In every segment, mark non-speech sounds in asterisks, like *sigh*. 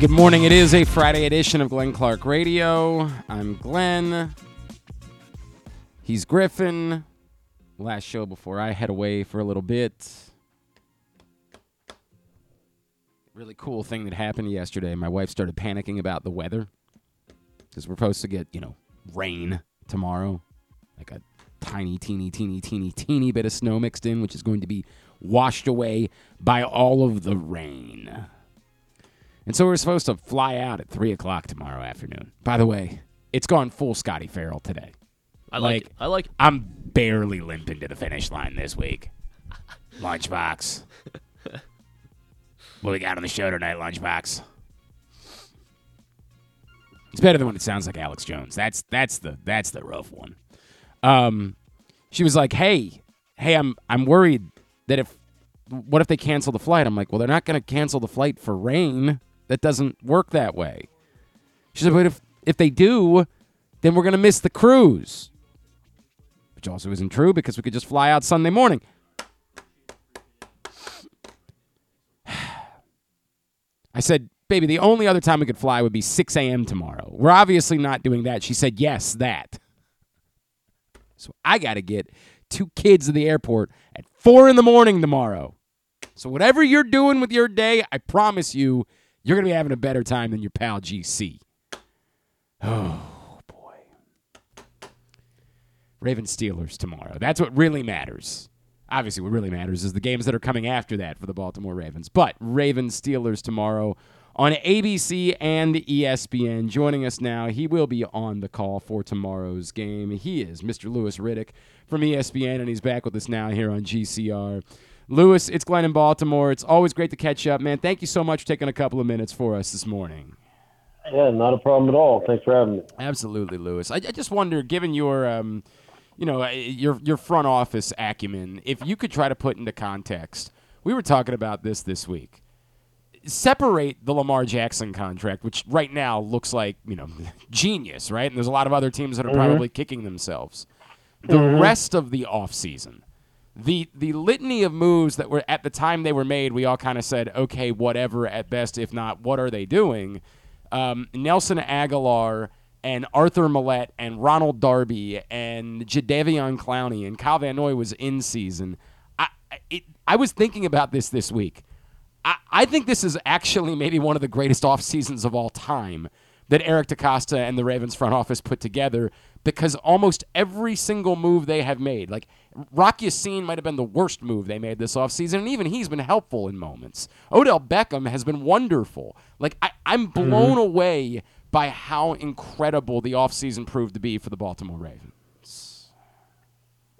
Good morning. It is a Friday edition of Glenn Clark Radio. I'm Glenn. He's Griffin. Last show before I head away for a little bit. Really cool thing that happened yesterday. My wife started panicking about the weather because we're supposed to get, you know, rain tomorrow. Like a tiny, teeny, teeny, teeny, teeny bit of snow mixed in, which is going to be washed away by all of the rain. And so we're supposed to fly out at 3 o'clock tomorrow afternoon. By the way, it's gone full Scotty Farrell today. I like, it. I like it. I'm barely limping to the finish line this week. *laughs* Lunchbox. what we got on the show tonight, Lunchbox? It's better than when it sounds like Alex Jones. That's that's the that's the rough one. Um, she was like, "Hey, hey, I'm I'm worried that if what if they cancel the flight?" I'm like, "Well, they're not going to cancel the flight for rain. That doesn't work that way." She said, "But if if they do, then we're going to miss the cruise." Which also isn't true because we could just fly out Sunday morning. *sighs* I said, baby, the only other time we could fly would be 6 a.m. tomorrow. We're obviously not doing that. She said, yes, that. So I got to get two kids to the airport at 4 in the morning tomorrow. So whatever you're doing with your day, I promise you, you're going to be having a better time than your pal GC. *sighs* Oh, boy. Raven Steelers tomorrow. That's what really matters. Obviously, what really matters is the games that are coming after that for the Baltimore Ravens. But Raven Steelers tomorrow on ABC and ESPN. Joining us now, he will be on the call for tomorrow's game. He is Mr. Louis Riddick from ESPN, and he's back with us now here on GCR. Louis, it's Glenn in Baltimore. It's always great to catch up, man. Thank you so much for taking a couple of minutes for us this morning. Yeah, not a problem at all. Thanks for having me. Absolutely, Louis. I, I just wonder, given your um, you know, uh, your your front office acumen, if you could try to put into context, we were talking about this this week. Separate the Lamar Jackson contract, which right now looks like you know *laughs* genius, right? And there's a lot of other teams that are mm-hmm. probably kicking themselves. The mm-hmm. rest of the offseason, the the litany of moves that were at the time they were made, we all kind of said, okay, whatever at best, if not, what are they doing? Um, Nelson Agholor and Arthur Maulet and Ronald Darby and Jadeveon Clowney and Kyle Van Noy was in season. I it, I was thinking about this this week. I, I think this is actually maybe one of the greatest off seasons of all time that Eric DeCosta and the Ravens front office put together because almost every single move they have made, like Rock Ya-Sin might have been the worst move they made this offseason, and even he's been helpful in moments. Odell Beckham has been wonderful. Like I, I'm blown mm-hmm. away by how incredible the offseason proved to be for the Baltimore Ravens.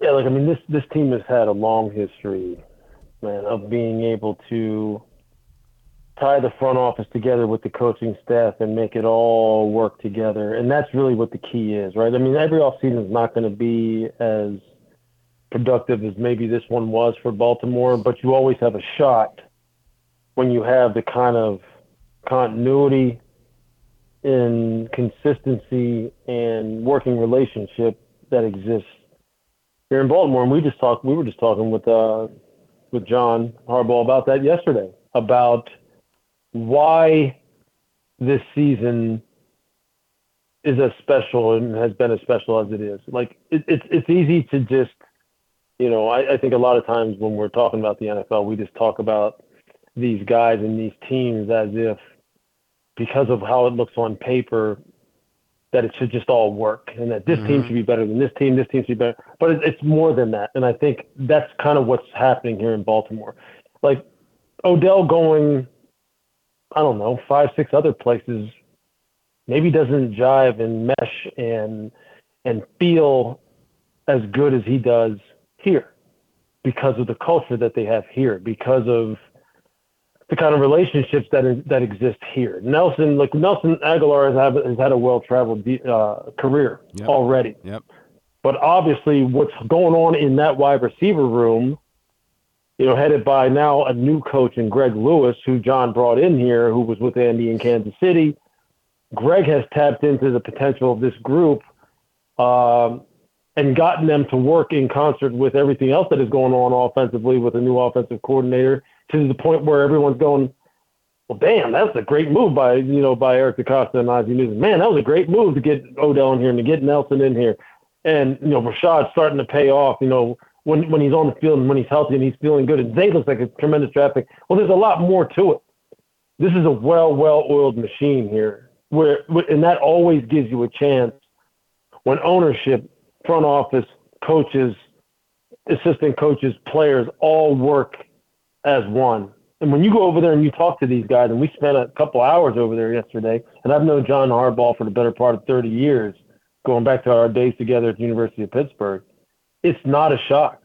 Yeah, like I mean this this team has had a long history, man, of being able to tie the front office together with the coaching staff and make it all work together. And that's really what the key is, right? I mean, every offseason is not going to be as productive as maybe this one was for Baltimore, but you always have a shot when you have the kind of continuity in consistency and working relationship that exists here in Baltimore. And we just talked. We were just talking with uh, with John Harbaugh about that yesterday about why this season is as special and has been as special as it is. Like it, it's it's easy to just, you know, I, I think a lot of times when we're talking about the NFL, we just talk about these guys and these teams as if because of how it looks on paper that it should just all work and that this mm-hmm. team should be better than this team, this team should be better. But it's more than that. And I think that's kind of what's happening here in Baltimore. Like Odell going, I don't know, five, six other places maybe doesn't jive and mesh and and feel as good as he does here because of the culture that they have here, because of the kind of relationships that is, that exist here. Nelson, like Nelson Agholor, has, have, has had a well-traveled uh, career yep. already. Yep. But obviously, what's going on in that wide receiver room, you know, headed by now a new coach in Greg Lewis, who John brought in here, who was with Andy in Kansas City. Greg has tapped into the potential of this group um, and gotten them to work in concert with everything else that is going on offensively with a new offensive coordinator to the point where everyone's going, well, damn, that's a great move by you know by Eric DeCosta and Ozzie Newsome. Man, that was a great move to get Odell in here and to get Nelson in here, and you know Rashod's starting to pay off. You know when when he's on the field and when he's healthy and he's feeling good, and Zay looks like a tremendous draft pick. Well, there's a lot more to it. This is a well well oiled machine here, where and that always gives you a chance when ownership, front office, coaches, assistant coaches, players all work as one and when you go over there and you talk to these guys, and we spent a couple hours over there yesterday, and I've known John Harbaugh for the better part of 30 years, going back to our days together at the University of Pittsburgh, it's not a shock.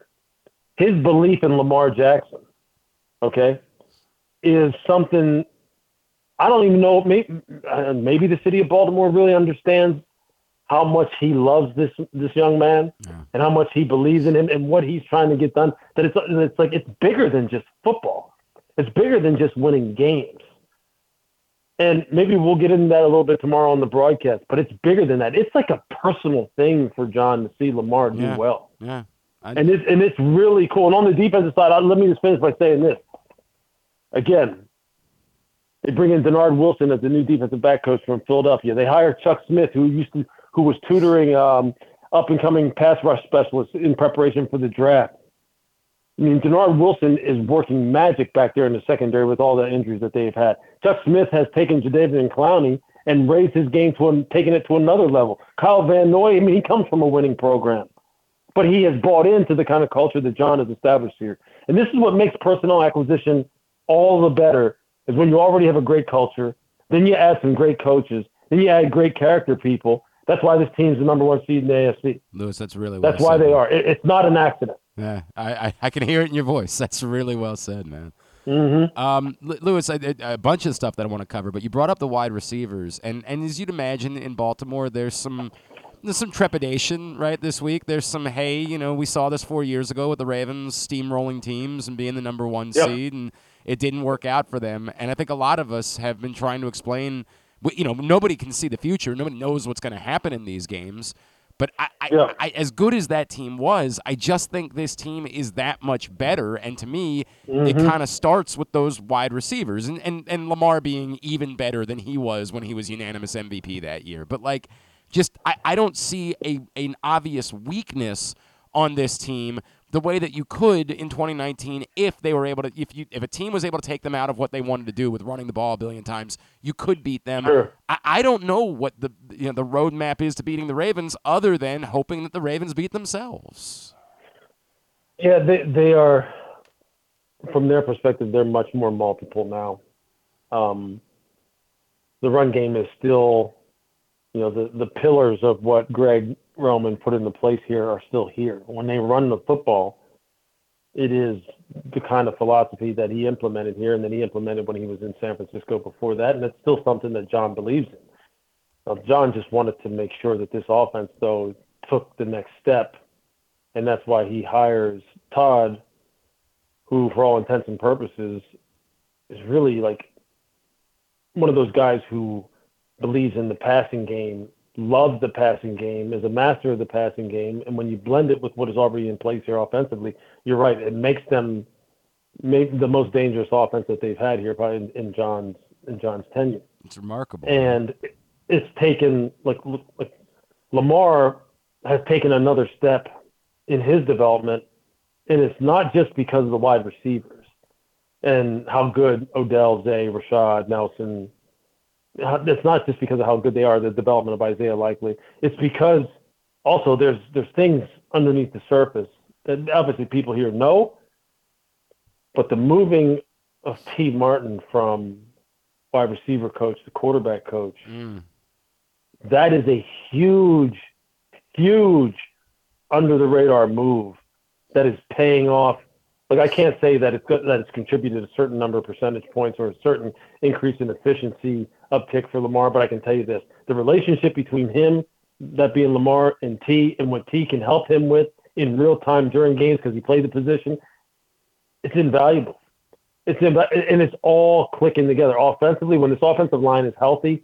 His belief in Lamar Jackson, okay, is something I don't even know. Maybe, uh, maybe the city of Baltimore really understands how much he loves this this young man yeah. and how much he believes in him and what he's trying to get done. That it's it's like it's bigger than just football. It's bigger than just winning games. And maybe we'll get into that a little bit tomorrow on the broadcast, but it's bigger than that. It's like a personal thing for John to see Lamar do yeah. well. Yeah. I... And it's and it's really cool. And on the defensive side, let me just finish by saying this. Again, they bring in Dennard Wilson as the new defensive back coach from Philadelphia. They hire Chuck Smith, who used to who was tutoring um, up and coming pass rush specialists in preparation for the draft. I mean, Dennard Wilson is working magic back there in the secondary with all the injuries that they've had. Chuck Smith has taken Jadeveon Clowney and raised his game to and taken it to another level. Kyle Van Noy, I mean, he comes from a winning program, but he has bought into the kind of culture that John has established here. And this is what makes personnel acquisition all the better is when you already have a great culture, then you add some great coaches, then you add great character people. That's why this team's the number one seed in the AFC. Louis, that's really well that's why said. they are. It, it's not an accident. Yeah, I, I, I, can hear it in your voice. *laughs* That's really well said, man. Mm-hmm. Um, Louis, a, a, bunch of stuff that I want to cover, but you brought up the wide receivers, and, and as you'd imagine in Baltimore, there's some there's some trepidation right this week. There's some hey, you know, we saw this four years ago with the Ravens steamrolling teams and being the number one yep. seed, and it didn't work out for them. And I think a lot of us have been trying to explain. You know, nobody can see the future. Nobody knows what's going to happen in these games. But I, I, yeah. I, as good as that team was, I just think this team is that much better. And to me, mm-hmm. it kind of starts with those wide receivers and, and, and Lamar being even better than he was when he was unanimous MVP that year. But like, just I, I don't see a an obvious weakness on this team the way that you could in 2019 if they were able to if you if a team was able to take them out of what they wanted to do with running the ball a billion times you could beat them. Sure. I, I don't know what the you know the roadmap is to beating the ravens other than hoping that the ravens beat themselves. Yeah they they are from their perspective they're much more multiple now. Um, the run game is still you know the the pillars of what greg Roman put into place here are still here. When they run the football, it is the kind of philosophy that he implemented here and that he implemented when he was in San Francisco before that, and it's still something that John believes in. Now, John just wanted to make sure that this offense, though, took the next step, and that's why he hires Todd, who, for all intents and purposes, is really like one of those guys who believes in the passing game loves the passing game, is a master of the passing game, and when you blend it with what is already in place here offensively, you're right. It makes them make the most dangerous offense that they've had here, probably in, in John's in John's tenure. It's remarkable. And it's taken like like Lamar has taken another step in his development, and it's not just because of the wide receivers and how good Odell, Zay, Rashod, Nelson, it's not just because of how good they are, the development of Isaiah Likely. It's because also there's there's things underneath the surface that obviously people here know, but the moving of Tee Martin from wide receiver coach to quarterback coach, mm. that is a huge, huge under the radar move that is paying off like I can't say that it's good, that it's contributed a certain number of percentage points or a certain increase in efficiency uptick for Lamar, but I can tell you this: the relationship between him, that being Lamar and T, and what T can help him with in real time during games because he played the position, it's invaluable. It's inv- and it's all clicking together offensively. When this offensive line is healthy,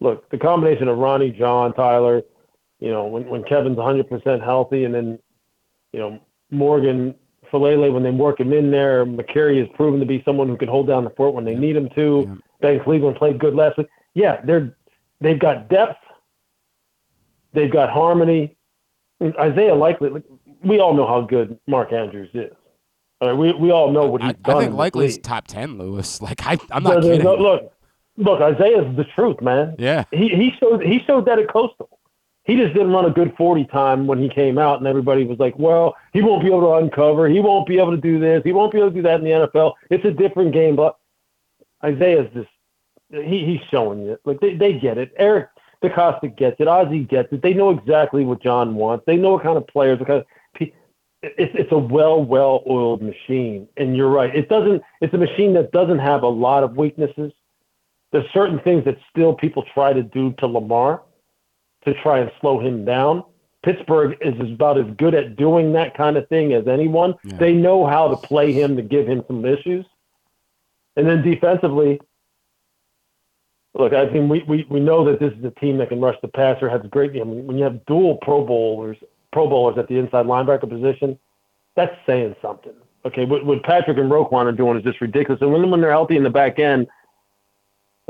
look, the combination of Ronnie, John, Tyler, you know, when when Kevin's 100% healthy, and then you know Morgan Faalele, when they work him in there, Mekari has proven to be someone who can hold down the fort when they need him to. Ben Cleveland played good last week. Yeah, they're they've got depth, they've got harmony. Isaiah Likely, we all know how good Mark Andrews is. we we all know what he's I, done. I think Likely's top ten, Louis. *laughs* Like I, I'm not kidding. No, look, look, Isaiah's the truth, man. Yeah. He he showed he showed that at Coastal. He just didn't run a good 40 time when he came out, and everybody was like, well, he won't be able to uncover. He won't be able to do this. He won't be able to do that in the NFL. It's a different game. But Isaiah's just, he, he's showing you. Like, they, they get it. Eric DeCosta gets it. Ozzie gets it. They know exactly what John wants. They know what kind of players, because it's, it's a well, well oiled machine. And you're right. It doesn't, it's a machine that doesn't have a lot of weaknesses. There's certain things that still people try to do to Lamar to try and slow him down. Pittsburgh is about as good at doing that kind of thing as anyone. Yeah. They know how to play him to give him some issues. And then defensively, look, I think we, we, we know that this is a team that can rush the passer, has great I mean, When you have dual Pro Bowlers, Pro Bowlers at the inside linebacker position, that's saying something. Okay, what, what Patrick and Roquan are doing is just ridiculous. And when, when they're healthy in the back end –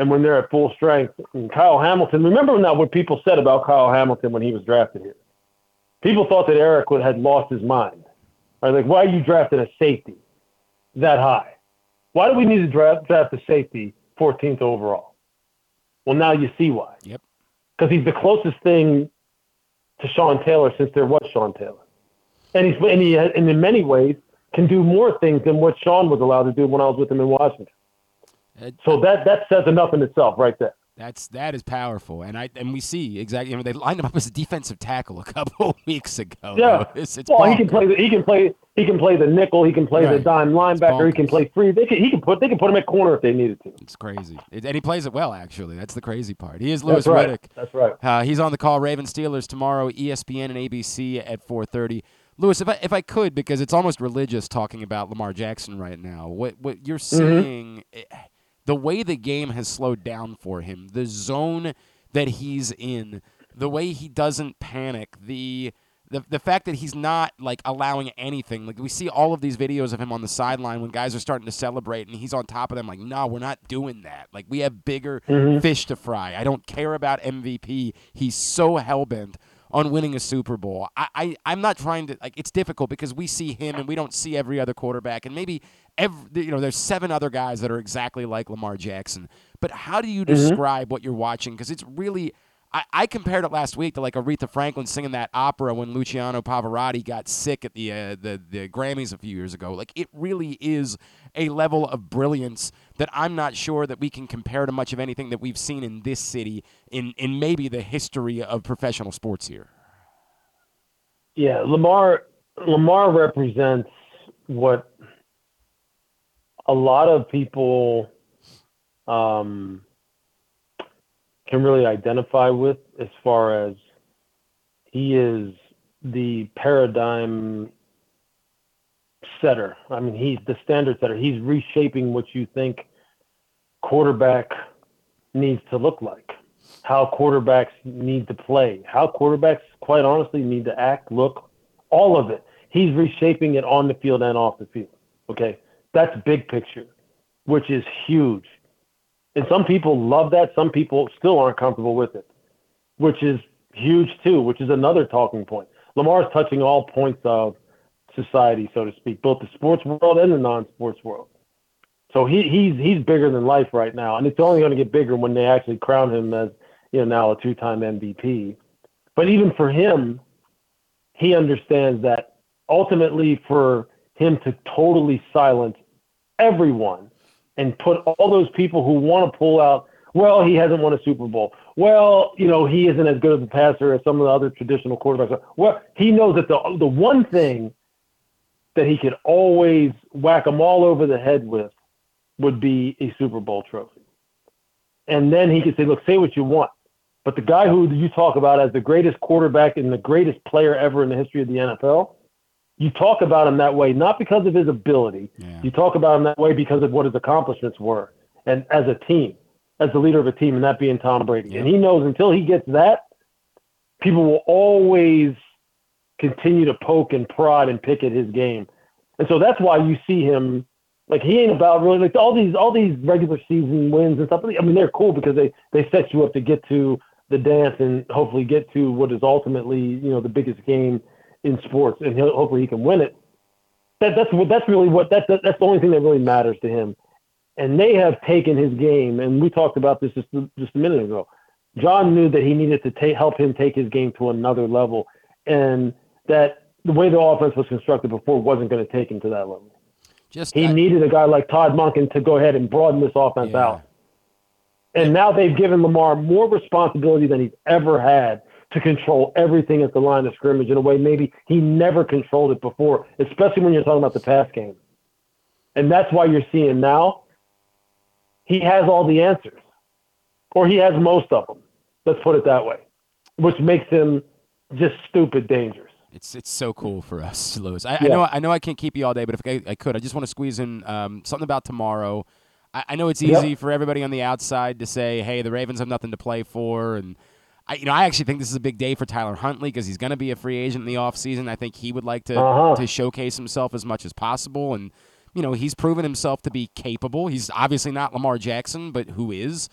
and when they're at full strength. And Kyle Hamilton, remember now what people said about Kyle Hamilton when he was drafted here. People thought that Eric had lost his mind. Right? Like, why are you drafting a safety that high? Why do we need to draft, draft a safety 14th overall? Well, now you see why. Yep. Because he's the closest thing to Sean Taylor since there was Sean Taylor, and he's and he and in many ways can do more things than what Sean was allowed to do when I was with him in Washington. So that that says enough in itself, right there. That's that is powerful, and I and we see exactly. I mean, they lined him up as a defensive tackle a *laughs* couple of weeks ago. Yeah, *laughs* it's, it's well, he can play. The, he can play. He can play the nickel. He can play right. the dime linebacker. He can play free. They can, he can put. They can put him at corner if they needed to. It's crazy, it, and he plays it well. Actually, that's the crazy part. He is Louis That's right. Riddick. That's right. Uh, he's on the call. Raven Steelers tomorrow. ESPN and ABC at four thirty. Louis, if I if I could, because it's almost religious talking about Lamar Jackson right now. What what you're seeing. Mm-hmm the way the game has slowed down for him, the zone that he's in, the way he doesn't panic, the the the fact that he's not like allowing anything. Like we see all of these videos of him on the sideline when guys are starting to celebrate and he's on top of them like, "No, we're not doing that. Like we have bigger mm-hmm. fish to fry. I don't care about MVP." He's so hell-bent on winning a Super Bowl. I, I I'm not trying to like it's difficult because we see him and we don't see every other quarterback and maybe every you know there's seven other guys that are exactly like Lamar Jackson. But how do you mm-hmm. describe what you're watching because it's really I, I, compared it last week to like Aretha Franklin singing that opera when Luciano Pavarotti got sick at the uh, the the Grammys a few years ago. Like it really is a level of brilliance that I'm not sure that we can compare to much of anything that we've seen in this city in in maybe the history of professional sports here. Yeah, Lamar Lamar represents what a lot of people um, can really identify with as far as he is the paradigm setter. I mean, he's the standard setter. He's reshaping what you think quarterback needs to look like, how quarterbacks need to play, how quarterbacks, quite honestly, need to act, look, all of it. He's reshaping it on the field and off the field. Okay. That's big picture, which is huge. And some people love that. Some people still aren't comfortable with it, which is huge too, which is another talking point. Lamar is touching all points of society, so to speak, both the sports world and the non-sports world. So he, he's he's bigger than life right now, and it's only going to get bigger when they actually crown him as you know now a two-time MVP. But even for him, he understands that ultimately for him to totally silence everyone and put all those people who want to pull out, well, he hasn't won a Super Bowl. Well, you know, he isn't as good of a passer as some of the other traditional quarterbacks. Well, he knows that the the one thing that he could always whack them all over the head with would be a Super Bowl trophy. And then he could say, look, say what you want. But the guy who you talk about as the greatest quarterback and the greatest player ever in the history of the NFL, you talk about him that way not because of his ability. Yeah. You talk about him that way because of what his accomplishments were, and as a team, as the leader of a team, and that being Tom Brady. Yeah. And he knows until he gets that, people will always continue to poke and prod and pick at his game, and so that's why you see him Like he ain't about really like all these all these regular season wins and stuff. I mean, they're cool because they they set you up to get to the dance and hopefully get to what is ultimately you know the biggest game in sports, and he'll, hopefully he can win it. That that's what that's really what that's that's the only thing that really matters to him. And they have taken his game, and we talked about this just just a minute ago. John knew that he needed to take, help him take his game to another level, and that the way the offense was constructed before wasn't going to take him to that level. Just he I, needed a guy like Todd Monken to go ahead and broaden this offense yeah. out. And now they've given Lamar more responsibility than he's ever had to control everything at the line of scrimmage in a way maybe he never controlled it before, especially when you're talking about the pass game. And that's why you're seeing now he has all the answers, or he has most of them. Let's put it that way, which makes him just stupid dangerous. It's it's so cool for us, *laughs* Louis. I, yeah. I, know I know I can't keep you all day, but if I, I could, I just want to squeeze in um, something about tomorrow. I, I know it's easy yep. for everybody on the outside to say, "Hey, the Ravens have nothing to play for," and I, you know, I actually think this is a big day for Tyler Huntley because he's going to be a free agent in the offseason. I think he would like to uh-huh. to showcase himself as much as possible, and you know, he's proven himself to be capable. He's obviously not Lamar Jackson, but who is?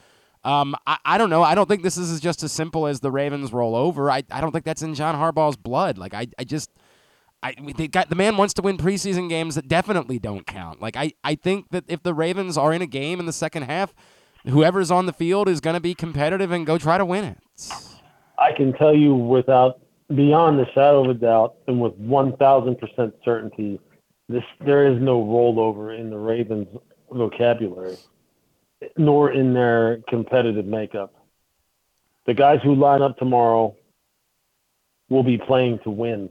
Um, I, I don't know. I don't think this is just as simple as the Ravens roll over. I, I don't think that's in John Harbaugh's blood. Like I, I just I they got the man wants to win preseason games that definitely don't count. Like I, I think that if the Ravens are in a game in the second half, whoever's on the field is going to be competitive and go try to win it. I can tell you without beyond the shadow of a doubt and with 1000% certainty this there is no rollover in the Ravens vocabulary nor in their competitive makeup. The guys who line up tomorrow will be playing to win.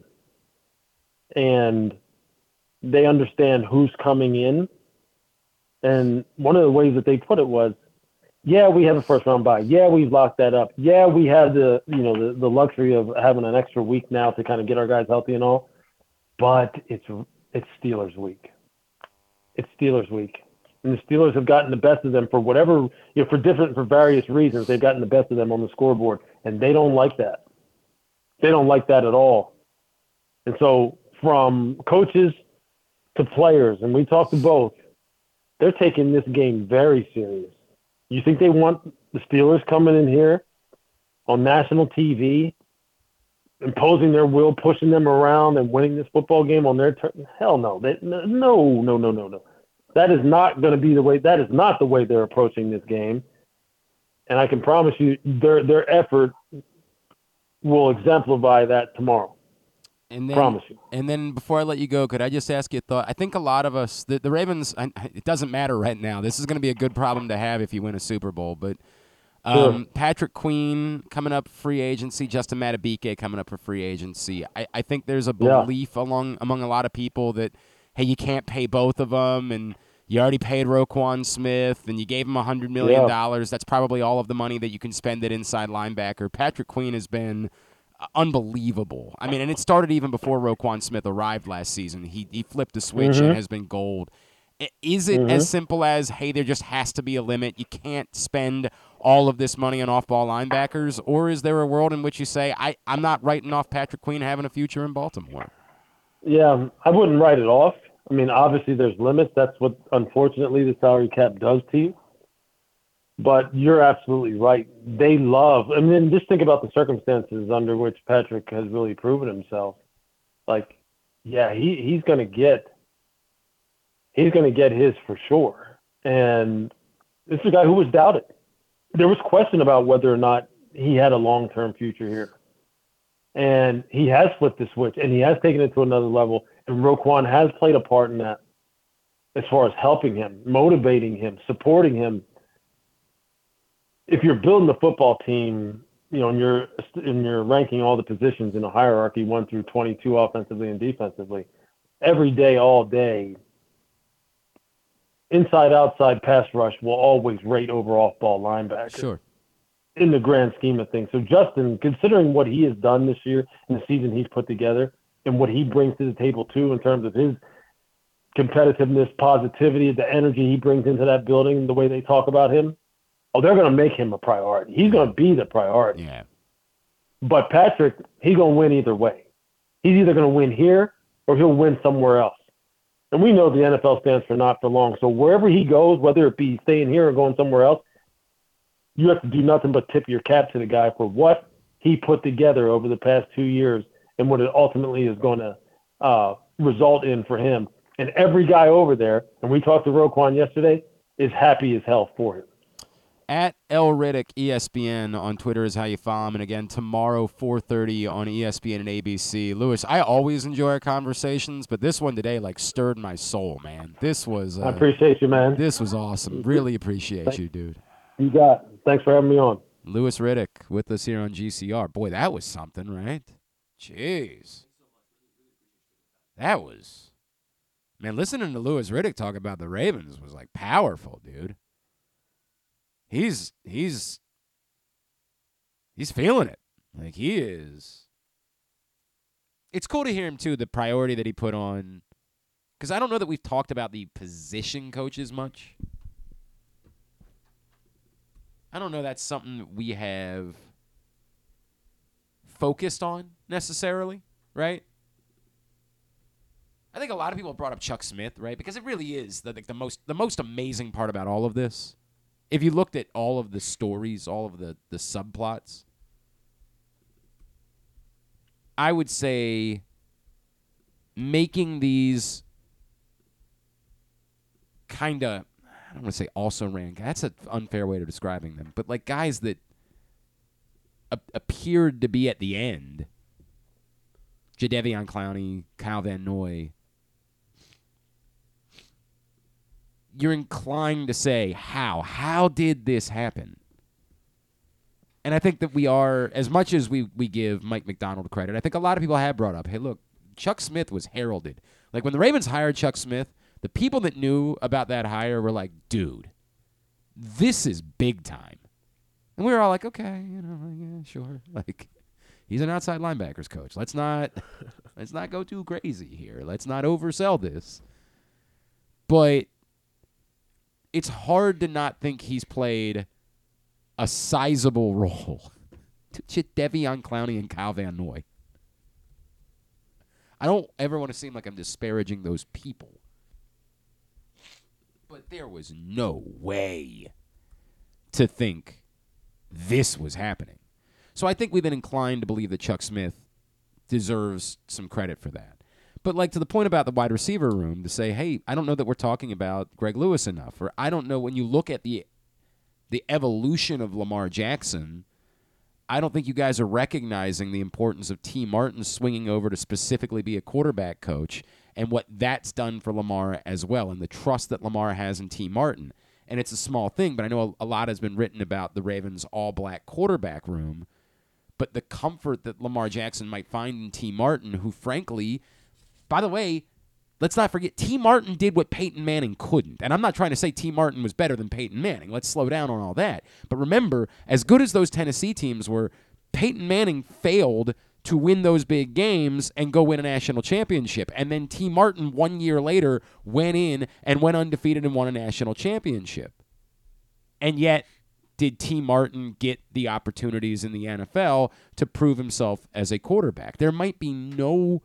And they understand who's coming in. And one of the ways that they put it was, yeah, we have a first round bye. Yeah, we've locked that up. Yeah, we have the you know the, the luxury of having an extra week now to kind of get our guys healthy and all. But it's it's Steelers week. It's Steelers week and the Steelers have gotten the best of them for whatever, you know, for different, for various reasons. They've gotten the best of them on the scoreboard, and they don't like that. They don't like that at all. And so, from coaches to players, and we talked to both, they're taking this game very serious. You think they want the Steelers coming in here on national TV, imposing their will, pushing them around, and winning this football game on their turn? Hell no. They, no, no, no, no, no. That is not going to be the way. That is not the way they're approaching this game. And I can promise you, their their effort will exemplify that tomorrow. And then, promise you. And then before I let you go, could I just ask you a thought? I think a lot of us, the, the Ravens, it doesn't matter right now. This is going to be a good problem to have if you win a Super Bowl. But um, sure. Patrick Queen coming up free agency, Justin Madubuike coming up for free agency. I, I think there's a belief yeah. along among a lot of people that hey, you can't pay both of them, and you already paid Roquan Smith, and you gave him $100 million. Yeah. That's probably all of the money that you can spend at inside linebacker. Patrick Queen has been uh, unbelievable. I mean, and it started even before Roquan Smith arrived last season. He, he flipped the switch mm-hmm. and has been gold. Is it mm-hmm. as simple as, hey, there just has to be a limit? You can't spend all of this money on off ball linebackers? Or is there a world in which you say, I, I'm not writing off Patrick Queen having a future in Baltimore? Yeah, I wouldn't write it off. I mean, obviously there's limits. That's what unfortunately the salary cap does to you. But you're absolutely right. They love. I mean, just think about the circumstances under which Patrick has really proven himself. Like, yeah, he he's to get he's to get his for sure. And this is a guy who was doubted. There was question about whether or not he had a long term future here. And he has flipped the switch and he has taken it to another level. And Roquan has played a part in that as far as helping him, motivating him, supporting him. If you're building the football team, you know, and you're and you're ranking all the positions in a hierarchy one through 22 offensively and defensively, every day, all day, inside outside pass rush will always rate over off ball linebacker. Sure. In the grand scheme of things. So Justin, considering what he has done this year and the season he's put together, and what he brings to the table too in terms of his competitiveness, positivity, the energy he brings into that building, the way they talk about him. Oh, they're going to make him a priority. He's going to be the priority. Yeah. But Patrick, he's going to win either way. He's either going to win here or he'll win somewhere else. And we know the NFL stands for not for long. So wherever he goes, whether it be staying here or going somewhere else, you have to do nothing but tip your cap to the guy for what he put together over the past two years and what it ultimately is going to uh, result in for him. And every guy over there, and we talked to Roquan yesterday, is happy as hell for it. At L Riddick ESPN on Twitter is how you follow him. And again, tomorrow 4:30 on ESPN and ABC. Louis, I always enjoy our conversations, but this one today like stirred my soul, man. This was. Uh, I appreciate you, man. This was awesome. Really appreciate you, dude. You got. It. Thanks for having me on. Louis Riddick with us here on GCR. Boy, that was something, right? Jeez. That was. Man, listening to Louis Riddick talk about the Ravens was like powerful, dude he's he's he's feeling it. Like he is. It's cool to hear him too. The priority that he put on, because I don't know that we've talked about the position coaches much. I don't know that's something we have focused on necessarily, right? I think a lot of people brought up Chuck Smith, right? Because it really is the, the most the most amazing part about all of this if you looked at all of the stories, all of the the subplots, I would say making these kind of I don't want to say also ran. That's an unfair way of describing them, but like guys that a- appeared to be at the end. Jadeveon Clowney, Kyle Van Noy, you're inclined to say, how? How did this happen? And I think that we are, as much as we, we give Mike Macdonald credit, I think a lot of people have brought up, hey, look, Chuck Smith was heralded. Like when the Ravens hired Chuck Smith, the people that knew about that hire were like, dude, this is big time. And we were all like, okay, you know, yeah, sure. *laughs* Like, he's an outside linebackers coach. Let's not *laughs* let's not go too crazy here. Let's not oversell this. But it's hard to not think he's played a sizable *laughs* role to Devion Clowney and Kyle Van Noy. I don't ever want to seem like I'm disparaging those people. But there was no way to think this was happening. So I think we've been inclined to believe that Chuck Smith deserves some credit for that. But like to the point about the wide receiver room, to say, hey, I don't know that we're talking about Greg Lewis enough, or I don't know when you look at the the evolution of Lamar Jackson. I don't think you guys are recognizing the importance of Tee Martin swinging over to specifically be a quarterback coach and what that's done for Lamar as well, and the trust that Lamar has in Tee Martin. And it's a small thing, but I know a, a lot has been written about the Ravens' all black quarterback room. But the comfort that Lamar Jackson might find in Tee Martin, who frankly by the way, let's not forget Tee Martin did what Peyton Manning couldn't. And I'm not trying to say Tee Martin was better than Peyton Manning. Let's slow down on all that. But remember, as good as those Tennessee teams were, Peyton Manning failed to win those big games and go win a national championship. And then Tee Martin, one year later, went in and went undefeated and won a national championship. And yet, did Tee Martin get the opportunities in the NFL to prove himself as a quarterback? There might be no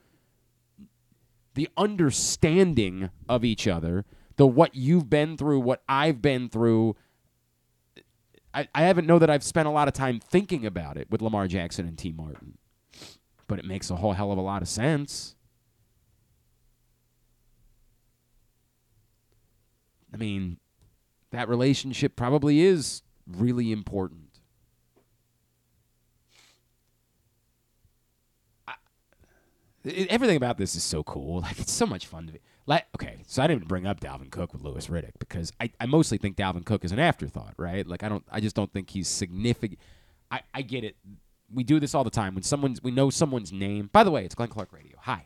the understanding of each other, the what you've been through, what I've been through. I, I haven't know that I've spent a lot of time thinking about it with Lamar Jackson and Tee Martin. But it makes a whole hell of a lot of sense. I mean, that relationship probably is really important. everything about this is so cool. Like it's so much fun to be. Like okay, so I didn't bring up Dalvin Cook with Louis Riddick because I, I mostly think Dalvin Cook is an afterthought, right? Like I don't I just don't think he's significant. I, I get it. We do this all the time when someone's we know someone's name. By the way, it's Glenn Clark Radio. Hi.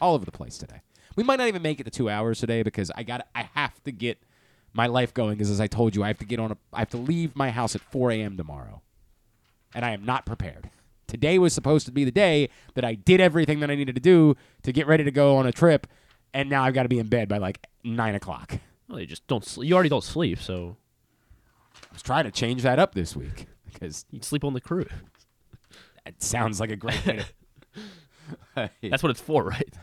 All over the place today. We might not even make it to two hours today because I got I have to get my life going. is as I told you, I have to get on a I have to leave my house at 4 a.m. tomorrow, and I am not prepared. *laughs* Today was supposed to be the day that I did everything that I needed to do to get ready to go on a trip, and now I've got to be in bed by like nine o'clock. *laughs* Well, you just don't. Sleep. You already don't sleep, so I was trying to change that up this week *laughs* because you sleep on the crew. That sounds like a great way. To, That's what it's for, right?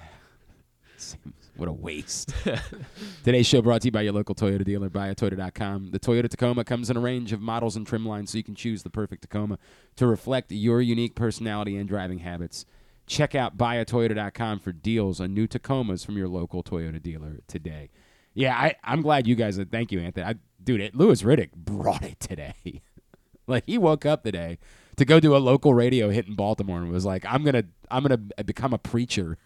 *sighs* Seems What a waste. *laughs* Today's show brought to you by your local Toyota dealer, buyatoyota.com. The Toyota Tacoma comes in a range of models and trim lines so you can choose the perfect Tacoma to reflect your unique personality and driving habits. Check out buyatoyota.com for deals on new Tacomas from your local Toyota dealer today. Yeah, I, I'm glad you guys. Uh, thank you, Anthony. I, dude, it, Louis Riddick brought it today. *laughs* like he woke up today to go do a local radio hit in Baltimore and was like, "I'm gonna, I'm gonna uh, become a preacher.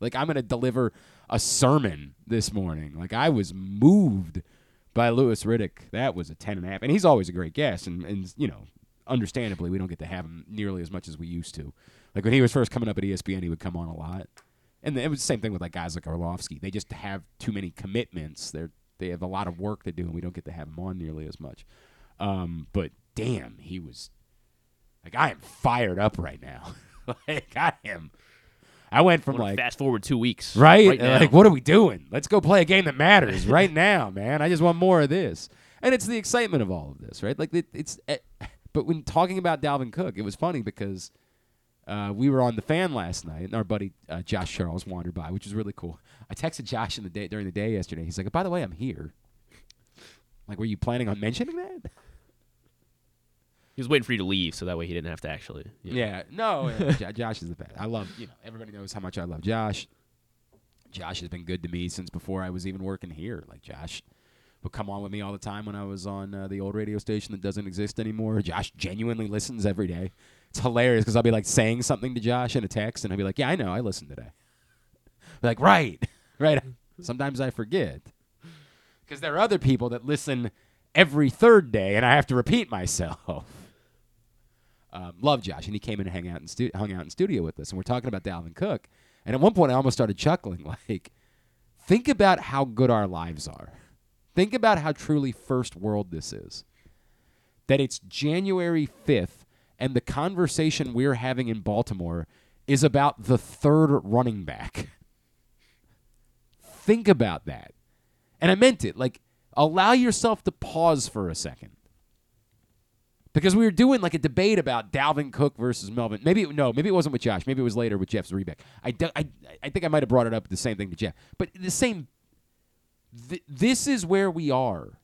Like I'm gonna deliver a sermon this morning. Like I was moved by Louis Riddick. That was a ten and a half, and he's always a great guest. And and you know, understandably, we don't get to have him nearly as much as we used to. Like when he was first coming up at ESPN, he would come on a lot. And it was the same thing with like guys like Orlovsky. They just have too many commitments. They're they have a lot of work to do, and we don't get to have them on nearly as much. Um, but damn, he was like I am fired up right now. *laughs* like I am. I went from like fast forward two weeks. right, now. like what are we doing? Let's go play a game that matters right *laughs* now, man. I just want more of this, and it's the excitement of all of this, right? Like it, it's. eh, But when talking about Dalvin Cook, it was funny because uh, we were on the fan last night, and our buddy uh, Josh Charles wandered by, which was really cool. I texted Josh in the day during the day yesterday. He's like, "By the way, I'm here." Like, were you planning on mentioning that? *laughs* he was waiting for you to leave, so that way he didn't have to actually. know. Yeah, no, *laughs* Josh is the best. I love, you know, everybody knows how much I love Josh. Josh has been good to me since before I was even working here. Like Josh would come on with me all the time when I was on uh, the old radio station that doesn't exist anymore. Josh genuinely listens every day. It's hilarious because I'll be like saying something to Josh in a text, and I'll be like, "Yeah, I know, I listened today." *laughs* Like, right, *laughs* right. Sometimes I forget because there are other people that listen every third day, and I have to repeat myself. Um, love Josh, and he came in and hang out in stu- hung out in studio with us, and we're talking about Dalvin Cook. And at one point, I almost started chuckling. *laughs* Like, think about how good our lives are. Think about how truly first world this is. That it's January fifth, and the conversation we're having in Baltimore is about the third running back. *laughs* Think about that. And I meant it. Like, allow yourself to pause for a second. Because we were doing like a debate about Dalvin Cook versus Melvin. Maybe no, maybe it wasn't with Josh. Maybe it was later with Jeff Zrebiec. I, I, I think I might have brought it up the same thing to Jeff. But the same. Th- this is where we are.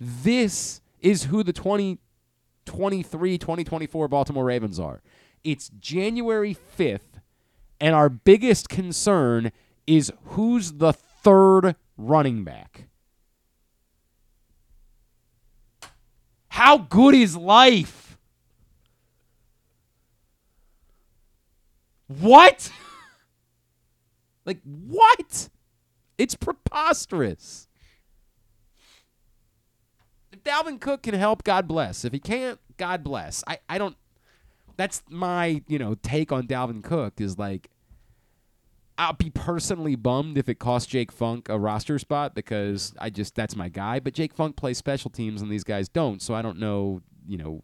This is who the 2023 2024 Baltimore Ravens are. It's January 5th, and our biggest concern is who's the third running back. How good is life? What? *laughs* like, what? It's preposterous. If Dalvin Cook can help, God bless. If he can't, God bless. I, I don't. That's my, you know, take on Dalvin Cook is like, I'll be personally bummed if it costs Jake Funk a roster spot because I just that's my guy. But Jake Funk plays special teams and these guys don't, so I don't know, you know,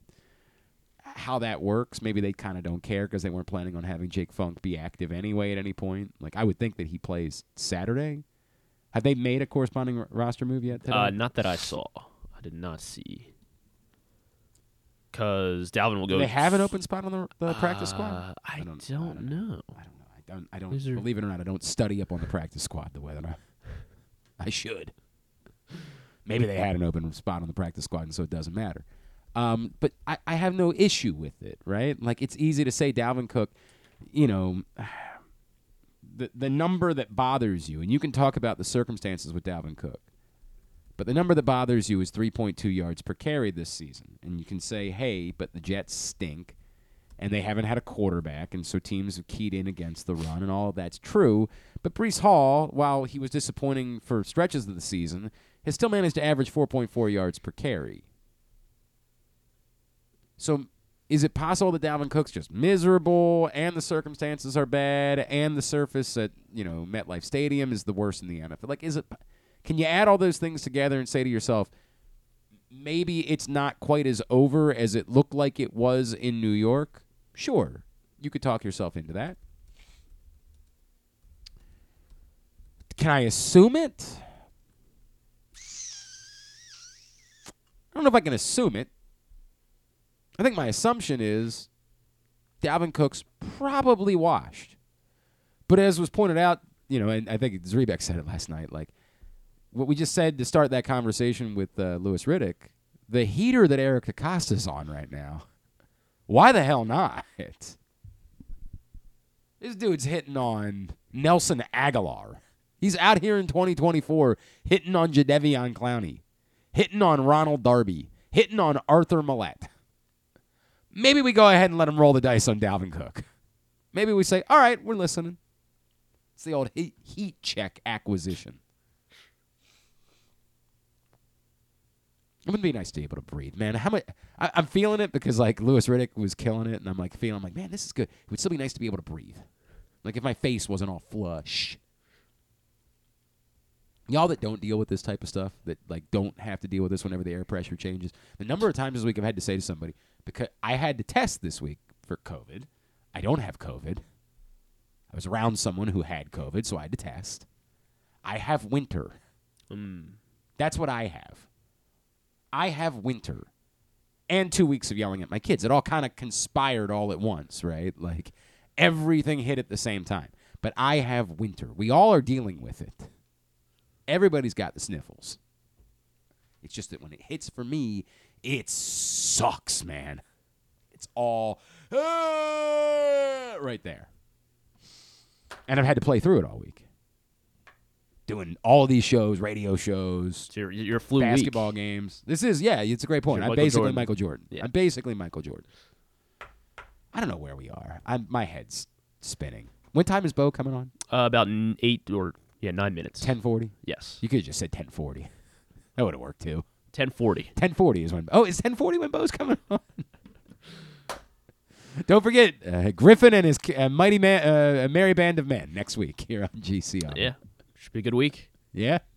how that works. Maybe they kind of don't care because they weren't planning on having Jake Funk be active anyway at any point. Like I would think that he plays Saturday. Have they made a corresponding r- roster move yet? Today? Uh, not that I saw. I did not see. Because Dalvin will Do go. they have an open spot on the, the practice squad? Uh, I, I don't, don't- I don't know. I don't know. I don't. I don't. Are- Believe it or not, I don't study up on the practice squad the way that I. I should. Maybe they had an open spot on the practice squad, and so it doesn't matter. Um, but I, I have no issue with it, right? Like it's easy to say Dalvin Cook, you know, *sighs* the the number that bothers you, and you can talk about the circumstances with Dalvin Cook. But the number that bothers you is 3.2 yards per carry this season. And you can say, hey, but the Jets stink and they haven't had a quarterback, and so teams have keyed in against the run, and all of that's true. But Breece Hall, while he was disappointing for stretches of the season, has still managed to average 4.4 yards per carry. So, is it possible that Dalvin Cook's just miserable, and the circumstances are bad, and the surface at you know MetLife Stadium is the worst in the NFL? Like, is it? Can you add all those things together and say to yourself, maybe it's not quite as over as it looked like it was in New York? Sure, you could talk yourself into that. Can I assume it? I don't know if I can assume it. I think my assumption is Dalvin Cook's probably washed. But as was pointed out, you know, and I think Zrebiec said it last night, like what we just said to start that conversation with uh, Louis Riddick, the heater that Eric DeCosta's on right now. Why the hell not? This dude's hitting on Nelson Agholor. He's out here in 2024 hitting on Jadeveon Clowney, hitting on Ronald Darby, hitting on Arthur Maulet. Maybe we go ahead and let him roll the dice on Dalvin Cook. Maybe we say, all right, we're listening. It's the old heat, heat check acquisition. It would be nice to be able to breathe, man. How much I, I'm feeling it because like Louis Riddick was killing it, and I'm like feeling I'm like, man, this is good. It would still be nice to be able to breathe, like if my face wasn't all flush. Y'all that don't deal with this type of stuff, that like don't have to deal with this whenever the air pressure changes. The number of times this week I've had to say to somebody because I had to test this week for COVID. I don't have COVID. I was around someone who had COVID, so I had to test. I have winter. Mm. That's what I have. I have winter and two weeks of yelling at my kids. It all kind of conspired all at once, right? Like everything hit at the same time. But I have winter. We all are dealing with it. Everybody's got the sniffles. It's just that when it hits for me, it sucks, man. It's all "Ah," right there. And I've had to play through it all week. Doing all these shows, radio shows, So you're, you're flu week. basketball games. This is yeah, it's a great point. You're I'm Michael basically Jordan. Michael Jordan. Yeah. I'm basically Michael Jordan. I don't know where we are. I'm my head's spinning. When time is Bo coming on? Uh, about eight or yeah nine minutes. Ten forty. Yes, You could have just said ten forty. *laughs* That would have worked too. ten forty. Ten forty is when. Oh, is ten forty when Bo's coming *laughs* on? Don't forget uh, Griffin and his uh, mighty man, uh, merry band of men next week here on GCR. Yeah, should be a good week. yeah. *laughs*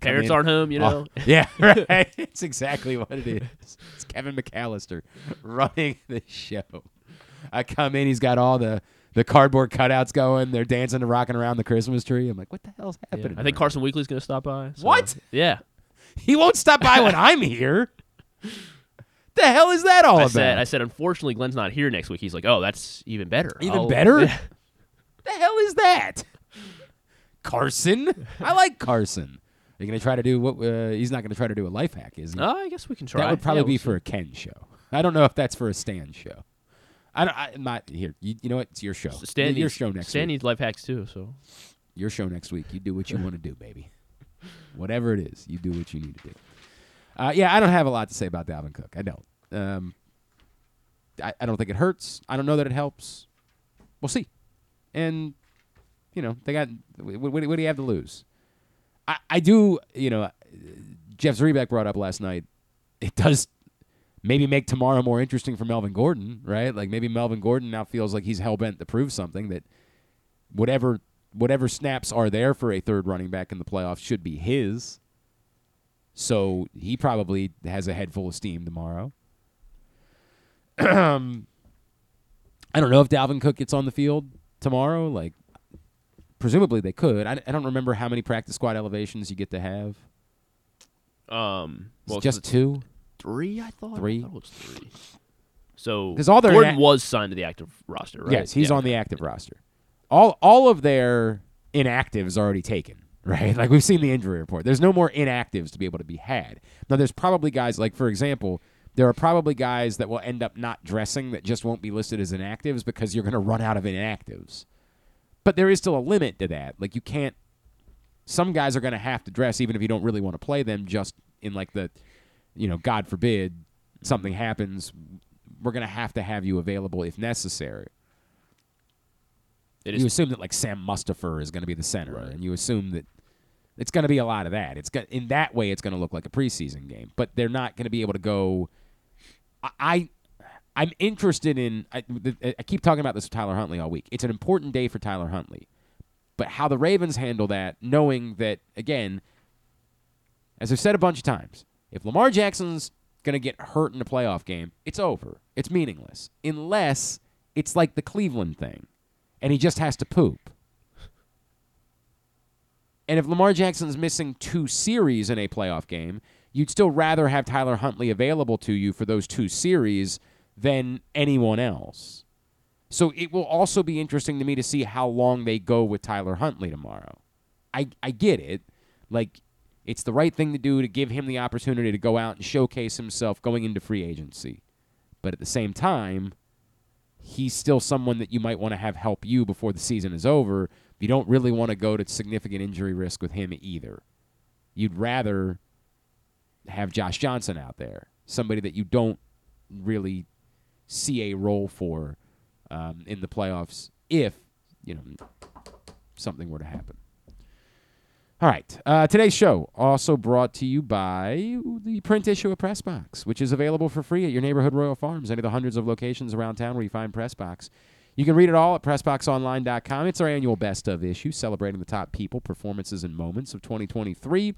Parents in. aren't home, you oh, know. Oh, *laughs* yeah, *laughs* right. it's exactly what it is. It's Kevin McAllister running the show. I come in, he's got all the, the cardboard cutouts going. They're dancing and rocking around the Christmas tree. I'm like, what the hell's Yeah. happening? I think Carson Weekly's gonna stop by. so- What? Yeah. He won't stop by when I'm here. The hell is that all I about? said, I said, unfortunately, Glenn's not here next week. He's like, oh, that's even better. Even I'll- better? the hell is that? Carson? *laughs* I like Carson. Are you gonna try to do what? Uh, he's not gonna try to do a life hack, is he? oh, I guess we can try. That would probably Yeah, be we'll for a Ken show. *laughs* I don't know if that's for a Stan show. I don't. I'm not here. You, you know what? It's your show. see. Stan your needs, show next Stan week. needs life hacks too. So Your show next week. You do what you *laughs* want to do, baby. Whatever it is, you do what you need to do. Uh, yeah, I don't have a lot to say about Dalvin Cook. I don't. Um, I, I don't think it hurts. I don't know that it helps. We'll see. And you know they got. What, what, what do you have to lose? I, I do. You know, Jeff Zrebiec brought up last night. It does maybe make tomorrow more interesting for Melvin Gordon, right? Like maybe Melvin Gordon now feels like he's hell bent to prove something that whatever whatever snaps are there for a third running back in the playoffs should be his. So he probably has a head full of steam tomorrow. *clears throat* I don't know if Dalvin Cook gets on the field tomorrow. Like, presumably they could. I, I don't remember how many practice squad elevations you get to have. um, well, just two. three. I thought. I Three? thought it was three. So 'Cause all their Gordon was signed to the active roster, right? Yes, he's Yeah. on the active roster. All all of their inactives are already taken, *laughs* right? Like we've seen the injury report. There's no more inactives to be able to be had. Now there's probably guys like for example, there are probably guys that will end up not dressing that just won't be listed as inactives because you're going to run out of inactives. But there is still a limit to that. Like you can't some guys are going to have to dress even if you don't really want to play them just in like the you know, God forbid something happens, we're going to have to have you available if necessary It you assume that like Sam Mustipher is going to be the center, Right. and you assume that it's going to be a lot of that. It's got in that way, it's going to look like a preseason game, but they're not going to be able to go. I, I I'm interested in. I, I keep talking about this with Tyler Huntley all week. It's an important day for Tyler Huntley, but how the Ravens handle that, knowing that again, as I've said a bunch of times, if Lamar Jackson's going to get hurt in a playoff game, it's over. It's meaningless unless it's like the Cleveland thing and he just has to poop. And if Lamar Jackson's missing two series in a playoff game, you'd still rather have Tyler Huntley available to you for those two series than anyone else. So it will also be interesting to me to see how long they go with Tyler Huntley tomorrow. I I get it. Like it's the right thing to do to give him the opportunity to go out and showcase himself going into free agency. But at the same time, he's still someone that you might want to have help you before the season is over. You don't really want to go to significant injury risk with him either. You'd rather have Josh Johnson out there, somebody that you don't really see a role for um, in the playoffs if you know something were to happen. All right. Uh, today's show also brought to you by the print issue of Pressbox, which is available for free at your neighborhood Royal Farms, any of the hundreds of locations around town where you find Pressbox. You can read it all at PressBoxOnline.com. It's our annual best of issue celebrating the top people, performances, and moments of 2023.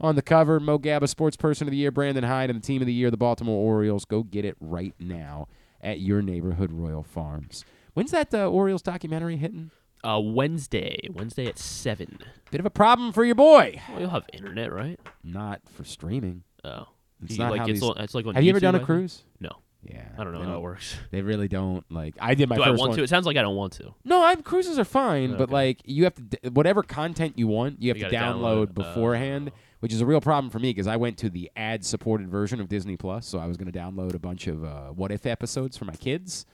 On the cover, Mo Gaba, Sports Person of the Year, Brandon Hyde, and the Team of the Year, the Baltimore Orioles. Go get it right now at your neighborhood Royal Farms. When's that uh, Orioles documentary hitting? Uh, Wednesday, Wednesday at seven. Bit of a problem for your boy. Well, you'll have internet, right? Not for streaming. Oh, It's You- not like how it's, these- on- it's like on Have you ever done a think? cruise? No, Yeah. I don't know how it works. *laughs* They really don't like. I did my Do I want one. to? It sounds like I don't want to. No, I'm cruises are fine, but like you have to d- whatever content you want, you have You to download, download, beforehand, oh. Which is a real problem for me because I went to the ad-supported version of Disney Plus, so I was going to download a bunch of uh, What If episodes for my kids,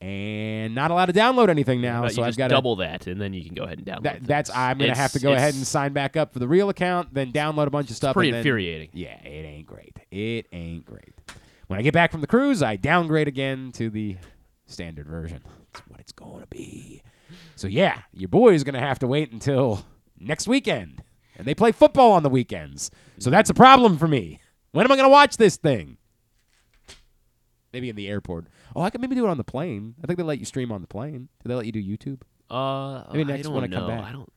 and not allowed to download anything now. So I've got double that, and then you can go ahead and download. That, that's. I'm going to have to go ahead and sign back up for the real account, then download a bunch of stuff. Pretty and then- infuriating. Yeah, it ain't great. It ain't great. When I get back from the cruise, I downgrade again to the standard version. That's what it's going to be. So yeah, your boy is going to have to wait until next weekend, and they play football on the weekends. So that's a problem for me. When am I going to watch this thing? Maybe in the airport. Oh, I could maybe do it on the plane. I think they let you stream on the plane. Do they let you do YouTube? Uh, Maybe I don't when I know. come back. I don't.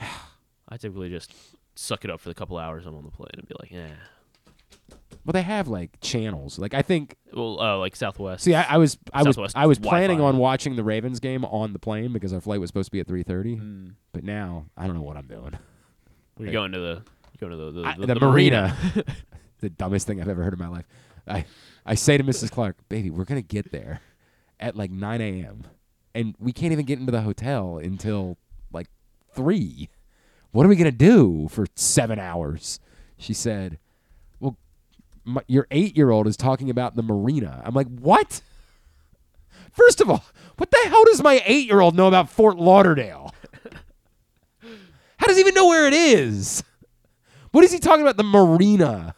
*sighs* I typically just suck it up for the couple hours I'm on the plane and be like, yeah. Well, they have like channels. Like I think. Well, uh, like Southwest. See, I, I was I was Southwest I was planning Wi-Fi. on watching the Ravens game on the plane because our flight was supposed to be at three thirty. Hmm. But now I don't know what I'm doing. *laughs* You're going to the going to the the, I- the, the the marina. *laughs* the dumbest thing I've ever heard in my life. I I say to Mrs. Clark, "Baby, we're gonna get there at like 9 a.m. and we can't even get into the hotel until like three. What are we gonna do for seven hours?" She said, "Well, my, your eight-year-old is talking about the marina." I'm like, "What?" First of all, what the hell does my eight-year-old know about Fort Lauderdale? How does he even know where it is? What is he talking about? The marina.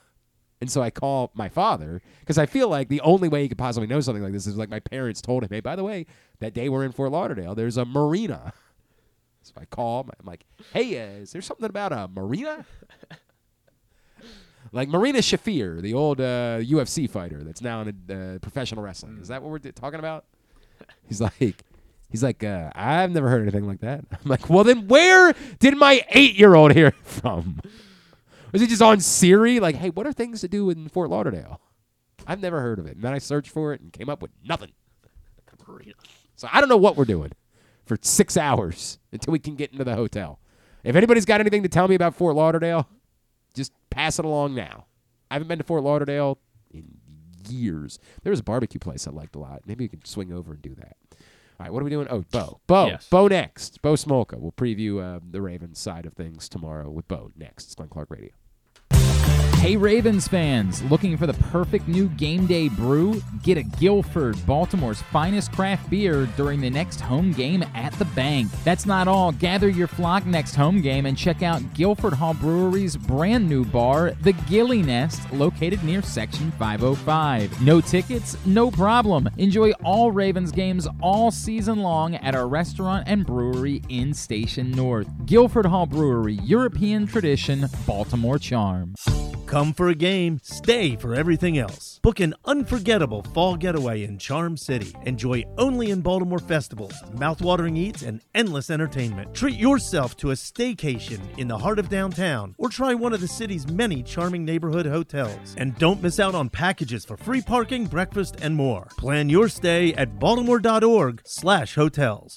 And so I call my father because I feel like the only way he could possibly know something like this is like my parents told him, hey, by the way, that day we're in Fort Lauderdale, there's a marina. So I call him. I'm like, hey, uh, is there something about a marina? like Marina Shafir, the old uh, UFC fighter that's now in uh, professional wrestling. Is that what we're t- talking about? He's like, he's like, uh, I've never heard anything like that. *laughs* I'm like, well, then where did my eight-year-old hear it from? Was it just on Siri? Like, hey, what are things to do in Fort Lauderdale? I've never heard of it. And then I searched for it and came up with nothing. So I don't know what we're doing for six hours until we can get into the hotel. If anybody's got anything to tell me about Fort Lauderdale, just pass it along now. I haven't been to Fort Lauderdale in years. There was a barbecue place I liked a lot. Maybe we can swing over and do that. All right, what are we doing? Oh, Bo. Bo. Yes. Bo next. Bo Smolka. We'll preview uh, the Ravens side of things tomorrow with Bo next. It's Glenn Clark Radio. Hey Ravens fans, looking for the perfect new game day brew? Get a Guilford, Baltimore's finest craft beer during the next home game at the bank. That's not all. Gather your flock next home game and check out Guilford Hall Brewery's brand new bar, the Gilly Nest, located near Section 505. No tickets? No problem. Enjoy all Ravens games all season long at our restaurant and brewery in Station North. Guilford Hall Brewery, European tradition, Baltimore charm. Come for a game, stay for everything else. Book an unforgettable fall getaway in Charm City. Enjoy only in Baltimore festivals, mouthwatering eats, and endless entertainment. Treat yourself to a staycation in the heart of downtown or try one of the city's many charming neighborhood hotels. And don't miss out on packages for free parking, breakfast, and more. Plan your stay at baltimore.org/hotels.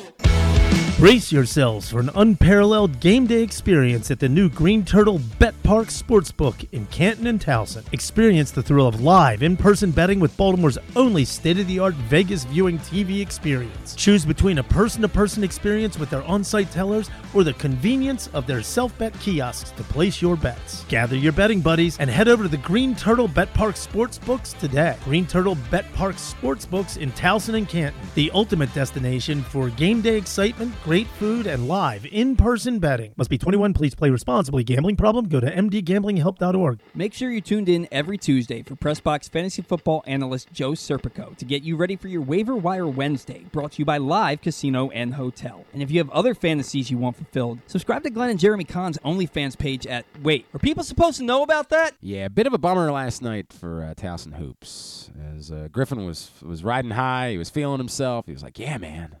Brace yourselves for an unparalleled game day experience at the new Green Turtle Bet Park Sportsbook in Canton and Towson. Experience the thrill of live in person betting with Baltimore's only state of the art Vegas viewing TV experience. Choose between a person to person experience with their on site tellers or the convenience of their self bet kiosks to place your bets. Gather your betting buddies and head over to the Green Turtle Bet Park Sportsbooks today. Green Turtle Bet Park Sportsbooks in Towson and Canton, the ultimate destination for game day excitement, great food, and live in person betting. Must be 21. Please play responsibly. Gambling problem? Go to mdgamblinghelp.org. Make sure you're tuned in every Tuesday for Pressbox fantasy football analyst Joe Serpico to get you ready for your waiver wire Wednesday, brought to you by Live Casino and Hotel. And if you have other fantasies you want fulfilled, subscribe to Glenn and Jeremy Kahn's OnlyFans page at Wait, are people supposed to know about that? Yeah, a bit of a bummer last night for uh, Towson Hoops, as uh, Griffin was was riding high. He was feeling himself. He was like, "Yeah, man,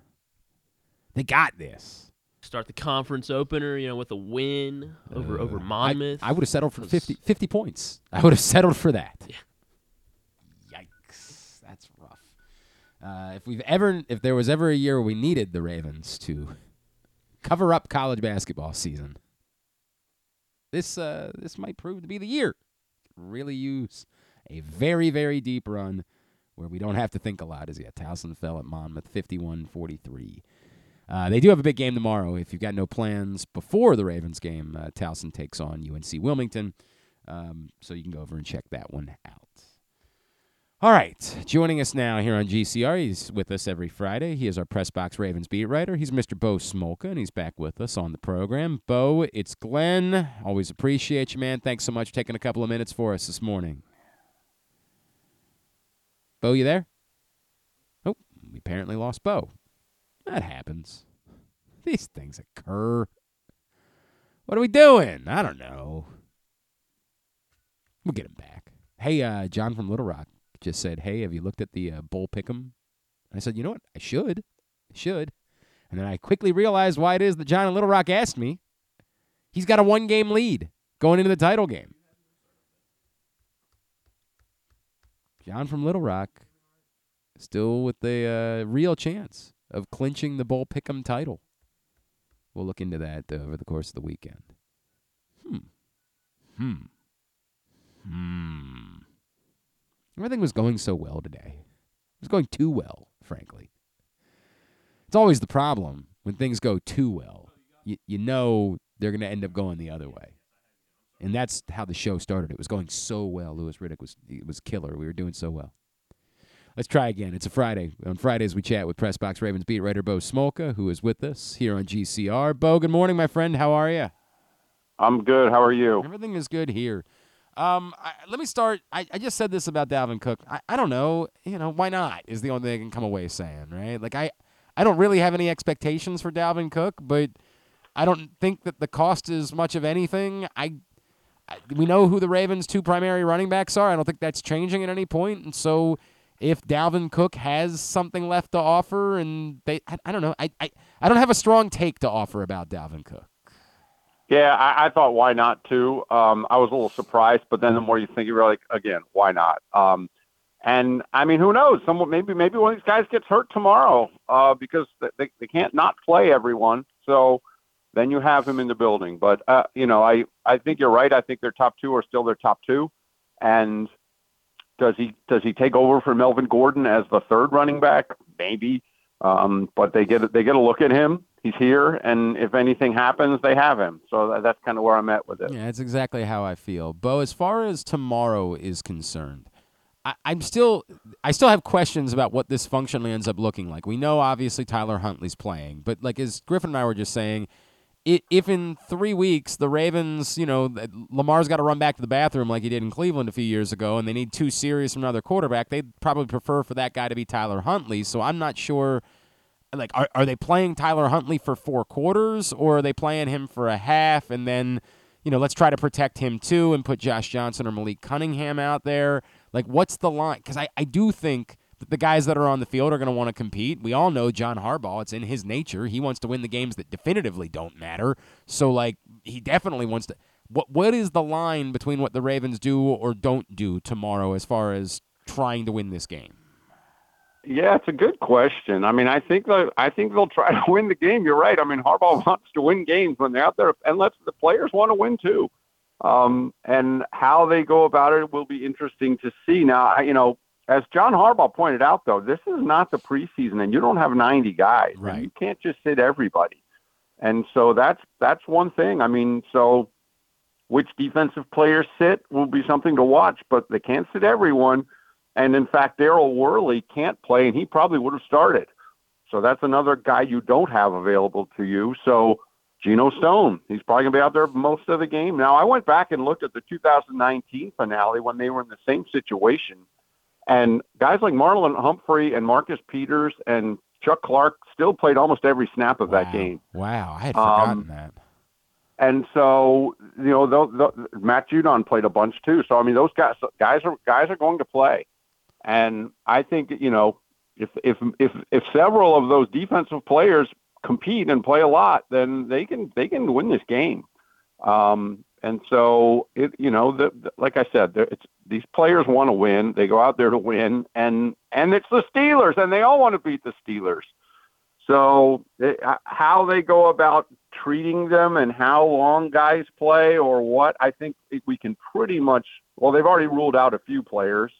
they got this." Start the conference opener, you know, with a win over over Monmouth. I, would have settled for Was- 50, 50 points. I would have *laughs* settled for that. Yeah. Yikes, that's rough. Uh, if we've ever, if there was ever a year we needed the Ravens to cover up college basketball season, this uh, this might prove to be the year. Really use a very very deep run where we don't have to think a lot. As yet, Towson fell at Monmouth 51-43. Uh, they do have a big game tomorrow. If you've got no plans before the Ravens game, uh, Towson takes on UNC Wilmington. Um, so you can go over and check that one out. All right, joining us now here on GCR, he's with us every Friday. He is our Press Box Ravens beat writer. He's Mr. Bo Smolka, and he's back with us on the program. Bo, it's Glenn. Always appreciate you, man. Thanks so much for taking a couple of minutes for us this morning. Bo, you there? Oh, we apparently lost Bo. That happens. These things occur. What are we doing? I don't know. We'll get him back. Hey, uh, John from Little Rock just said, "Hey, have you looked at the uh, Bowl Pick'em?" I said, "You know what? I should. I should." And then I quickly realized why it is that John in Little Rock asked me. He's got a one-game lead going into the title game. John from Little Rock, still with the uh, real chance of clinching the Bowl Pick'em title. We'll look into that uh, over the course of the weekend. Hmm. Hmm. Hmm. Everything was going so well today. It was going too well, frankly. It's always the problem when things go too well. You, you know they're going to end up going the other way. And that's how the show started. It was going so well. Louis Riddick was was killer. We were doing so well. Let's try again. It's a Friday. On Fridays, we chat with Pressbox Ravens beat writer Bo Smolka, who is with us here on GCR. Bo, good morning, my friend. How are you? I'm good. How are you? Everything is good here. Um, I, let me start. I, I just said this about Dalvin Cook. I, I don't know. You know, why not? Is the only thing I can come away saying, right? Like I, I don't really have any expectations for Dalvin Cook, but I don't think that the cost is much of anything. I, we know who the Ravens' two primary running backs are. I don't think that's changing at any point. And so, if Dalvin Cook has something left to offer, and they, I, I don't know, I, I, I don't have a strong take to offer about Dalvin Cook. Yeah, I, I thought why not too. Um, I was a little surprised, but then the more you think, you're like, again, why not? Um, and I mean, who knows? Someone maybe maybe one of these guys gets hurt tomorrow uh, because they, they can't not play everyone. So then you have him in the building. But uh, you know, I I think you're right. I think their top two are still their top two. And does he does he take over for Melvin Gordon as the third running back? Maybe. Um, but they get they get a look at him. He's here, and if anything happens, they have him. So that, that's kind of where I'm at with it. Yeah, that's exactly how I feel. Bo, as far as tomorrow is concerned, I, I'm still I still have questions about what this functionally ends up looking like. We know obviously Tyler Huntley's playing, but like as Griffin and I were just saying, if in three weeks the Ravens, you know, Lamar's got to run back to the bathroom like he did in Cleveland a few years ago, and they need two series from another quarterback, they'd probably prefer for that guy to be Tyler Huntley. So I'm not sure. Like, are are they playing Tyler Huntley for four quarters, or are they playing him for a half, and then, you know, let's try to protect him too and put Josh Johnson or Malik Cunningham out there? Like, what's the line? Because I I do think the guys that are on the field are going to want to compete. We all know John Harbaugh. It's in his nature. He wants to win the games that definitively don't matter. So, like, he definitely wants to. What What is the line between what the Ravens do or don't do tomorrow as far as trying to win this game? Yeah, it's a good question. I mean, I think the, I think they'll try to win the game. You're right. I mean, Harbaugh *laughs* wants to win games when they're out there, and let the players want to win too. Um, and how they go about it will be interesting to see. Now, you know, as John Harbaugh pointed out, though, this is not the preseason, and you don't have 90 guys. Right. You can't just sit everybody. And so that's that's one thing. I mean, so which defensive players sit will be something to watch, but they can't sit everyone. And in fact, Daryl Worley can't play, and he probably would have started. So that's another guy you don't have available to you. So Geno Stone, he's probably going to be out there most of the game. Now, I went back and looked at the 2019 finale when they were in the same situation and guys like Marlon Humphrey and Marcus Peters and Chuck Clark still played almost every snap of wow. that game. Wow, I had forgotten Um, that. And so, you know, the, the, Matt Judon played a bunch too. So I mean, those guys guys are guys are going to play, and I think you know if if if if several of those defensive players compete and play a lot, then they can they can win this game. Um, and so it you know the, the like I said, it's these players want to win. They go out there to win, and and it's the Steelers, and they all want to beat the Steelers. So it, uh, how they go about treating them and how long guys play or what, I think we can pretty much. Well, they've already ruled out a few players.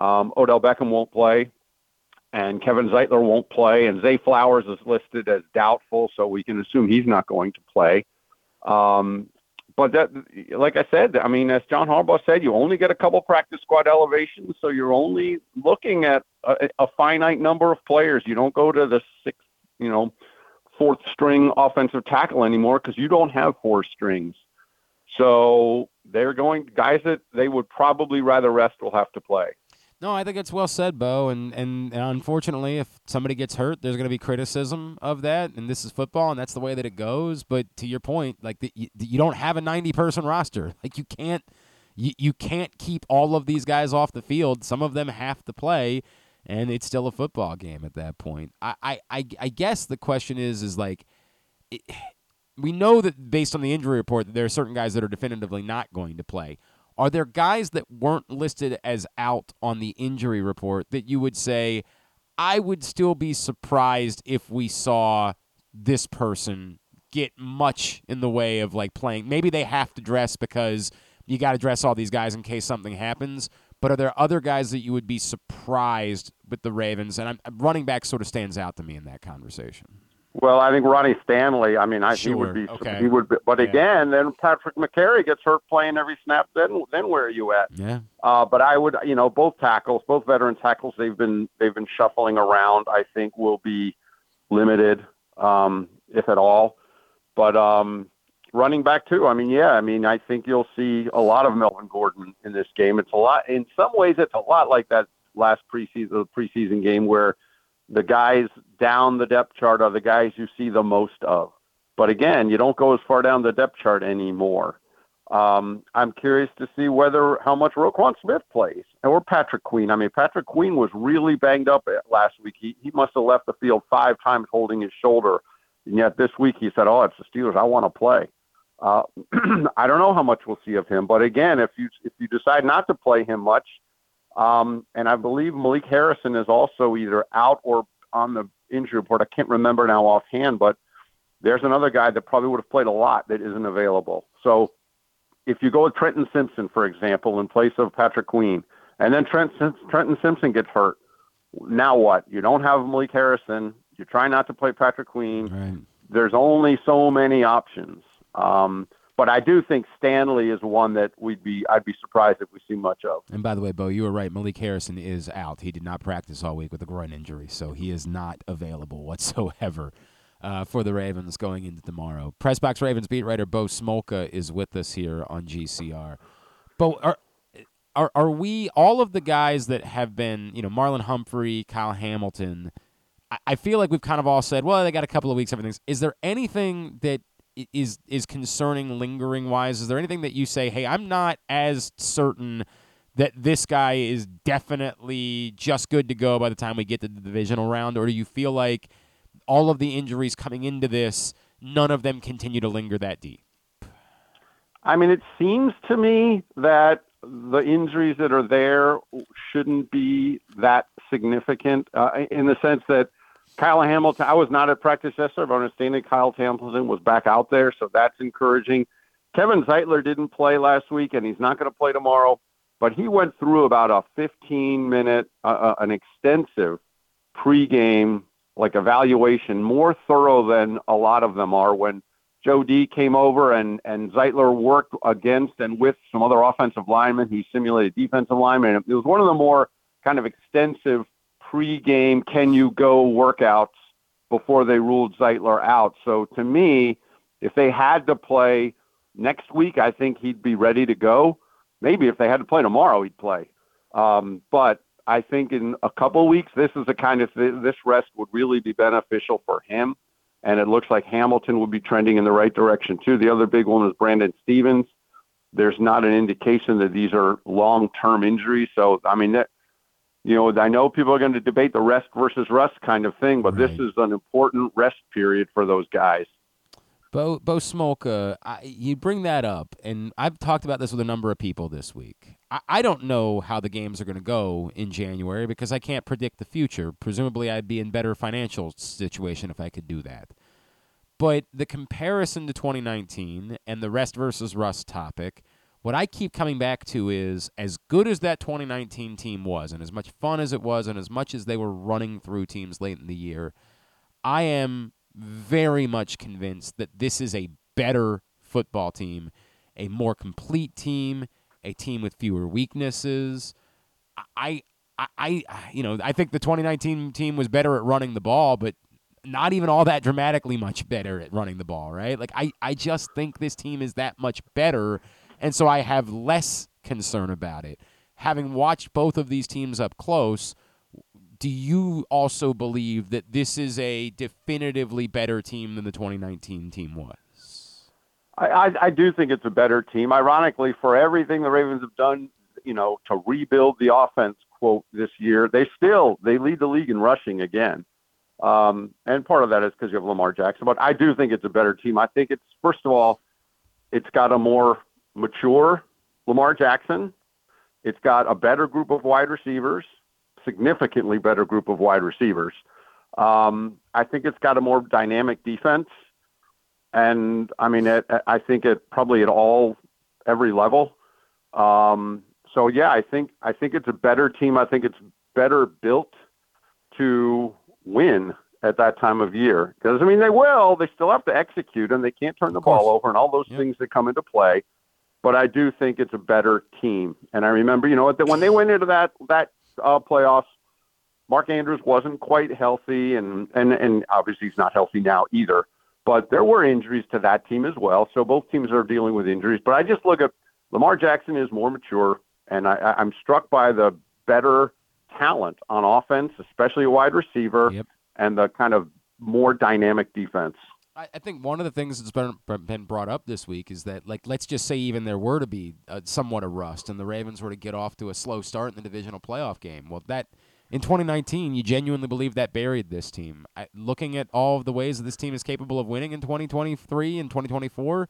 Um, Odell Beckham won't play, and Kevin Zeitler won't play, and Zay Flowers is listed as doubtful, so we can assume he's not going to play. Um, but that, like I said, I mean, as John Harbaugh said, you only get a couple practice squad elevations, so you're only looking at a, a finite number of players. You don't go to the sixth, you know, fourth string offensive tackle anymore because you don't have four strings. So they're going guys that they would probably rather rest will have to play. No, I think it's well said, Bo. And, and, and unfortunately, if somebody gets hurt, there's going to be criticism of that. And this is football, and that's the way that it goes. But to your point, like the, you, you don't have a 90 person roster. Like you can't you, you can't keep all of these guys off the field. Some of them have to play, and it's still a football game at that point. I I, I, I guess the question is is like. It, we know that based on the injury report that there are certain guys that are definitively not going to play. Are there guys that weren't listed as out on the injury report that you would say, I would still be surprised if we saw this person get much in the way of like playing? Maybe they have to dress because you got to dress all these guys in case something happens. But are there other guys that you would be surprised with the Ravens? And I'm, running back sort of stands out to me in that conversation. Well, I think Ronnie Stanley. I mean, I, he would be. okay. He would. Be, but Yeah. again, then Patrick Mekari gets hurt playing every snap. Then, then where are you at? Yeah. Uh, but I would, you know, both tackles, both veteran tackles, they've been they've been shuffling around. I think will be limited, um, if at all. But um, running back too. I mean, yeah. I mean, I think you'll see a lot of Melvin Gordon in this game. It's a lot. In some ways, it's a lot like that last preseason the preseason game where the guys down the depth chart are the guys you see the most of. But again, you don't go as far down the depth chart anymore. Um, I'm curious to see whether how much Roquan Smith plays or Patrick Queen. I mean, Patrick Queen was really banged up last week. He he must have left the field five times holding his shoulder, and yet this week he said, "Oh, it's the Steelers. I want to play." Uh, *clears throat* I don't know how much we'll see of him, but again, if you if you decide not to play him much, um, and I believe Malik Harrison is also either out or on the injury report. I can't remember now offhand, but there's another guy that probably would have played a lot that isn't available. So if you go with Trenton Simpson, for example, in place of Patrick Queen, and then Trent, Trenton Simpson gets hurt, now what? You don't have Malik Harrison. You try not to play Patrick Queen. Right. There's only so many options. Um, but I do think Stanley is one that we'd be I'd be surprised if we see much of. And by the way, Bo, you were right. Malik Harrison is out. He did not practice all week with a groin injury, so he is not available *laughs* whatsoever uh, for the Ravens going into tomorrow. Pressbox Ravens beat writer Bo Smolka is with us here on GCR. Bo, are are are we all of the guys that have been, you know, Marlon Humphrey, Kyle Hamilton? I, I feel like we've kind of all said, well, they got a couple of weeks, everything's. Is there anything that is is concerning lingering wise? Is there anything that you say, hey, I'm not as certain that this guy is definitely just good to go by the time we get to the divisional round, or do you feel like all of the injuries coming into this, none of them continue to linger that deep? I mean, it seems to me that the injuries that are there shouldn't be that significant uh, in the sense that Kyle Hamilton, I was not at practice yesterday, but I understand that Kyle Hamilton was back out there, so that's encouraging. Kevin Zeitler didn't play last week, and he's not going to play tomorrow, but he went through about a 15 minute, uh, uh, an extensive pregame like evaluation, more thorough than a lot of them are when Joe D came over and, and Zeitler worked against and with some other offensive linemen. He simulated defensive linemen. It was one of the more kind of extensive pre-game can you go workouts before they ruled Zeitler out. So to me, if they had to play next week, I think he'd be ready to go. Maybe if they had to play tomorrow, he'd play. Um, but I think in a couple weeks, this is the kind of th- this rest would really be beneficial for him. And it looks like Hamilton will be trending in the right direction too. The other big one is Brandon Stephens. There's not an indication that these are long-term injuries. So I mean, that, you know, I know people are going to debate the rest versus rust kind of thing, but right. this is an important rest period for those guys. Bo Bo Smolka, I, you bring that up, and I've talked about this with a number of people this week. I, I don't know how the games are going to go in January because I can't predict the future. Presumably, I'd be in better financial situation if I could do that. But the comparison to 2019 and the rest versus rust topic what I keep coming back to is as good as that 2019 team was, and as much fun as it was, and as much as they were running through teams late in the year, I am very much convinced that this is a better football team, a more complete team, a team with fewer weaknesses. I, I, you know, I think the 2019 team was better at running the ball, but not even all that dramatically much better at running the ball, right? Like I, I just think this team is that much better and so I have less concern about it. Having watched both of these teams up close, do you also believe that this is a definitively better team than the 2019 team was? I, I, I do think it's a better team. Ironically, for everything the Ravens have done, you know, to rebuild the offense, quote, this year, they still they lead the league in rushing again. Um, and part of that is because you have Lamar Jackson. But I do think it's a better team. I think it's first of all, it's got a more mature Lamar Jackson. It's got a better group of wide receivers, significantly better group of wide receivers. Um, I think it's got a more dynamic defense, and I mean, it, I think it probably at all every level. Um, so yeah, I think I think it's a better team. I think it's better built to win at that time of year. Because I mean, they will. They still have to execute, and they can't turn the ball over, and all those yep. things that come into play but I do think it's a better team. And I remember, you know, when they went into that that uh, playoffs, Mark Andrews wasn't quite healthy, and and and obviously he's not healthy now either. But there were injuries to that team as well. So both teams are dealing with injuries. But I just look at Lamar Jackson is more mature, and I, I'm struck by the better talent on offense, especially a wide receiver, yep. and the kind of more dynamic defense. I, I think one of the things that's been been brought up this week is that, like, let's just say even there were to be uh, somewhat a rust, and the Ravens were to get off to a slow start in the divisional playoff game. Well, that in 2019, you genuinely believe that buried this team. I, looking at all of the ways that this team is capable of winning in 2023 and 2024,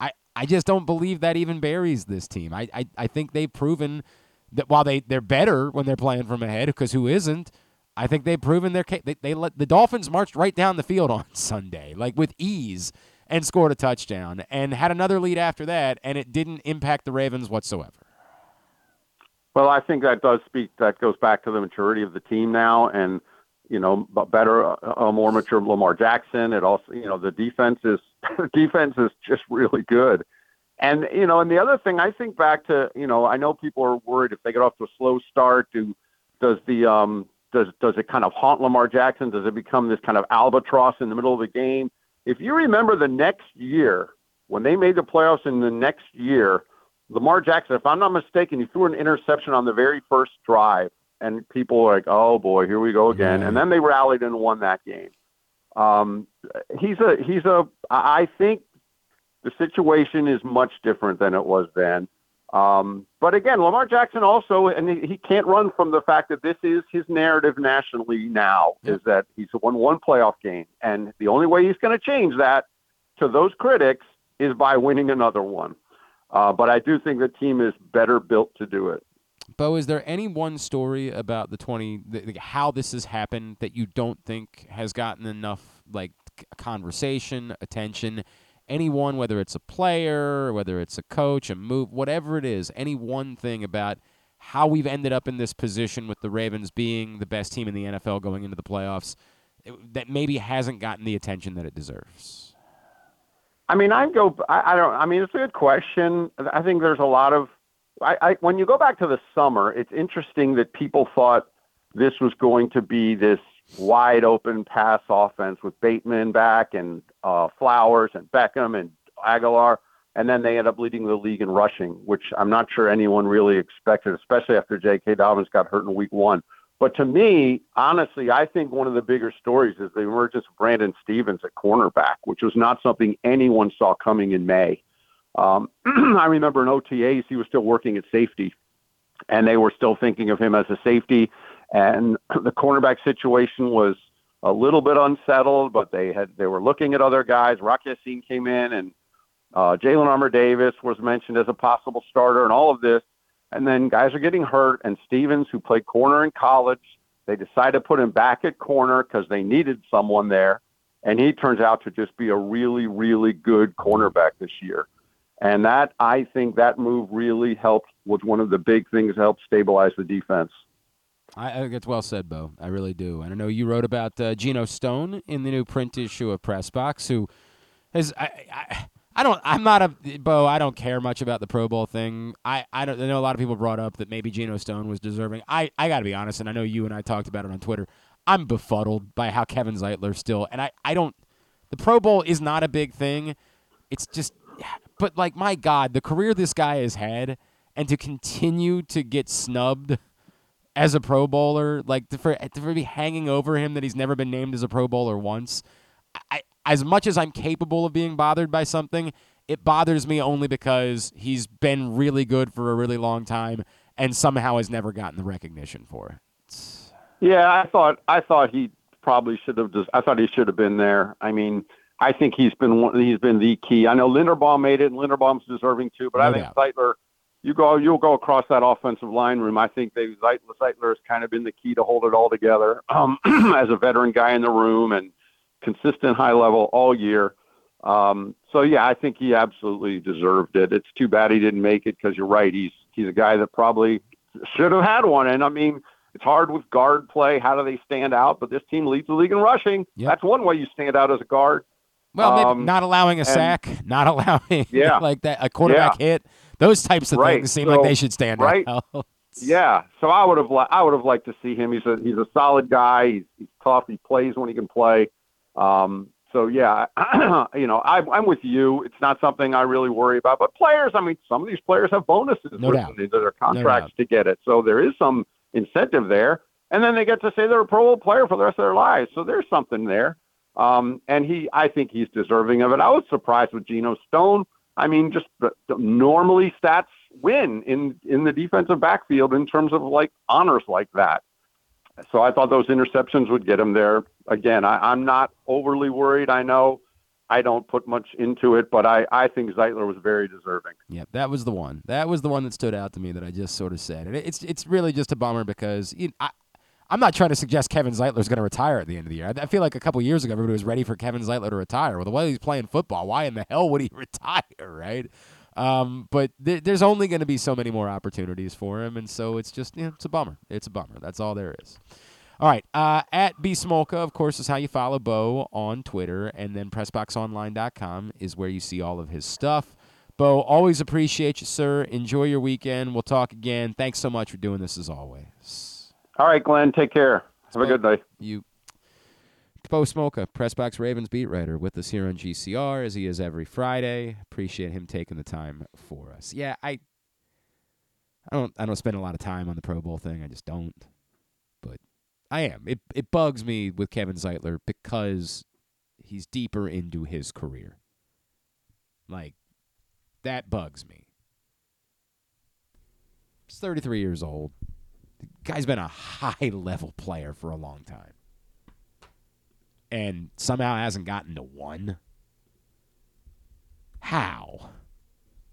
I, I just don't believe that even buries this team. I, I, I think they've proven that while they, they're better when they're playing from ahead, because who isn't? I think they've proven their ca- they, they let the Dolphins marched right down the field *laughs* on Sunday, like with ease, and scored a touchdown and had another lead after that, and it didn't impact the Ravens whatsoever. Well, I think that does speak. That goes back to the maturity of the team now, and you know, better, a more mature Lamar Jackson. It also, you know, the defense is *laughs* defense is just really good. And you know, and the other thing I think back to, you know, I know people are worried if they get off to a slow start, do does the um does does it kind of haunt Lamar Jackson? Does it become this kind of albatross in the middle of the game? If you remember the next year when they made the playoffs in the next year, Lamar Jackson, if I'm not mistaken, he threw an interception on the very first drive, and people were like, "Oh boy, here we go again." And then they rallied and won that game. Um, he's a he's a. I think the situation is much different than it was then. Um, but again, Lamar Jackson also, and he, can't run from the fact that this is his narrative nationally now, is that he's won one playoff game, and the only way he's going to change that to those critics is by winning another one. Uh, but I do think the team is better built to do it. Bo, is there any one story about the 20, the, the, how this has happened that you don't think has gotten enough like conversation, attention? Anyone, whether it's a player, whether it's a coach, a move, whatever it is, any one thing about how we've ended up in this position with the Ravens being the best team in the NFL going into the playoffs that maybe hasn't gotten the attention that it deserves? I mean, I go. I, I don't. I mean, it's a good question. I think there's a lot of. I, I when you go back to the summer, it's interesting that people thought this was going to be this wide open pass offense with Bateman back and uh, Flowers and Beckham and Agholor, and then they end up leading the league in rushing, which I'm not sure anyone really expected, especially after J.K. Dobbins got hurt in Week One. But to me, honestly, I think one of the bigger stories is the emergence of Brandon Stephens at cornerback, which was not something anyone saw coming in May. Um, *clears throat* I remember in OTAs, he was still working at safety, and they were still thinking of him as a safety. And *clears throat* the cornerback situation was a little bit unsettled, but they had they were looking at other guys. Rock Ya-Sin came in, and uh, Jalyn Armour Davis was mentioned as a possible starter, and all of this. And then guys are getting hurt, and Stephens, who played corner in college, they decided to put him back at corner because they needed someone there. And he turns out to just be a really, really good cornerback this year. And that, I think, that move really helped, was one of the big things that helped stabilize the defense. I, think it's well said, Bo. I really do. And I know you wrote about uh, Geno Stone in the new print issue of Press Box, who has. I, I, I don't. I'm not a Bo. I don't care much about the Pro Bowl thing. I I don't I know a lot of people brought up that maybe Geno Stone was deserving. I I got to be honest, and I know you and I talked about it on Twitter. I'm befuddled by how Kevin Zeitler still, and I I don't. The Pro Bowl is not a big thing. It's just, but like my God, the career this guy has had, and to continue to get snubbed as a Pro Bowler, like to, for to be hanging over him that he's never been named as a Pro Bowler once. I, as much as I'm capable of being bothered by something, it bothers me only because he's been really good for a really long time and somehow has never gotten the recognition for it. Yeah, I thought I thought he probably should have. Just, I thought he should have been there. I mean, I think he's been one, he's been the key. I know Linderbaum made it, and Linderbaum's deserving too. But No I think doubt. Zeitler, you go you'll go across that offensive line room. I think they Zeitler, has kind of been the key to hold it all together um, *clears throat* as a veteran guy in the room and consistent high level all year. Um, so yeah, I think he absolutely deserved it. It's too bad he didn't make it because you're right. He's he's a guy that probably should have had one. And I mean, it's hard with guard play. How do they stand out? But this team leads the league in rushing. Yep. That's one way you stand out as a guard. Well, maybe Um, not allowing a and- sack, *laughs* not allowing Yeah. *laughs* like that a quarterback hit. Those types of Right. things seem like they should stand right. out. *laughs* Yeah, so I would have li- I would have liked to see him. He's a he's a solid guy. He's, he's tough. He plays when he can play. Um, so yeah, *clears throat* you know, I, I'm with you. It's not something I really worry about. But players, I mean, some of these players have bonuses No written doubt. into their contracts doubt. to get it. So there is some incentive there. And then they get to say they're a Pro Bowl player for the rest of their lives. So there's something there. Um, and he, I think he's deserving of it. I was surprised with Geno Stone. I mean, just the, the normally stats win in in the defensive backfield in terms of like honors like that. So I thought those interceptions would get him there. Again, I, I'm not overly worried. I know I don't put much into it, but I, I think Zeitler was very deserving. Yeah, that was the one. That was the one that stood out to me that I just sort of said. And it's it's really just a bummer because you know, I, I'm not trying to suggest Kevin Zeitler is going to retire at the end of the year. I, I feel like a couple years ago everybody was ready for Kevin Zeitler to retire. Well, the way he's playing football, why in the hell would he *laughs* retire, right? Um, but th- there's only going to be so many more opportunities for him, and so it's just you know, it's a bummer. It's a bummer. That's all there is. All right, uh, at B Smolka, of course, is how you follow Bo on Twitter, and then PressBoxOnline.com is where you see all of his stuff. Bo, always appreciate you, sir. Enjoy your weekend. We'll talk again. Thanks so much for doing this as always. All right, Glenn, take care. Have a good day. You, Bo Smolka, Pressbox Ravens beat writer, with us here on GCR as he is every Friday. Appreciate him taking the time for us. Yeah, I, I don't, I don't spend a lot of time on the Pro Bowl thing. I just don't. But I am. It it bugs me with Kevin Zeitler because he's deeper into his career. Like that bugs me. He's 33 years old. Guy's been a high level player for a long time. And somehow hasn't gotten to one. How?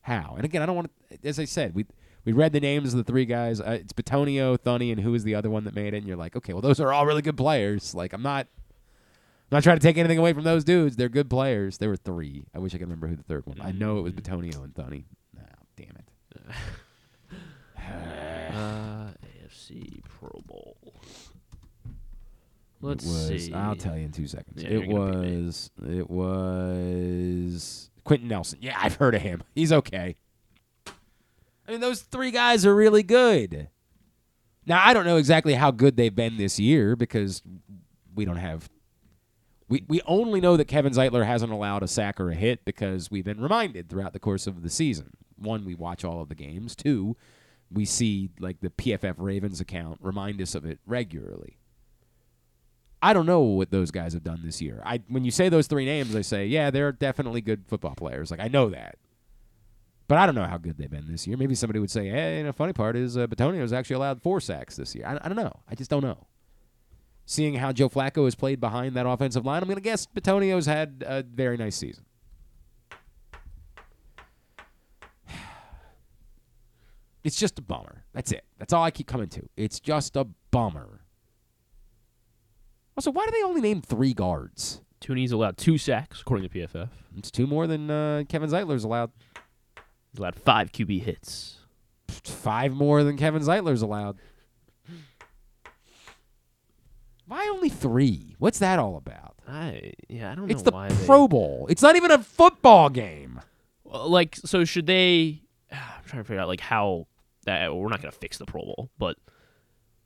How? And again, I don't want to as I said, we we read the names of the three guys. Uh, it's Bitonio, Thuney, and who is the other one that made it? And you're like, okay, well, those are all really good players. Like, I'm not, I'm not trying to take anything away from those dudes. They're good players. There were three. I wish I could remember who the third one. I know it was Bitonio and Thuney. No, damn it. *laughs* *sighs* Uh, AFC Pro Bowl. Let's was, see. I'll tell you in two seconds. Yeah, it you're gonna beat me. was. It was Quenton Nelson. Yeah, I've heard of him. *laughs* He's okay. I mean, those three guys are really good. Now, I don't know exactly how good they've been this year because we don't have. We, we only know that Kevin Zeitler hasn't allowed a sack or a hit because we've been reminded throughout the course of the season. One, we watch all of the games. Two, we see like the PFF Ravens account remind us of it regularly. I don't know what those guys have done this year. I when you say those three names, I say, yeah, they're definitely good football players. Like I know that. But I don't know how good they've been this year. Maybe somebody would say, hey, you know, funny part is uh, Bitonio's actually allowed four sacks this year. I, I don't know. I just don't know. Seeing how Joe Flacco has played behind that offensive line, I'm going to guess Bitonio's had a very nice season. It's just a bummer. That's it. That's all I keep coming to. It's just a bummer. Also, why do they only name three guards? Thuney's allowed two sacks, according to PFF. It's two more than uh, Kevin Zeitler's allowed. He's allowed five QB hits. Five more than Kevin Zeitler's allowed. Why only three? What's that all about? I yeah, I don't It's know the why Pro Bowl. It's not even a football game. Well, like, so should they? *sighs* I'm trying to figure out like how that. We're not gonna fix the Pro Bowl, but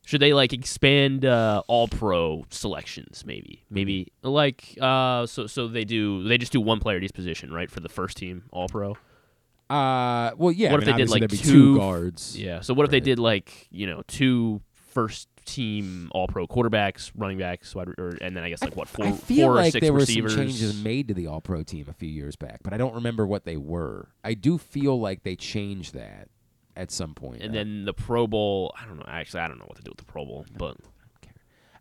should they like expand uh, All Pro selections? Maybe, maybe like uh, so so they do they just do one player at each position, right, for the first team All Pro. Uh, well, yeah. what I if mean, they did like two, two guards? Yeah. So what if they did like you know two first team All Pro quarterbacks, running backs, wide, or, and then I guess like what four I feel four or like six there were receivers. some changes made to the All Pro team a few years back, but I don't remember what they were. I do feel like they changed that at some point. and Uh, then the Pro Bowl. I don't know. Actually, I don't know what to do with the Pro Bowl, but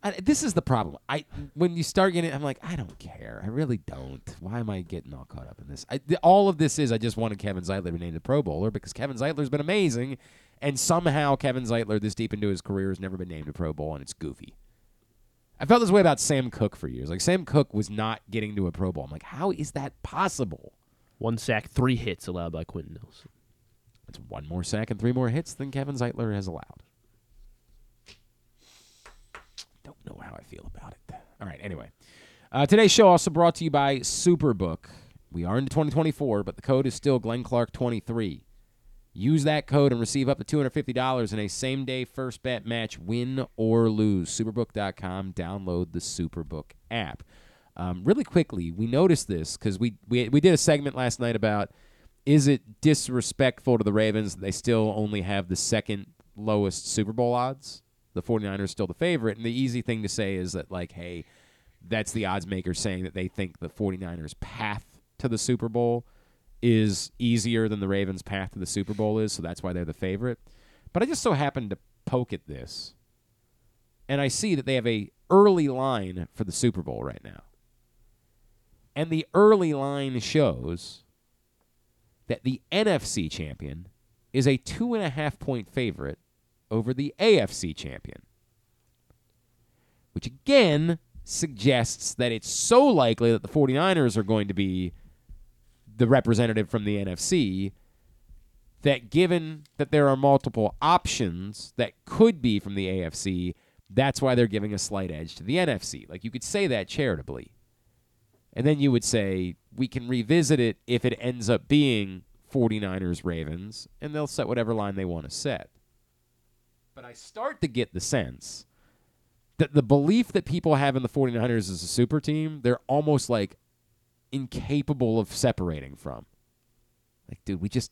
I, this is the problem. I when you start getting, I'm like, I don't care. I really don't. Why am I getting all caught up in this? I, th- all of this is I just wanted Kevin Zeitler to be named a Pro Bowler because Kevin Zeitler's been amazing, and somehow Kevin Zeitler, this deep into his career, has never been named a Pro Bowl, and it's goofy. I felt this way about Sam Koch for years. Like Sam Koch was not getting to a Pro Bowl. I'm like, how is that possible? one sack, three hits allowed by Quenton Nelson. It's one more sack and three more hits than Kevin Zeitler has allowed. Don't know how I feel about it. All right, anyway. Uh, today's show also brought to you by Superbook. We are into 2024, but the code is still Glenn Clark 23. Use that code and receive up to $250 in a same day first bet match, win or lose. Superbook.com. Download the Superbook app. Um, really quickly, we noticed this because we, we, we did a segment last night about is it disrespectful to the Ravens that they still only have the second lowest Super Bowl odds? The 49ers still the favorite. And the easy thing to say is that, like, hey, that's the odds maker saying that they think the 49ers path to the Super Bowl is easier than the Ravens path to the Super Bowl is, so that's why they're the favorite. But I just so happened to poke at this and I see that they have a early line for the Super Bowl right now. And the early line shows that the NFC champion is a two and a half point favorite over the AFC champion. Which again suggests that it's so likely that the 49ers are going to be the representative from the NFC that given that there are multiple options that could be from the AFC, that's why they're giving a slight edge to the NFC. Like you could say that charitably. And then you would say, we can revisit it if it ends up being 49ers Ravens, and they'll set whatever line they want to set. But I start to get the sense that the belief that people have in the 49ers as a super team, they're almost like incapable of separating from. Like, dude, we just,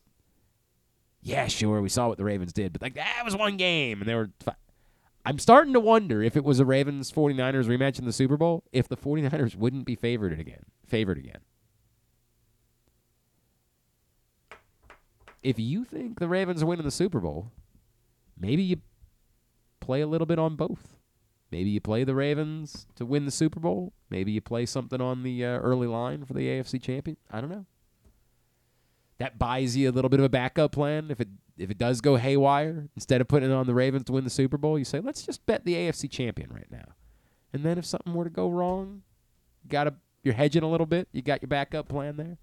yeah, sure, we saw what the Ravens did, but like that was one game, and they were. I'm starting to wonder if it was a Ravens 49ers rematch in the Super Bowl, if the 49ers wouldn't be favored again. Favored again. If you think the Ravens are winning the Super Bowl, maybe you play a little bit on both. Maybe you play the Ravens to win the Super Bowl. Maybe you play something on the uh, early line for the AFC champion. I don't know. That buys you a little bit of a backup plan if it if it does go haywire. Instead of putting it on the Ravens to win the Super Bowl, you say let's just bet the AFC champion right now. And then if something were to go wrong, you got to you're hedging a little bit. You got your backup plan there.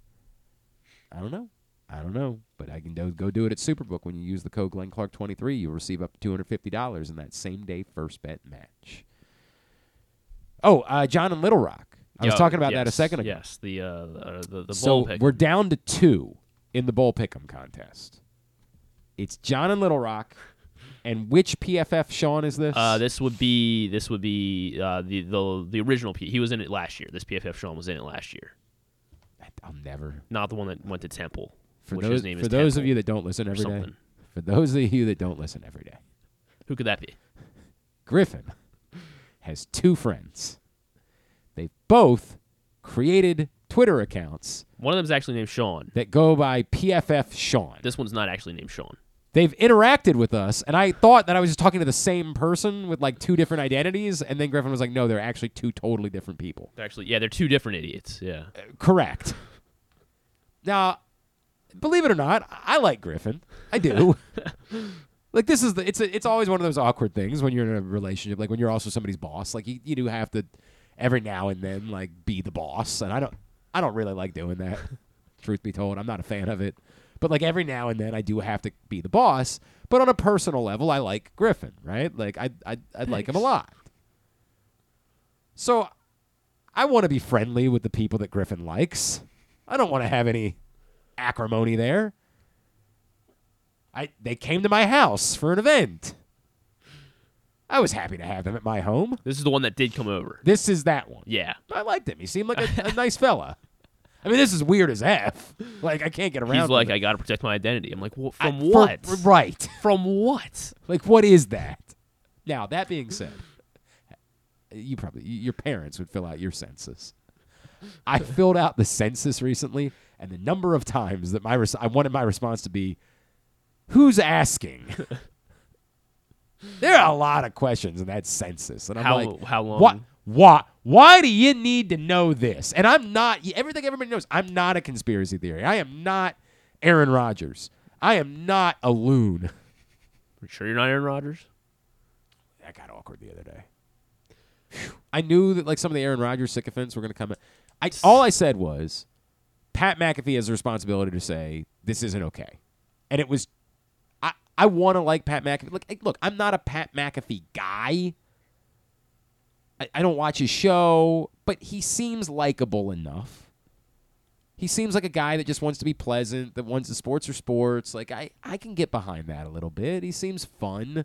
I don't know. I don't know, but I can do, go do it at Superbook. When you use the code Glenn Clark twenty three, you'll receive up to two hundred fifty dollars in that same day first bet match. Oh, uh, John and Little Rock. I was talking about that a second ago. Yes, the uh, the the, the so bowl pick. we're down to two in the bowl pick'em contest. It's John and Little Rock, and which PFF Sean is this? Uh, this would be this would be uh, the the the original P. He was in it last year. This PFF Sean was in it last year, I'll never. not the one that went to Temple. For which those his name for is those of you that don't listen every day, for those of you that don't listen every day, Who could that be? Griffin has two friends. They've both created Twitter accounts One of them is actually named Sean. that go by PFF Sean. This one's not actually named Sean. They've interacted with us, and I thought that I was just talking to the same person with like two different identities, and then Griffin was like, "No, they're actually two totally different people." They're actually yeah, they're two different idiots. Yeah. Uh, correct. Now, believe it or not, I like Griffin. I do. *laughs* like this is the it's a, it's always one of those awkward things when you're in a relationship. Like when you're also somebody's boss. Like you, you do have to every now and then like be the boss, and I don't I don't really like doing that. *laughs* Truth be told, I'm not a fan of it. But like every now and then, I do have to be the boss. But on a personal level, I like Griffin, right? Like I I I like him a lot. So I want to be friendly with the people that Griffin likes. I don't want to have any acrimony there. I they came to my house for an event. I was happy to have them at my home. This is the one that did come over. This is that one. Yeah. I liked him. He seemed like a, *laughs* a nice fella. I mean, this is weird as f. Like I can't get around. He's like, it. I got to protect my identity. I'm like, well, I- from for- what? right. *laughs* From what? Like, what is that? Now, that being said, you probably your parents would fill out your census. I filled out the census recently, and the number of times that my res- I wanted my response to be, "Who's asking?" *laughs* there are a lot of questions in that census, and I'm How- like, how long? What? Why? Why do you need to know this? And I'm not everything everybody knows. I'm not a conspiracy theory. I am not Aaron Rodgers. I am not a loon. Are you sure you're not Aaron Rodgers? That got awkward the other day. Phew. I knew that like some of the Aaron Rodgers sycophants were going to come. in. I all I said was, Pat McAfee has a responsibility to say this isn't okay, and it was. I I want to like Pat McAfee. Look, look, I'm not a Pat McAfee guy. I, I don't watch his show, but he seems likable enough. He seems like a guy that just wants to be pleasant, that wants the sports or sports. Like I, I can get behind that a little bit. He seems fun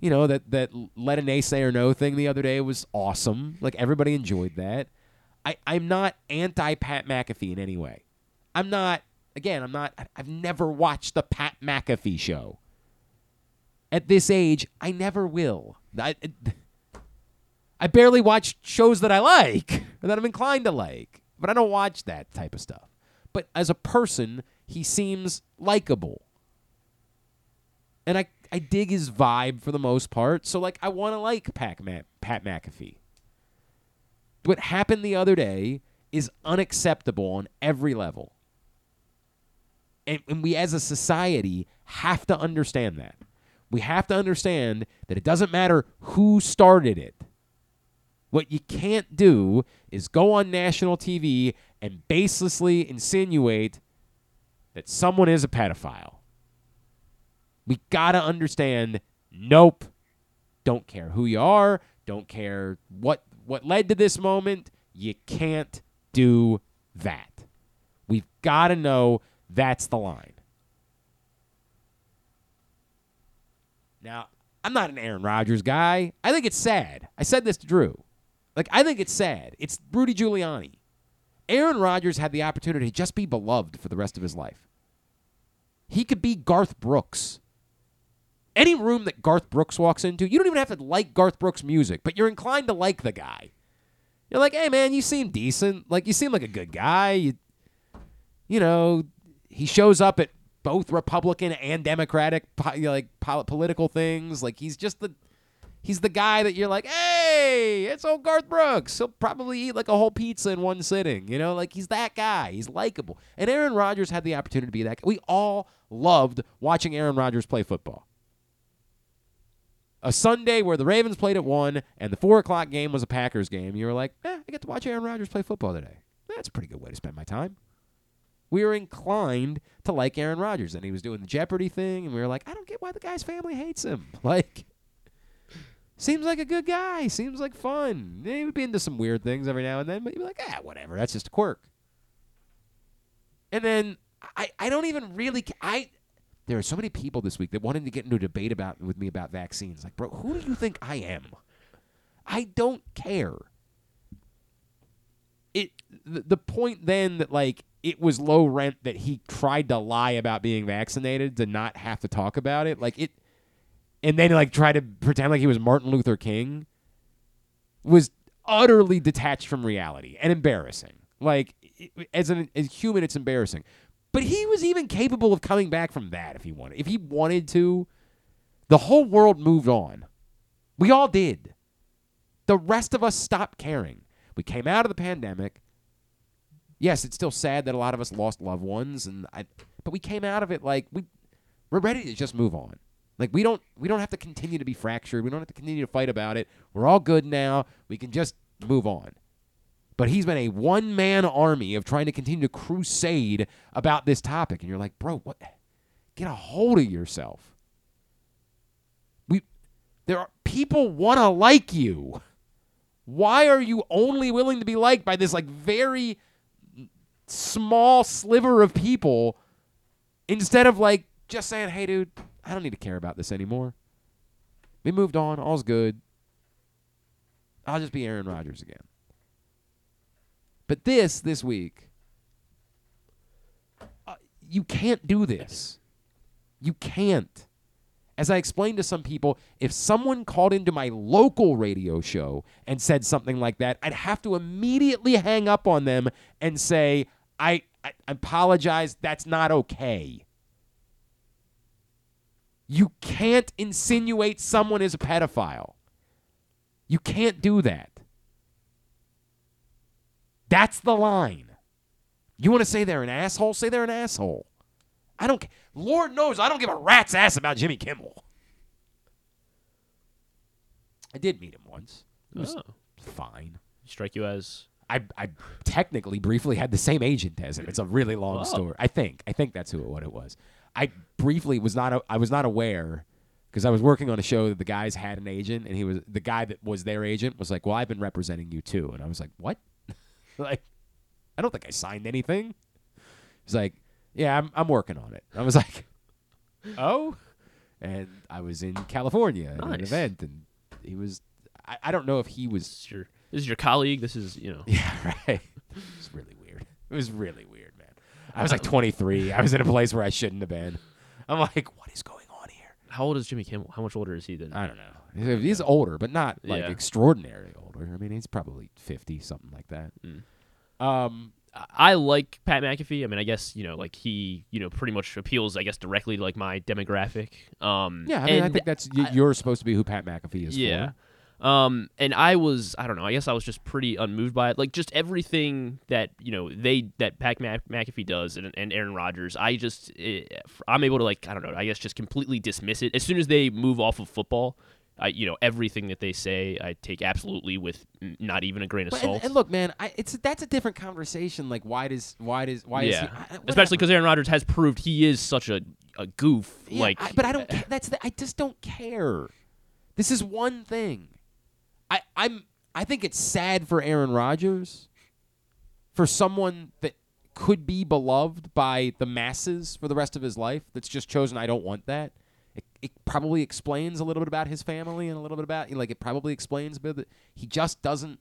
you know that that let a naysayer know thing the other day was awesome. Like everybody enjoyed that. I I'm not anti Pat McAfee in any way. I'm not. Again, I'm not. I've never watched the Pat McAfee show. At this age, I never will. I, I barely watch shows that I like or that I'm inclined to like, but I don't watch that type of stuff. But as a person, he seems likable. And I, I dig his vibe for the most part. So, like, I want to like Pat, Pat McAfee. What happened the other day is unacceptable on every level. And, and we, as a society, have to understand that. We have to understand that it doesn't matter who started it. What you can't do is go on national TV and baselessly insinuate that someone is a pedophile. We got to understand nope. Don't care who you are, don't care what what led to this moment. You can't do that. We've got to know that's the line. Now, I'm not an Aaron Rodgers guy. I think it's sad. I said this to Drew. Like, I think it's sad. It's Rudy Giuliani. Aaron Rodgers had the opportunity to just be beloved for the rest of his life. He could be Garth Brooks. Any room that Garth Brooks walks into, you don't even have to like Garth Brooks' music, but you're inclined to like the guy. You're like, hey man, you seem decent. Like you seem like a good guy. You, you know, he shows up at both Republican and Democratic like pol- political things. Like he's just the he's the guy that you're like, hey, it's old Garth Brooks. He'll probably eat like a whole pizza in one sitting. You know, like he's that guy. He's likable. And Aaron Rodgers had the opportunity to be that. Guy. We all loved watching Aaron Rodgers play football. A Sunday where the Ravens played at one and the four o'clock game was a Packers game. You were like, eh, I get to watch Aaron Rodgers play football today. That's a pretty good way to spend my time we were inclined to like Aaron Rodgers. And he was doing the Jeopardy thing, and we were like, I don't get why the guy's family hates him. *laughs* Like, seems like a good guy. Seems like fun. He would be into some weird things every now and then, but you'd be like, ah, whatever. That's just a quirk. And then I, I don't even really I there are so many people this week that wanted to get into a debate about with me about vaccines. Like, bro, who do you think I am? I don't care. It the, the point then that like it was low rent that he tried to lie about being vaccinated to not have to talk about it. Like it and then like try to pretend like he was Martin Luther King was utterly detached from reality and embarrassing. Like as an as human, it's embarrassing. But he was even capable of coming back from that if he wanted. If he wanted to, the whole world moved on. We all did. The rest of us stopped caring. We came out of the pandemic. Yes, it's still sad that a lot of us lost loved ones, and I, but we came out of it like we we're ready to just move on. Like we don't we don't have to continue to be fractured. We don't have to continue to fight about it. We're all good now. We can just move on. But he's been a one man army of trying to continue to crusade about this topic, and you're like, bro, what? Get a hold of yourself. We there are people want to like you. Why are you only willing to be liked by this like very small sliver of people instead of like just saying, "Hey, dude, I don't need to care about this anymore. We moved on. All's good. I'll just be Aaron Rodgers again." But this this week, uh, you can't do this. You can't. As I explained to some people, if someone called into my local radio show and said something like that, I'd have to immediately hang up on them and say, I, I apologize, that's not okay. You can't insinuate someone is a pedophile. You can't do that. That's the line. You want to say they're an asshole? Say they're an asshole. I don't. Lord knows I don't give a rat's ass about Jimmy Kimmel. I did meet him once. It was Oh. fine. Strike you as I, I technically briefly had the same agent as him. It's a really long Oh. story. I think. I think that's who what it was. I briefly was not. a- I was not aware because I was working on a show that the guys had an agent, and he was the guy that was their agent was like, "Well, I've been representing you too," and I was like, "What?" *laughs* like, I don't think I signed anything. He's like, "Yeah, I'm I'm working on it." I was *laughs* like, "Oh," and I was in California at an event, and he was. I, I don't know if he was this is your this is your colleague. This is you know. *laughs* yeah, right. It was really weird. It was really weird. I was like 23. I was in a place where I shouldn't have been. I'm like, what is going on here? How old is Jimmy Kimmel? How much older is he than? I don't know. He's older, but not like Yeah. extraordinarily older. I mean, he's probably fifty, something like that. Mm. Um, I like Pat McAfee. I mean, I guess you know, like he, you know, pretty much appeals, I guess, directly to like my demographic. Um, yeah, I mean, I and think that's y- you're supposed to be who Pat McAfee is. yeah. for. Um, and I was, I don't know, I guess I was just pretty unmoved by it. Like just everything that you know they that Pat Mc- McAfee does and, and Aaron Rodgers, I just, eh, I'm able to like, I don't know, I guess just completely dismiss it as soon as they move off of football. I, you know, everything that they say, I take absolutely with not even a grain of But, salt. and, and look, man, I, it's that's a different conversation. Like, why does why does why is he, I- especially because Aaron Rodgers has proved he is such a, a goof. Yeah, like, I- but I don't. That's the, I just don't care. This is one thing. I I'm I think it's sad for Aaron Rodgers, for someone that could be beloved by the masses for the rest of his life. That's just chosen. I don't want that. It, it probably explains a little bit about his family and a little bit about like it probably explains a bit that he just doesn't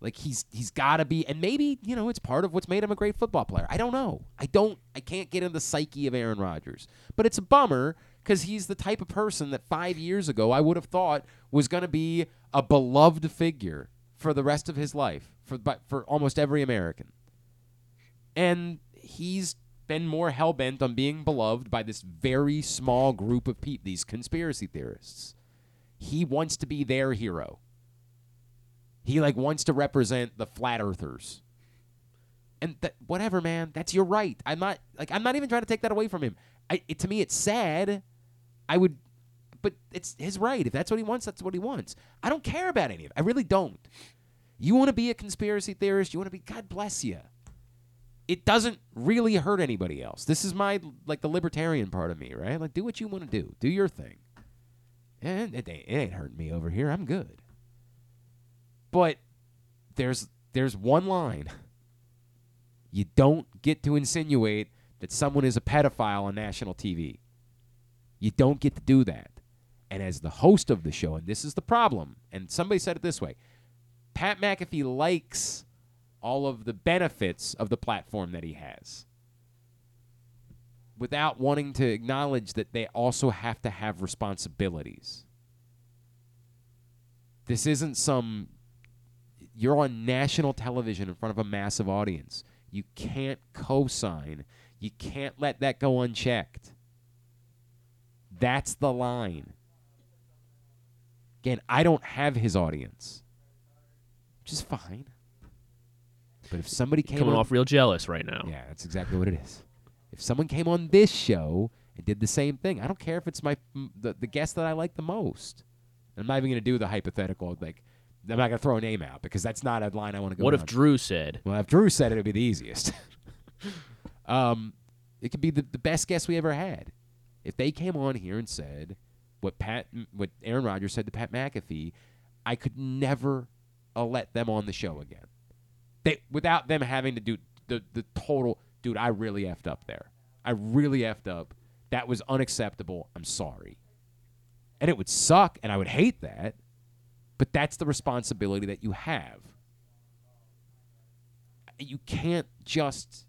like he's he's got to be and maybe you know it's part of what's made him a great football player i don't know i don't i can't get in the psyche of aaron rodgers but it's a bummer because he's the type of person that five years ago i would have thought was going to be a beloved figure for the rest of his life for for almost every american and he's been more hell-bent on being beloved by this very small group of people these conspiracy theorists he wants to be their hero he like wants to represent the flat earthers. And that whatever, man, that's your right. I'm not like I'm not even trying to take that away from him. I it, to me it's sad. I would but it's his right. If that's what he wants, that's what he wants. I don't care about any of it. I really don't. You want to be a conspiracy theorist, you want to be God bless you. It doesn't really hurt anybody else. This is my like the libertarian part of me, right? Like do what you want to do. Do your thing. And it ain't, it ain't hurting me over here. I'm good. But there's there's one line. You don't get to insinuate that someone is a pedophile on national TV. You don't get to do that. And as the host of the show, and this is the problem, and somebody said it this way Pat McAfee likes all of the benefits of the platform that he has without wanting to acknowledge that they also have to have responsibilities. This isn't some you're on national television in front of a massive audience. You can't co-sign. You can't let that go unchecked. That's the line. Again, I don't have his audience, which is fine. But if somebody came coming on, off real jealous right now. yeah, that's exactly what it is. If someone came on this show and did the same thing, I don't care if it's my the, the guest that I like the most. I'm not even going to do the hypothetical like I'm not going to throw a name out because that's not a line I want to go. What if. Drew said? Well, if Drew said it, it'd be the easiest. *laughs* um, it could be the, the best guest we ever had. If they came on here and said what Pat, what Aaron Rodgers said to Pat McAfee, I could never uh, let them on the show again. They without them having to do the the total. Dude, I really effed up there. I really effed up. That was unacceptable. I'm sorry. And it would suck, and I would hate that. But that's the responsibility that you have you can't just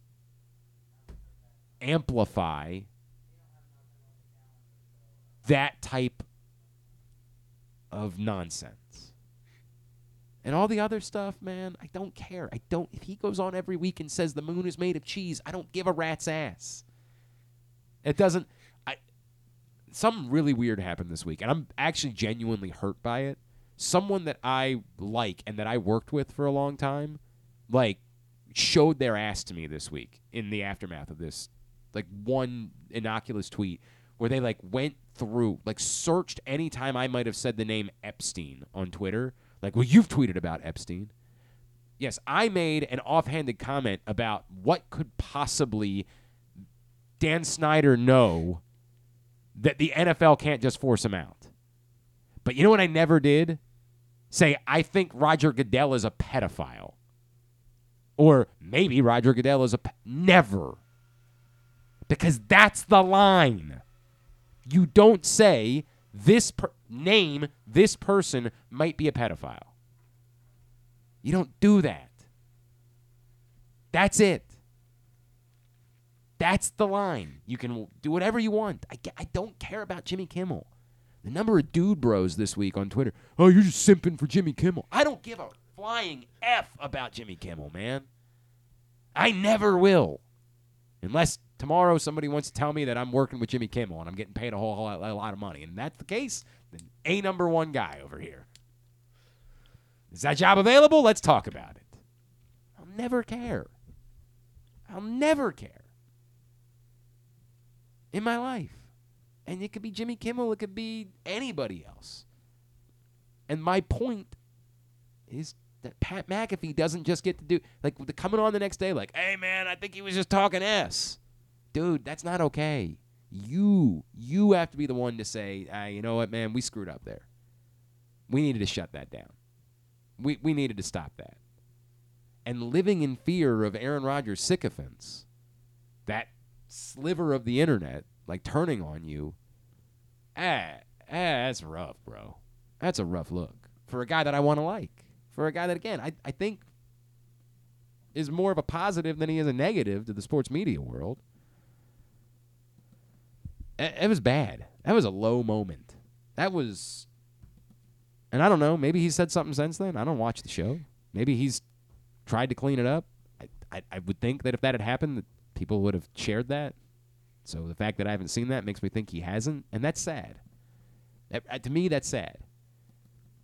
amplify that type of nonsense. And all the other stuff, man, I don't care. I don't if he goes on every week and says the moon is made of cheese, I don't give a rat's ass. It doesn't I something really weird happened this week, and I'm actually genuinely hurt by it. Someone that I like and that I worked with for a long time, like showed their ass to me this week in the aftermath of this like one innocuous tweet where they like went through like searched anytime I might have said the name Epstein on Twitter. Like well you've tweeted about Epstein. Yes I made an offhanded comment about what could possibly Dan Snyder know that the NFL can't just force him out. But you know what I never did? Say I think Roger Goodell is a pedophile. Or maybe Roger Goodell is a pe- never. Because that's the line. You don't say this per- name this person might be a pedophile. You don't do that. That's it. That's the line. You can do whatever you want. I, I don't care about Jimmy Kimmel. The number of dude bros this week on Twitter. Oh, you're just simping for Jimmy Kimmel. I don't give a flying F about Jimmy Kimmel, man. I never will. Unless tomorrow somebody wants to tell me that I'm working with Jimmy Kimmel and I'm getting paid a whole, whole a lot of money. And that's the case, then a number one guy over here. Is that job available? Let's talk about it. I'll never care. I'll never care in my life. And it could be Jimmy Kimmel, it could be anybody else. And my point is that Pat McAfee doesn't just get to do like coming on the next day, like, hey man, I think he was just talking S. Dude, that's not okay. You you have to be the one to say, ah, you know what, man, we screwed up there. We needed to shut that down. We we needed to stop that. And living in fear of Aaron Rodgers' sycophants, that sliver of the internet, like turning on you, ah, ah, that's rough, bro. That's a rough look for a guy that I want to like. For a guy that, again, I, I think is more of a positive than he is a negative to the sports media world. It, was bad. That was a low moment. That was, and I don't know. Maybe he said something since then. I don't watch the show. Maybe he's tried to clean it up. I, I, I would think that if that had happened, that people would have shared that. So the fact that I haven't seen that makes me think he hasn't, and that's sad. That- uh, to me, that's sad.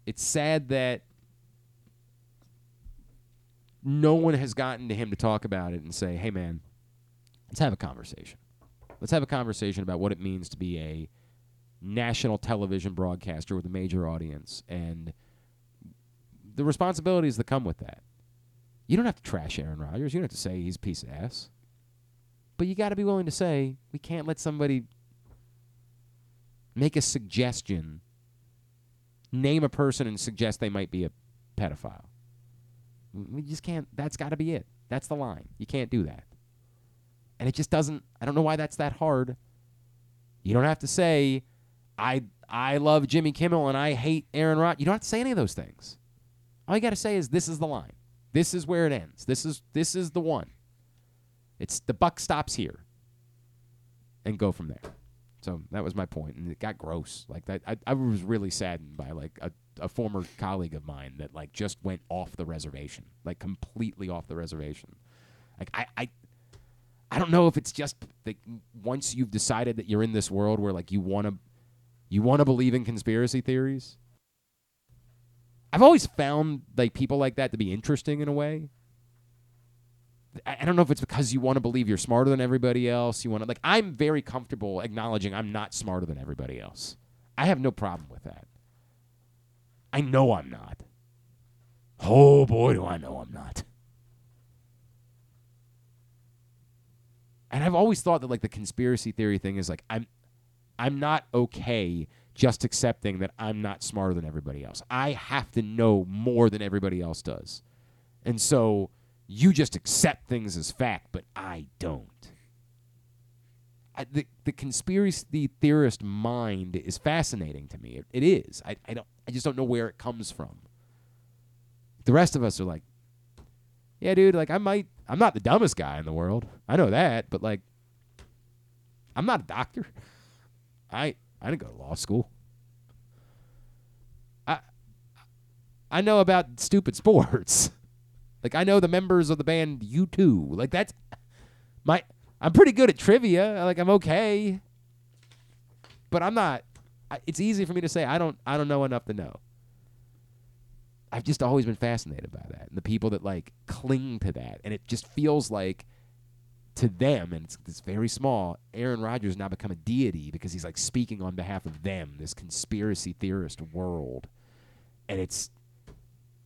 It's sad that no one has gotten to him to talk about it and say, "Hey, man, let's have a conversation. Let's have a conversation about what it means to be a national television broadcaster with a major audience and the responsibilities that come with that." You don't have to trash Aaron Rodgers. You don't have to say he's a piece of ass. But you got to be willing to say we can't let somebody make a suggestion, name a person, and suggest they might be a pedophile. We just can't. That's got to be it. That's the line. You can't do that. And it just doesn't. I don't know why that's that hard. You don't have to say, I I love Jimmy Kimmel and I hate Aaron Rodgers. You don't have to say any of those things. All you got to say is this is the line. This is where it ends. This is this is the one. It's the buck stops here. And go from there. So that was my point, and it got gross. Like that, I, I was really saddened by like a, a former colleague of mine that like just went off the reservation, like completely off the reservation. Like I, I, I don't know if it's just like once you've decided that you're in this world where like you want to, you want to believe in conspiracy theories. I've always found like people like that to be interesting in a way. I I don't know if it's because you want to believe you're smarter than everybody else. You want to like I'm very comfortable acknowledging I'm not smarter than everybody else. I have no problem with that. I know I'm not. Oh boy, do I know I'm not. And I've always thought that like the conspiracy theory thing is like I'm I'm not okay just accepting that I'm not smarter than everybody else. I have to know more than everybody else does. And so you just accept things as fact, but I don't. I, the the conspiracy theorist mind is fascinating to me. It, it is. I, I don't. I just don't know where it comes from. The rest of us are like, yeah, dude. Like I might. I'm not the dumbest guy in the world. I know that, but like, I'm not a doctor. I I didn't go to law school. I I know about stupid sports. *laughs* Like I know the members of the band U2. Like that's my I'm pretty good at trivia. Like I'm okay. But I'm not I, it's easy for me to say I don't I don't know enough to know. I've just always been fascinated by that. And the people that like cling to that and it just feels like to them and it's, it's very small, Aaron Rodgers now become a deity because he's like speaking on behalf of them, this conspiracy theorist world. And it's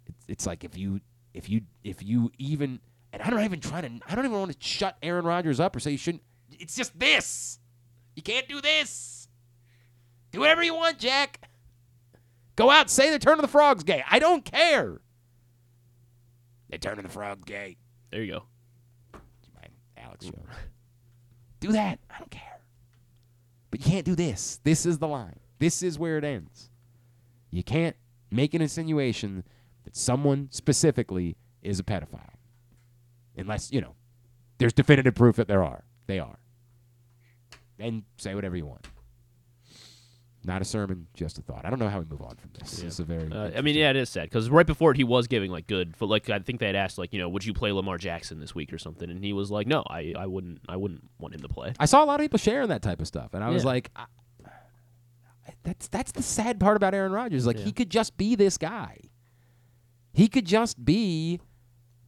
it's, it's like if you if you if you even and I'm not even trying to I don't even want to shut Aaron Rodgers up or say you shouldn't it's just this. You can't do this. Do whatever you want, Jack. Go out, say the turn of the frogs gay. I don't care. They turn of the frogs gay. There you go. Alex show. do that. I don't care. But you can't do this. This is the line. This is where it ends. You can't make an insinuation that someone specifically is a pedophile. Unless, you know, there's definitive proof that there are. They are. Then say whatever you want. Not a sermon, just a thought. I don't know how we move on from this. Yeah. It's a very. Uh, I mean, yeah, it is sad because right before it, he was giving like good. For like, I think they had asked like, you know, would you play Lamar Jackson this week or something, and he was like, no, I, I wouldn't, I wouldn't want him to play. I saw a lot of people sharing that type of stuff, and I was like, I, that's that's the sad part about Aaron Rodgers. Like Yeah. he could just be this guy. He could just be.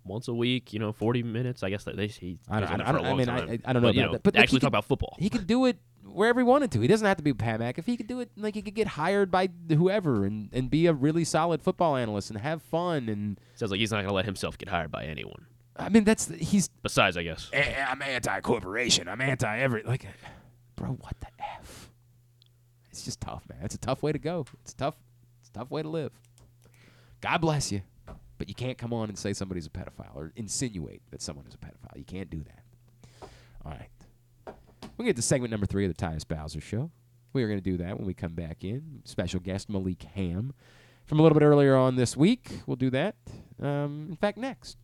Once a week, you know, forty minutes. I guess that they. He, I don't- he's I it for a don't- I mean, I- I- I don't know But, you about know, that, but, like, actually talk could- about football. He could do it wherever he wanted to. He doesn't have to be Pat McAfee. He could do it like he could get hired by whoever and, and be a really solid football analyst and have fun. And Sounds like he's not going to let himself get hired by anyone. I mean, that's he's. Besides, I guess. "Eh, I'm anti-corporation. I'm anti every like, bro. What the f? It's just tough, man. It's a tough way to go. It's tough. It's a tough way to live. God bless you, but you can't come on and say somebody's a pedophile or insinuate that someone is a pedophile. You can't do that. All right. We'll get to segment number three of the Tyus Bowser Show. We are going to do that when we come back in. Special guest Malik Hamm from a little bit earlier on this week. We'll do that. Um, in fact, next.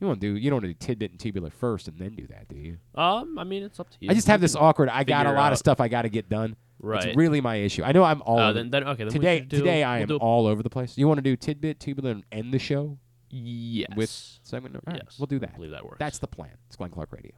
You want to do? You don't want to do tidbit and tubular first and then do that, do you? Um, I mean, it's up to you. I just have this awkward. I got a lot of stuff I got to get done. Right. It's really my issue. I know I'm all Uh, over- then- then- okay, then we today. should do- today I we'll am do- all over the place. You want to do tidbit, tubular, and end the show? Yes. With segment number. all right, Yes. we'll do that. I believe that works. That's the plan. It's Glenn Clark Radio.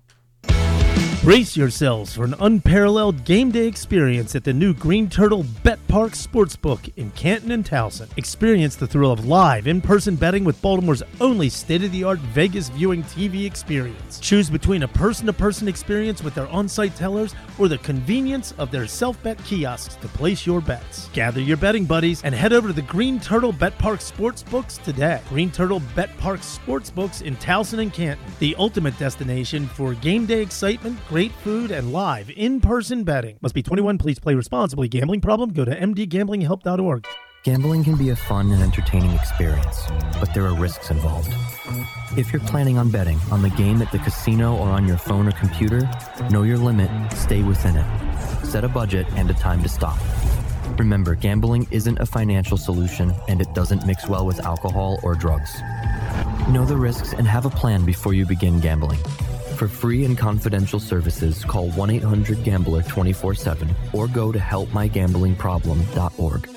Brace yourselves for an unparalleled game day experience at the new Green Turtle Bet Park Sportsbook in Canton and Towson. Experience the thrill of live in person betting with Baltimore's only state of the art Vegas viewing TV experience. Choose between a person to person experience with their on site tellers or the convenience of their self bet kiosks to place your bets. Gather your betting buddies and head over to the Green Turtle Bet Park Sportsbooks today. Green Turtle Bet Park Sportsbooks in Towson and Canton, the ultimate destination for game day excitement, great food, and live in person betting. Must be 21. Please play responsibly. Gambling problem? Go to mdgamblinghelp.org. Gambling can be a fun and entertaining experience, but there are risks involved. If you're planning on betting on the game at the casino or on your phone or computer, know your limit, stay within it. Set a budget and a time to stop. Remember, gambling isn't a financial solution and it doesn't mix well with alcohol or drugs. Know the risks and have a plan before you begin gambling. For free and confidential services, call 1 800 Gambler 24 7 or go to helpmygamblingproblem.org.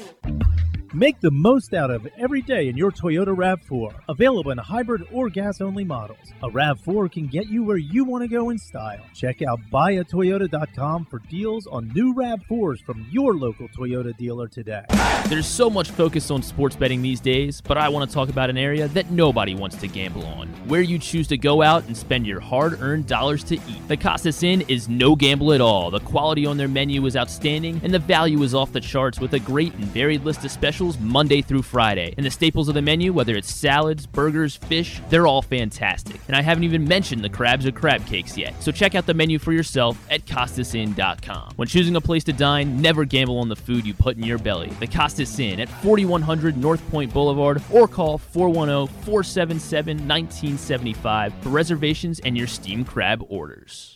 Make the most out of every day in your Toyota RAV4. Available in hybrid or gas only models. A RAV4 can get you where you want to go in style. Check out buyatoyota.com for deals on new RAV4s from your local Toyota dealer today. There's so much focus on sports betting these days, but I want to talk about an area that nobody wants to gamble on where you choose to go out and spend your hard earned dollars to eat. The Costas Inn is no gamble at all. The quality on their menu is outstanding, and the value is off the charts with a great and varied list of specials Monday through Friday. And the staples of the menu, whether it's salads, burgers, fish, they're all fantastic. And I haven't even mentioned the crabs or crab cakes yet. So check out the menu for yourself at costasin.com. When choosing a place to dine, never gamble on the food you put in your belly. The Costas Inn at 4100 North Point Boulevard or call 410-477-1975 for reservations and your steam crab orders.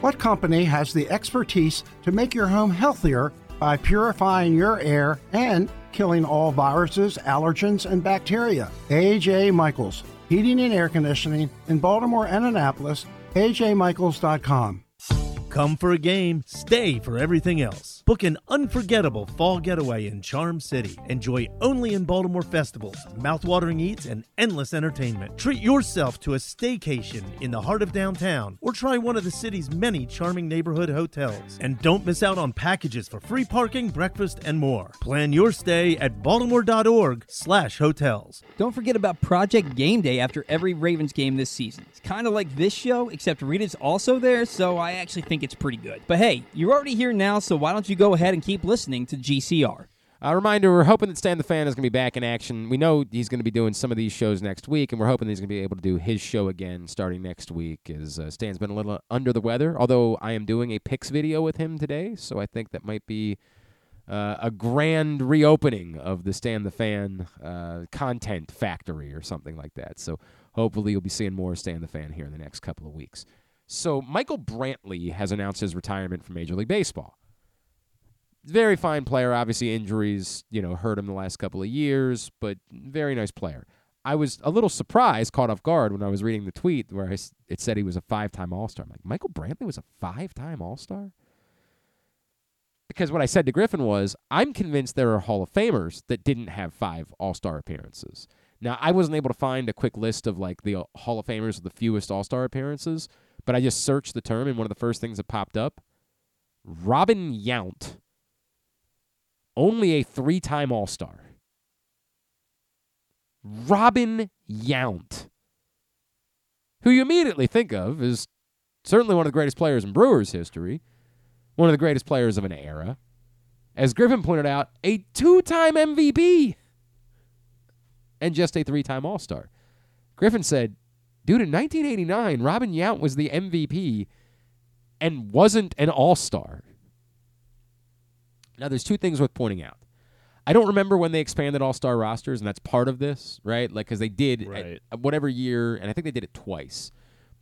What company has the expertise to make your home healthier by purifying your air and killing all viruses, allergens, and bacteria? AJ Michaels, Heating and Air Conditioning in Baltimore and Annapolis. AJMichaels.com. Come for a game, stay for everything else. Book an unforgettable fall getaway in Charm City. Enjoy only in Baltimore festivals, mouthwatering eats, and endless entertainment. Treat yourself to a staycation in the heart of downtown or try one of the city's many charming neighborhood hotels. And don't miss out on packages for free parking, breakfast, and more. Plan your stay at baltimore.org/slash hotels. Don't forget about Project Game Day after every Ravens game this season. It's kind of like this show, except Rita's also there, so I actually think it's pretty good. But hey, you're already here now, so why don't you go ahead and keep listening to GCR? A reminder: We're hoping that Stan the Fan is going to be back in action. We know he's going to be doing some of these shows next week, and we're hoping he's going to be able to do his show again starting next week. As uh, Stan's been a little under the weather, although I am doing a picks video with him today, so I think that might be uh, a grand reopening of the Stan the Fan uh, content factory or something like that. So hopefully you'll be seeing more Stan the Fan here in the next couple of weeks. So Michael Brantley has announced his retirement from Major League Baseball. Very fine player. Obviously, injuries, you know, hurt him the last couple of years, but very nice player. I was a little surprised, caught off guard when I was reading the tweet where I it said he was a five-time All-Star. I'm like, Michael Brantley was a five-time All-Star? Because what I said to Griffin was, I'm convinced there are Hall of Famers that didn't have five All-Star appearances. Now, I wasn't able to find a quick list of like the uh, Hall of Famers with the fewest All-Star appearances, but I just searched the term, and one of the first things that popped up, Robin Yount, only a three-time All-Star. Robin Yount, who you immediately think of is certainly one of the greatest players in Brewers history, one of the greatest players of an era. As Griffin pointed out, a two time MVP and just a three time All Star. Griffin said, dude, in 1989, Robin Yount was the MVP and wasn't an All Star. Now, there's two things worth pointing out. I don't remember when they expanded All Star rosters, and that's part of this, right? Like, because they did Right. at whatever year, and I think they did it twice.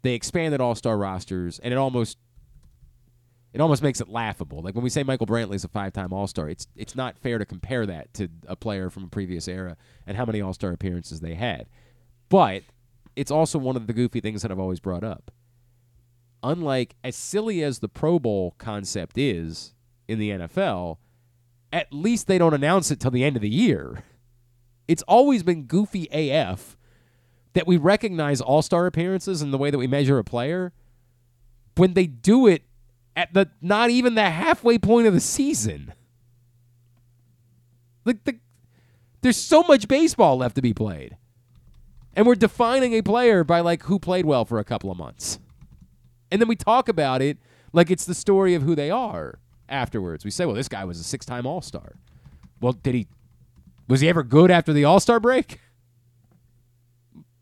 They expanded All Star rosters, and it almost it almost makes it laughable. Like when we say Michael Brantley's a five-time All-Star, it's it's not fair to compare that to a player from a previous era and how many All-Star appearances they had. But it's also one of the goofy things that I've always brought up. Unlike as silly as the Pro Bowl concept is in the NFL, at least they don't announce it till the end of the year. It's always been goofy AF that we recognize all-star appearances and the way that we measure a player when they do it at the not even the halfway point of the season. Like the there's so much baseball left to be played. And we're defining a player by like who played well for a couple of months. And then we talk about it like it's the story of who they are afterwards. We say, well, this guy was a six time All Star. Well, did he was he ever good after the All Star break?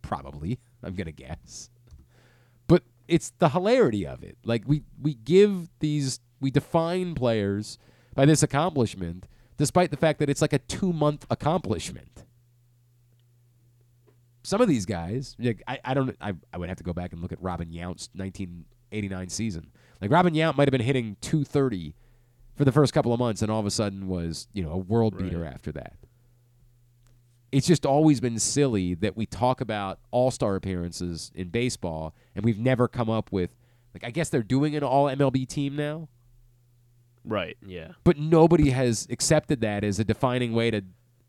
Probably, I'm gonna guess. But it's the hilarity of it. Like we we give these we define players by this accomplishment, despite the fact that it's like a two month accomplishment. Some of these guys, like, I, I don't I, I would have to go back and look at Robin Yount's 1989 season. Like Robin Yount might have been hitting 230 for the first couple of months, and all of a sudden was you know a world beater after that it's just always been silly that we talk about all-star appearances in baseball and we've never come up with like I guess they're doing an all MLB team now, Right. Yeah. but nobody has accepted that as a defining way to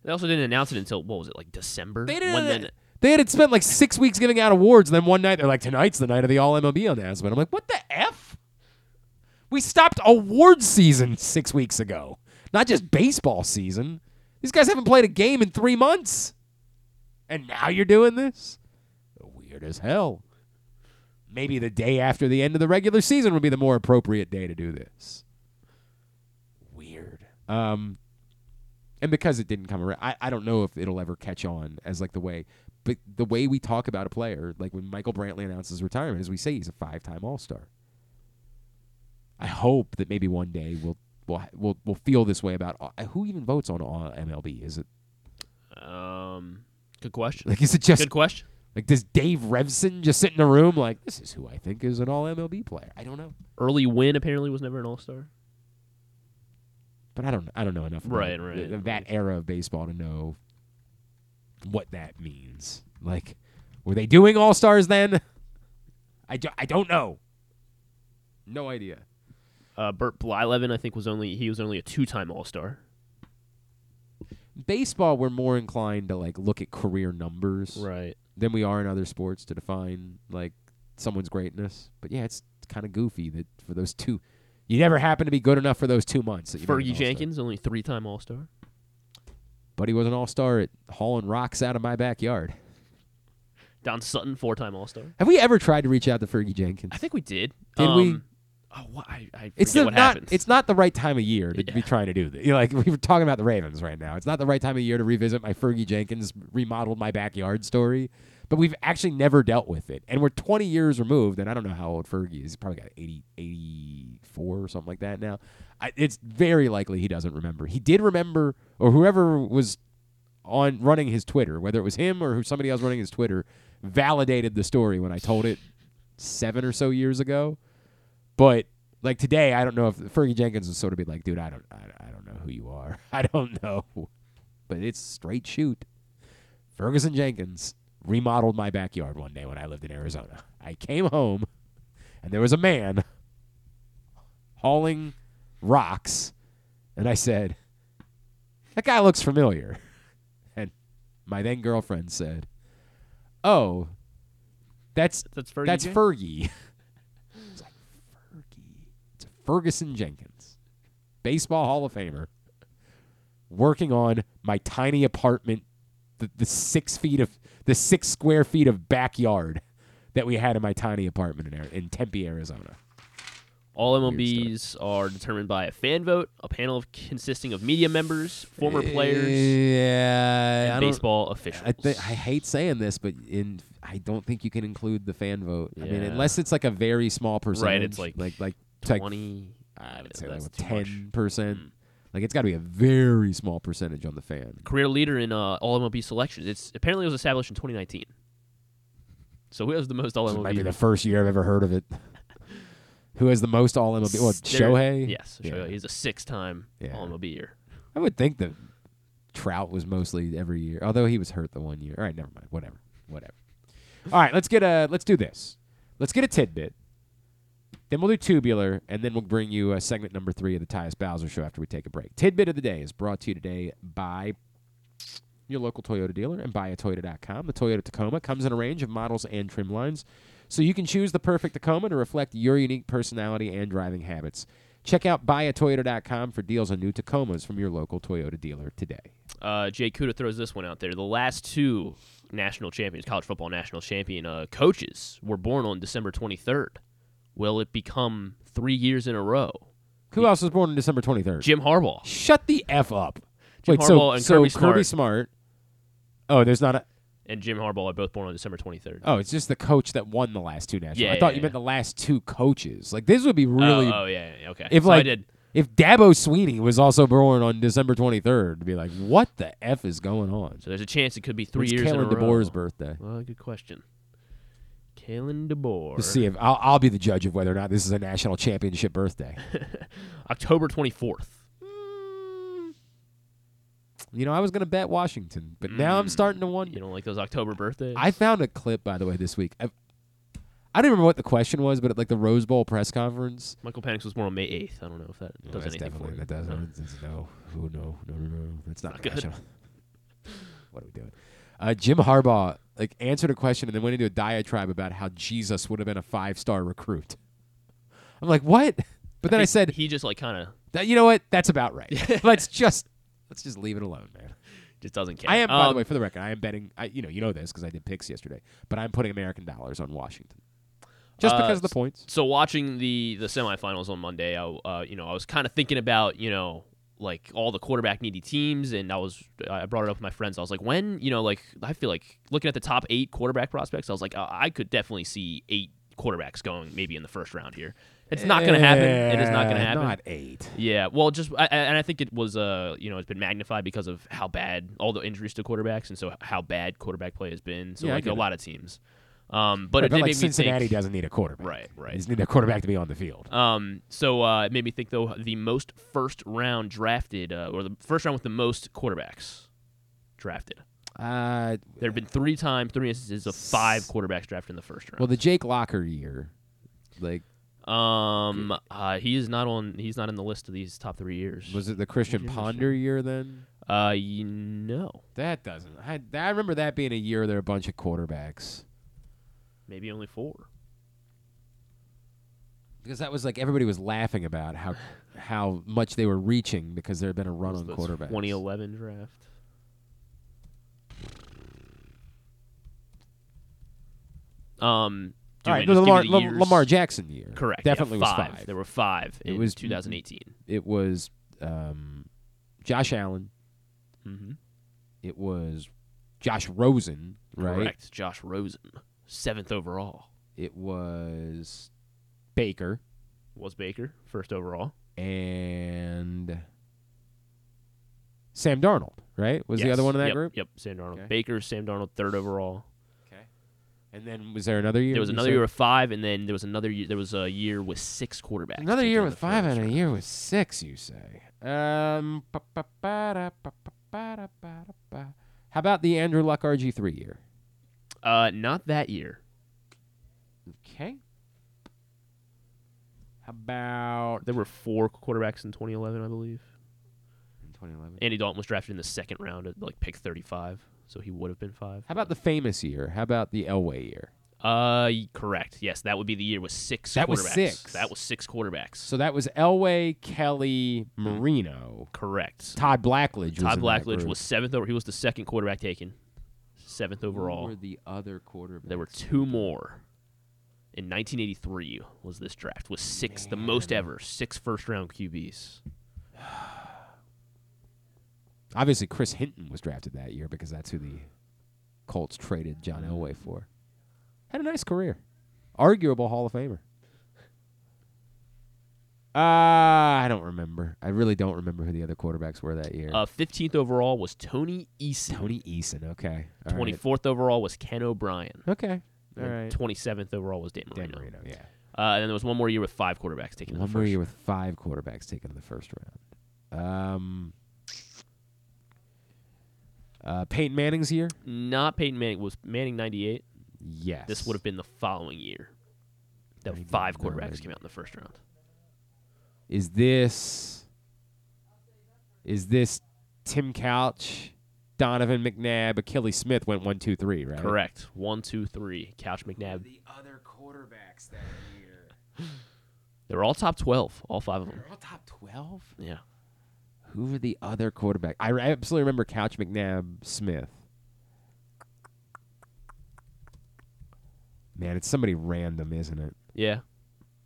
They also didn't announce it until what was it like December? They didn't When then They had spent like 6 weeks giving out awards and then one night they're like tonight's the night of the all MLB announcement. I'm like, "What the f?" We stopped award season 6 weeks ago. Not just baseball season. These guys haven't played a game in 3 months. And now you're doing this? Weird as hell. Maybe the day after the end of the regular season would be the more appropriate day to do this. Weird. Um, and because it didn't come around, I, I don't know if it'll ever catch on as like the way, but the way we talk about a player, like when Michael Brantley announces retirement, is we say he's a five-time All-Star. I hope that maybe one day we'll we'll we'll, we'll feel this way about uh, who even votes on all MLB. Is it um good question. like is it just good question. like does Dave Revson just sit in a room like this is who I think is an All MLB player? I don't know, Early Wynn apparently was never an all star. but I don't I don't know enough about Right, right. th- that era of baseball to know what that means. Like, were they doing All Stars then? I, do, I don't know. No idea. Uh, Bert Blyleven, I think, was only he was only a two time All Star. Baseball, we're more inclined to like look at career numbers Right. than we are in other sports to define like someone's greatness. But yeah, it's kind of goofy that for those two, you never happen to be good enough for those two months. That you made an Fergie. Jenkins, only three time All Star. but he was an all star at hauling rocks out of my backyard. Don Sutton, four time All Star. Have we ever tried to reach out to Fergie Jenkins? I think we did. Did we? Oh, what? I, I It's what not. happens. It's not the right time of year to Yeah. be trying to do this. You know, like we *laughs* were talking about the Ravens right now. It's not the right time of year to revisit my Fergie Jenkins remodeled my backyard story. But we've actually never dealt with it, and we're 20 years removed. And I don't know how old Fergie is. He's probably got 80, four or something like that now. I, it's very likely he doesn't remember. He did remember, or whoever was on running his Twitter, whether it was him or who somebody else running his Twitter, validated the story when I told it seven or so years ago. But like today, I don't know if Fergie Jenkins would sort of be like, dude, I don't, I, I don't know who you are. *laughs* I don't know, but it's straight shoot. Ferguson Jenkins remodeled my backyard one day when I lived in Arizona. I came home, and there was a man hauling rocks, and I said, "That guy looks familiar." *laughs* And my then girlfriend said, "Oh, that's That's Fergie. that's Fergie." *laughs* It's like Fergie. It's Ferguson Jenkins, baseball Hall of Famer, working on my tiny apartment, the, the six feet of the six square feet of backyard that we had in my tiny apartment in, in Tempe, Arizona. All MLBs are determined by a fan vote, a panel of, consisting of media members, former eh, players, yeah, and baseball officials. I, th- I hate saying this, but in I don't think you can include the fan vote. I mean, unless it's like a very small percentage, Right, it's like like like 20. I would say like that's too much. ten percent. Mm. Like it's got to be a very small percentage on the fan. Career leader in uh, All MLB selections. It's apparently it was established in 2019. So who has the most All MLB? might be the first year I've ever heard of it. *laughs* Who has the most All MLB? What Shohei? Yes, Yeah. Shohei. He's a six-time Yeah. All MLB year. I would think that Trout was mostly every year, although he was hurt the one year. All right, never mind. Whatever. Whatever. All right, let's get a let's do this. Let's get a tidbit. Then we'll do tubular, and then we'll bring you uh, segment number three of the Tyus Bowser Show after we take a break. Tidbit of the day is brought to you today by your local Toyota dealer and buyatoyota.com. The Toyota Tacoma comes in a range of models and trim lines, so you can choose the perfect Tacoma to reflect your unique personality and driving habits. Check out buyatoyota.com for deals on new Tacomas from your local Toyota dealer today. Uh, Jay Kuda throws this one out there. The last two national champions, college football national champion uh, coaches, were born on December 23rd. Will it become three years in a row? Who else was born on December 23rd? Jim Harbaugh. Shut the F up. Jim Wait, so, and so Kirby Smart. Smart. Oh, there's not a. and Jim Harbaugh are both born on December 23rd. Oh, it's just the coach that won the last two national. Yeah, I thought yeah, you meant the last two coaches. Like this would be really. Oh, oh, yeah, yeah, okay. If So I like did- if Dabo Swinney was also born on December 23rd, to be like, what the f is going on? So there's a chance it could be three When's years in a Kalen row. DeBoer's birthday? Well, good question. Kalen DeBoer. Let's see if I'll, I'll be the judge of whether or not this is a national championship birthday. *laughs* October 24th. Hmm. you know, I was gonna bet Washington, but now I'm hmm. starting to wonder. You don't like those October birthdays? I found a clip, by the way, this week. I, I don't remember what the question was, but at like the Rose Bowl press conference. Michael Penix was born on May 8th. I don't know if that No, does anything for you. that does No. that's- no, oh, no, no, no, no. That's not, Not good. *laughs* what are we doing? Uh, Jim Harbaugh like answered a question and then went into a diatribe about how Jesus would have been a five star recruit. I'm like, what? But then I said, he just like kind of that, you know what? That's about right. *laughs* *laughs* let's just let's just leave it alone, man. just doesn't care. I am, by the Um, way, for the record, I am betting. I, you know, you know this because I did picks yesterday, but I'm putting American dollars on Washington, just Uh, because of the points. So watching the the semifinals on Monday, I uh, you know I was kind of thinking about you know like all the quarterback needy teams, and I was I brought it up with my friends. I was like, when you know like I feel like looking at the top eight quarterback prospects, I was like, I could definitely see eight quarterbacks going maybe in the first round here. It's not going to happen. It is not going to happen. Not eight. Yeah, well, just I, I- and I think it was uh you know it's been magnified because of how bad all the injuries to quarterbacks and so how bad quarterback play has been. So Yeah, like a it. lot of teams, um, but Right, it did like make me Cincinnati think, doesn't need a quarterback. Right, right. They just need a quarterback to be on the field. Um, so uh, it made me think though the most first round drafted uh, or the first round with the most quarterbacks drafted. Uh, There have been three times, three instances of five quarterbacks drafted in the first round. well, the Jake Locker year, like, um, uh, he is not on. He's not in the list of these top three years. was it the Christian Ponder year then? Uh, you know, That doesn't. I, I remember that being a year there were a bunch of quarterbacks maybe only four. because that was like everybody was laughing about how how much they were reaching because there had been a run on quarterbacks. 2011 draft. Um, All right, the to just give Lamar, Lamar Jackson year. Correct. yeah, Definitely was five. five. There were five It in was 2018. It was um, Josh Allen. Mm-hmm. It was Josh Rosen, right? Correct. Josh Rosen, seventh overall. It was Baker. Was Baker first overall? and Sam Darnold, right? Was the other one in that Yep, group? Yep, Sam Darnold. Okay. Baker, Sam Darnold, third overall. Okay. And then was there another year? There was another year with five, and then there was another year. There was a year with six quarterbacks. Another year with five, and a year with six, you say. Um. How about the Andrew Luck RG3 year? Uh, not that year. Okay. How about There were four quarterbacks in 2011, I believe. in 2011? Andy Dalton was drafted in the second round at like pick 35, so he would have been five. How about the famous year? How about the Elway year? Uh, y- correct. Yes, that would be the year with six. That was quarterbacks. six. That was six quarterbacks. So that was Elway, Kelly, Marino. correct. Todd Blackledge. was Todd in that Blackledge group. was seventh over. He was the second quarterback taken, seventh Who overall. were the other quarterbacks? There were two more. In 1983 was this draft was six, the most ever, six first round QBs. *sighs* Obviously, Chris Hinton was drafted that year because that's who the Colts traded John Elway for. Had a nice career. Arguable Hall of Famer. Uh, I don't remember. I really don't remember who the other quarterbacks were that year. Uh, 15th overall was Tony Eason. Tony Eason. Okay. All right. 24th overall was Ken O'Brien. Okay. All right. 27th overall was Dan Marino. Dan Marino. Yeah. Uh, and then there was one more year with five quarterbacks taken. in One more year with five quarterbacks taken in the first round. Um. Uh, Peyton Manning's year. Not Peyton Manning. Was Manning 98? Yes. This would have been the following year. That five quarterbacks came out in the first round. Is this is this Tim Couch, Donovan McNabb, Akili Smith went one, two, three, right? Correct. One, two, three. Couch McNabb. The other quarterbacks that year. *laughs* They were all top 12, all five of them. They're all top twelve. Yeah. Who were the other quarterbacks? I I absolutely remember Couch McNabb Smith. Man, it's somebody random, isn't it? Yeah.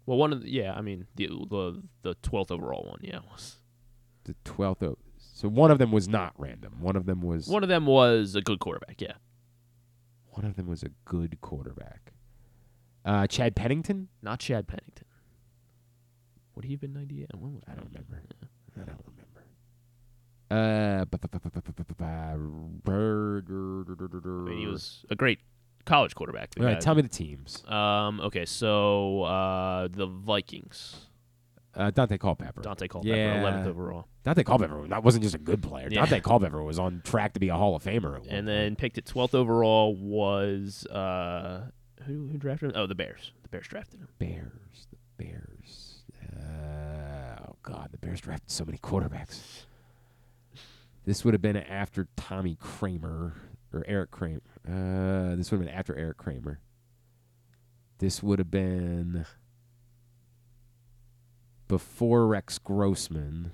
Well, one of the, yeah, I mean the the the twelfth overall one, yeah, was the twelfth. O- so one of them was not random. One of them was one of them was a good quarterback. Yeah, one of them was a good quarterback. Uh, Chad Pennington, not Chad Pennington. Would he have been ninety eight? I don't remember. I don't remember. Uh, I mean, he was a great college quarterback. All right, tell me the teams. Um. Okay. So uh, the Vikings. Uh, Dante Culpepper. Dante Culpepper, Yeah. eleventh overall, Dante Culpepper that wasn't just a good player. Yeah. Dante Culpepper was on track to be a Hall of Famer. At one and then picked at twelfth overall was uh who who drafted him? Oh, the Bears. The Bears drafted him. Bears. The Bears. Uh, oh God, the Bears drafted so many quarterbacks. This would have been after Tommy Kramer or Eric Kramer. Uh, this would have been after Eric Kramer. This would have been before Rex Grossman.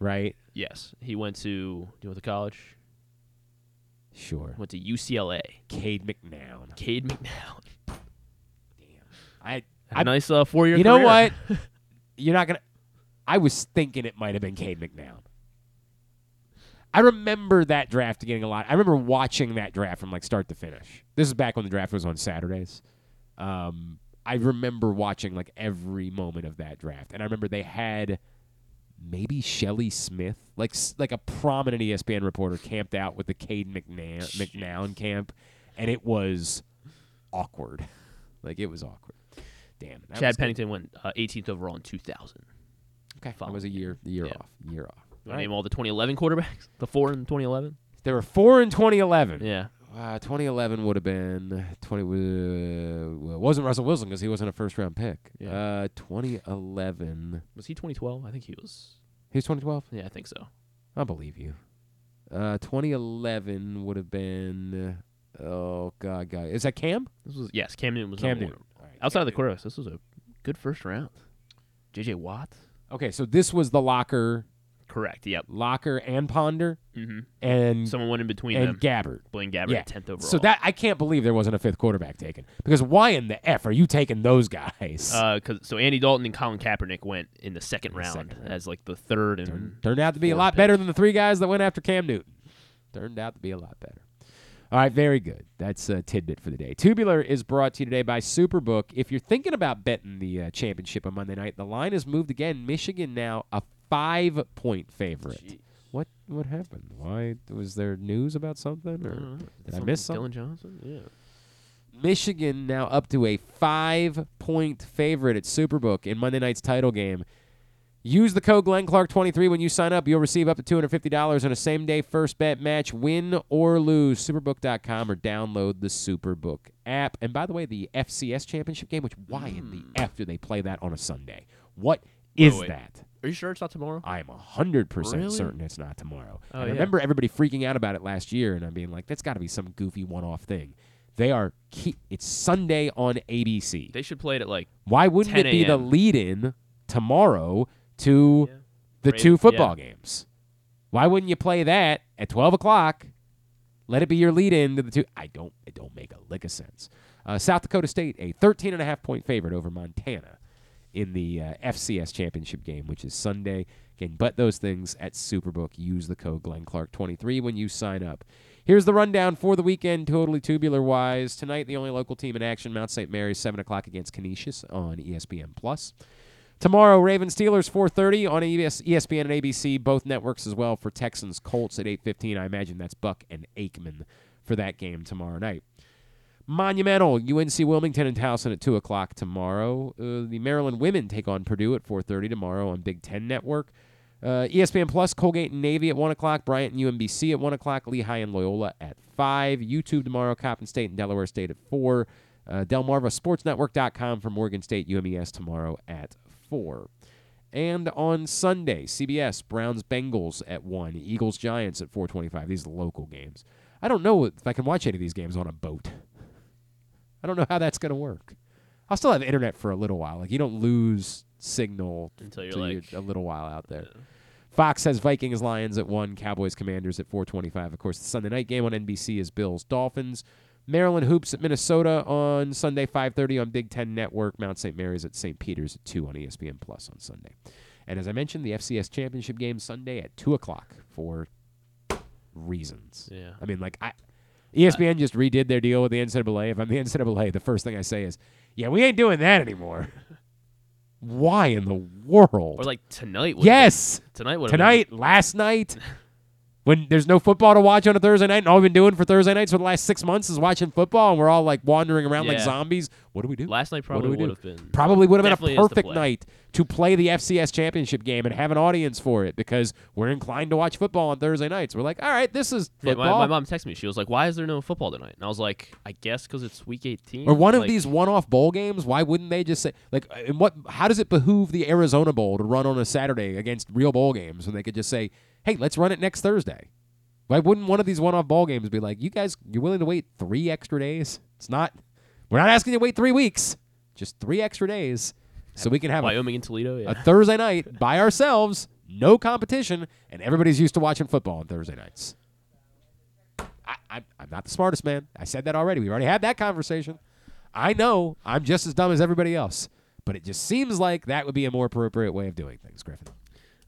Right? Yes, he went to. Do you what the college? Sure. Went to UCLA. Cade McNown. Cade McNown. Damn. I. I A nice uh, four year. You know what? *laughs* You're not gonna. I was thinking it might have been Cade McNown. I remember that draft getting a lot. I remember watching that draft from like start to finish. This is back when the draft was on Saturdays. Um, I remember watching like every moment of that draft, and I remember they had maybe Shelley Smith, like like a prominent ESPN reporter, camped out with the Cade McNown, McNown camp, and it was awkward. Like it was awkward. Damn. Chad good. Pennington went uh, 18th overall in 2000. Okay, that was a year, a year Yeah. off, year off. You wanna name all the 2011 quarterbacks? The four in 2011? There were four in 2011. Yeah. Uh, 2011 would have been 20. Uh, well, wasn't Russell Wilson because he wasn't a first round pick. Yeah. Uh, 2011. Was he 2012? I think he was. He was 2012. Yeah, I think so. I believe you. Uh, 2011 would have been. Uh, oh God, God, is that Cam? This was yes. Cam Newton was Cam Newton. one. Outside of the quarterbacks, this was a good first round. J.J. Watt. Okay, so this was the locker, Correct. Yep. locker and Ponder, Mm-hmm. and Someone went in between and them. Gabbert. Blaine Gabbert Yeah. 10th overall. So that I can't believe there wasn't a fifth quarterback taken because why in the f are you taking those guys? Uh, cause, so Andy Dalton and Colin Kaepernick went in the second the round second round. as like the third and Turned out to be a lot pick. better than the three guys that went after Cam Newton. Turned out to be a lot better. All right, very good. That's a tidbit for the day. Tubular is brought to you today by Superbook. If you're thinking about betting the uh, championship on Monday night, the line has moved again. Michigan now a five point favorite. What what happened? Why was there news about something, or did I miss something? Dylan Johnson? Yeah. Michigan now up to a five point favorite at Superbook in Monday night's title game. Use the code Glenn Clark 23 when you sign up. You'll receive up to $250 on a same day first bet match, win or lose. Superbook.com or download the Superbook app. And by the way, the FCS championship game, which why in the F do they play that on a Sunday? What is wait. that? Are you sure it's not tomorrow? I am 100% Really? certain it's not tomorrow. Oh, and I yeah. remember everybody freaking out about it last year, and I'm being like, that's got to be some goofy one off thing. They are, key- it's Sunday on ABC. They should play it at like Why wouldn't 10 it be the a.m.. lead in tomorrow to the Raven- two football yeah. games? Why wouldn't you play that at 12 o'clock? Let it be your lead in to the two. I don't, it don't make a lick of sense. Uh, South Dakota State, a 13 and a half point favorite over Montana in the uh, FCS championship game, which is Sunday. Again, but those things at Superbook. Use the code Glenn Clark 23 when you sign up. Here's the rundown for the weekend, totally tubular wise. Tonight, the only local team in action, Mount St. Mary's, 7 o'clock against Canisius on ESPN Plus. Tomorrow, Ravens Steelers 4:30 on ESPN and ABC, both networks as well for Texans Colts at 8:15. I imagine that's Buck and Aikman for that game tomorrow night. Monumental UNC Wilmington and Towson at two o'clock tomorrow. Uh, the Maryland women take on Purdue at 4:30 tomorrow on Big Ten Network. Uh, ESPN Plus, Colgate and Navy at one o'clock. Bryant and UMBC at one o'clock. Lehigh and Loyola at five. YouTube tomorrow. Coppin State and Delaware State at four. Uh, Delmarva Sportsnetwork.com for Morgan State UMES tomorrow at four. And on Sunday, CBS Browns Bengals at one. Eagles Giants at 4:25. These local games. I don't know if I can watch any of these games on a boat. I don't know how that's going to work. I'll still have internet for a little while. Like you don't lose signal Until you're like- a little while out there. Fox has Vikings Lions at one, Cowboys Commanders at 425. Of course, the Sunday night game on NBC is Bills Dolphins. Maryland hoops at Minnesota on Sunday 5:30 on Big Ten Network. Mount St. Mary's at St. Peter's at two on ESPN Plus on Sunday. And as I mentioned, the FCS championship game Sunday at two o'clock for reasons. Yeah. I mean, like I, ESPN just redid their deal with the NCAA. If I'm the NCAA, the first thing I say is, "Yeah, we ain't doing that anymore." Why in the world? Or like tonight. yes, been- tonight. would've been- tonight, last night, *laughs* when there's no football to watch on a Thursday night, and all we've been doing for Thursday nights for the last six months is watching football, and we're all like wandering around like zombies. What do we do? Last night probably would have been. Probably would have been a perfect night to play the FCS championship game and have an audience for it because we're inclined to watch football on Thursday nights. We're like, all right, this is Yeah, football. my, my mom texted me. She was like, "Why is there no football tonight?" And I was like, "I guess because it's week 18." Or one of Like, these one-off bowl games. Why wouldn't they just say like? uh, And what? How does it behoove the Arizona Bowl to run on a Saturday against real bowl games when they could just say, "Hey, let's run it next Thursday"? Why wouldn't one of these one-off ball games be like, "You guys, you're willing to wait three extra days? It's not. We're not asking you to wait three weeks. Just three extra days, so we can have a, Wyoming and Toledo. Yeah. a Thursday night by ourselves, no competition, and everybody's used to watching football on Thursday nights." I, I, I'm not the smartest man. I said that already. We already had that conversation. I know I'm just as dumb as everybody else, but it just seems like that would be a more appropriate way of doing things, Griffin.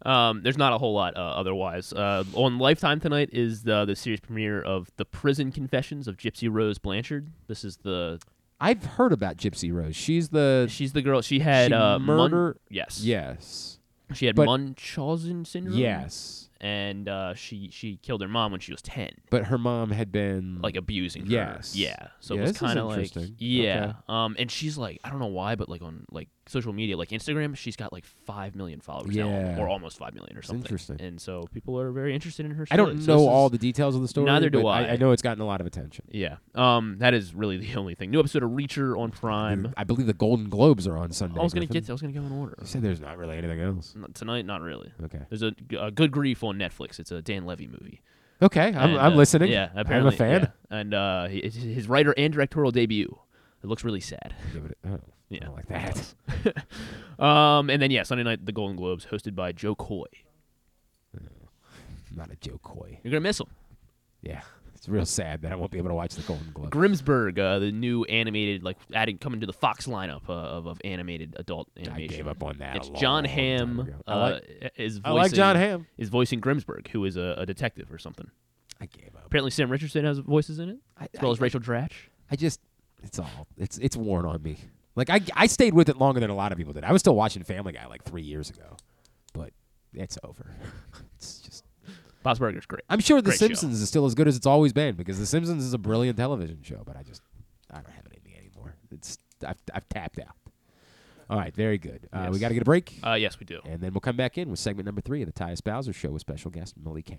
Um, there's not a whole lot uh, otherwise. Uh, on Lifetime tonight is the the series premiere of The Prison Confessions of Gypsy Rose Blanchard. This is the I've heard about Gypsy Rose. She's the she's the girl. She had she uh, Mun- murder. yes, Yes. She had But- Munchausen syndrome. Yes. And uh, she she killed her mom when she was ten. But her mom had been like abusing her. Yes. Yeah. So Yeah, it was kind of like interesting. yeah. Okay. Um and she's like I don't know why but like on like social media like Instagram she's got like 5 million followers now or almost 5 million or something. interesting. And so people are very interested in her I don't So know all the details of the story. Neither do but I. I know it's gotten a lot of attention. Yeah. Um that is really the *laughs* only thing. New episode of Reacher on Prime. I believe the Golden Globes are on Sunday. I was going to Griffin. get to, I was going to go in order. You said there's not really anything else. Not tonight not really. Okay. There's a, a Good Grief on Netflix. It's a Dan Levy movie. Okay, I'm, And, I'm uh, listening. Yeah, I'm a fan. yeah. And uh, he- his writer and directorial debut. It looks really sad. Oh, Yeah, like that. *laughs* um, and then yeah, Sunday night the Golden Globes, hosted by Jo Koy. I'm not a Jo Koy. You're gonna miss him. Yeah, it's real sad that I won't be able to watch the Golden Globes. Grimsburg, uh, the new animated, like adding coming to the Fox lineup uh, of, of animated adult animation. I gave up on that It's a John long time Hamm. Uh, like- is voicing, I like Jon Hamm. Is voicing Grimsburg, who is a, a detective or something. I gave up. Apparently, Sam Richardson has voices in it, I, as well I- as Rachel Dratch. I just, it's all, it's it's worn on me. Like I, I stayed with it longer than a lot of people did. I was still watching Family Guy like three years ago, but it's over. *laughs* it's. Bob's Burger's great. I'm sure The Great show. Simpsons is still as good as it's always been because The Simpsons is a brilliant television show. But I just, I don't have it in me anymore. It's, I've, I've tapped out. All right, very good. Uh, We got to get a break, Uh, yes, we do. and then we'll come back in with segment number three of the Tyus Bowser Show with special guest Malik Hamm.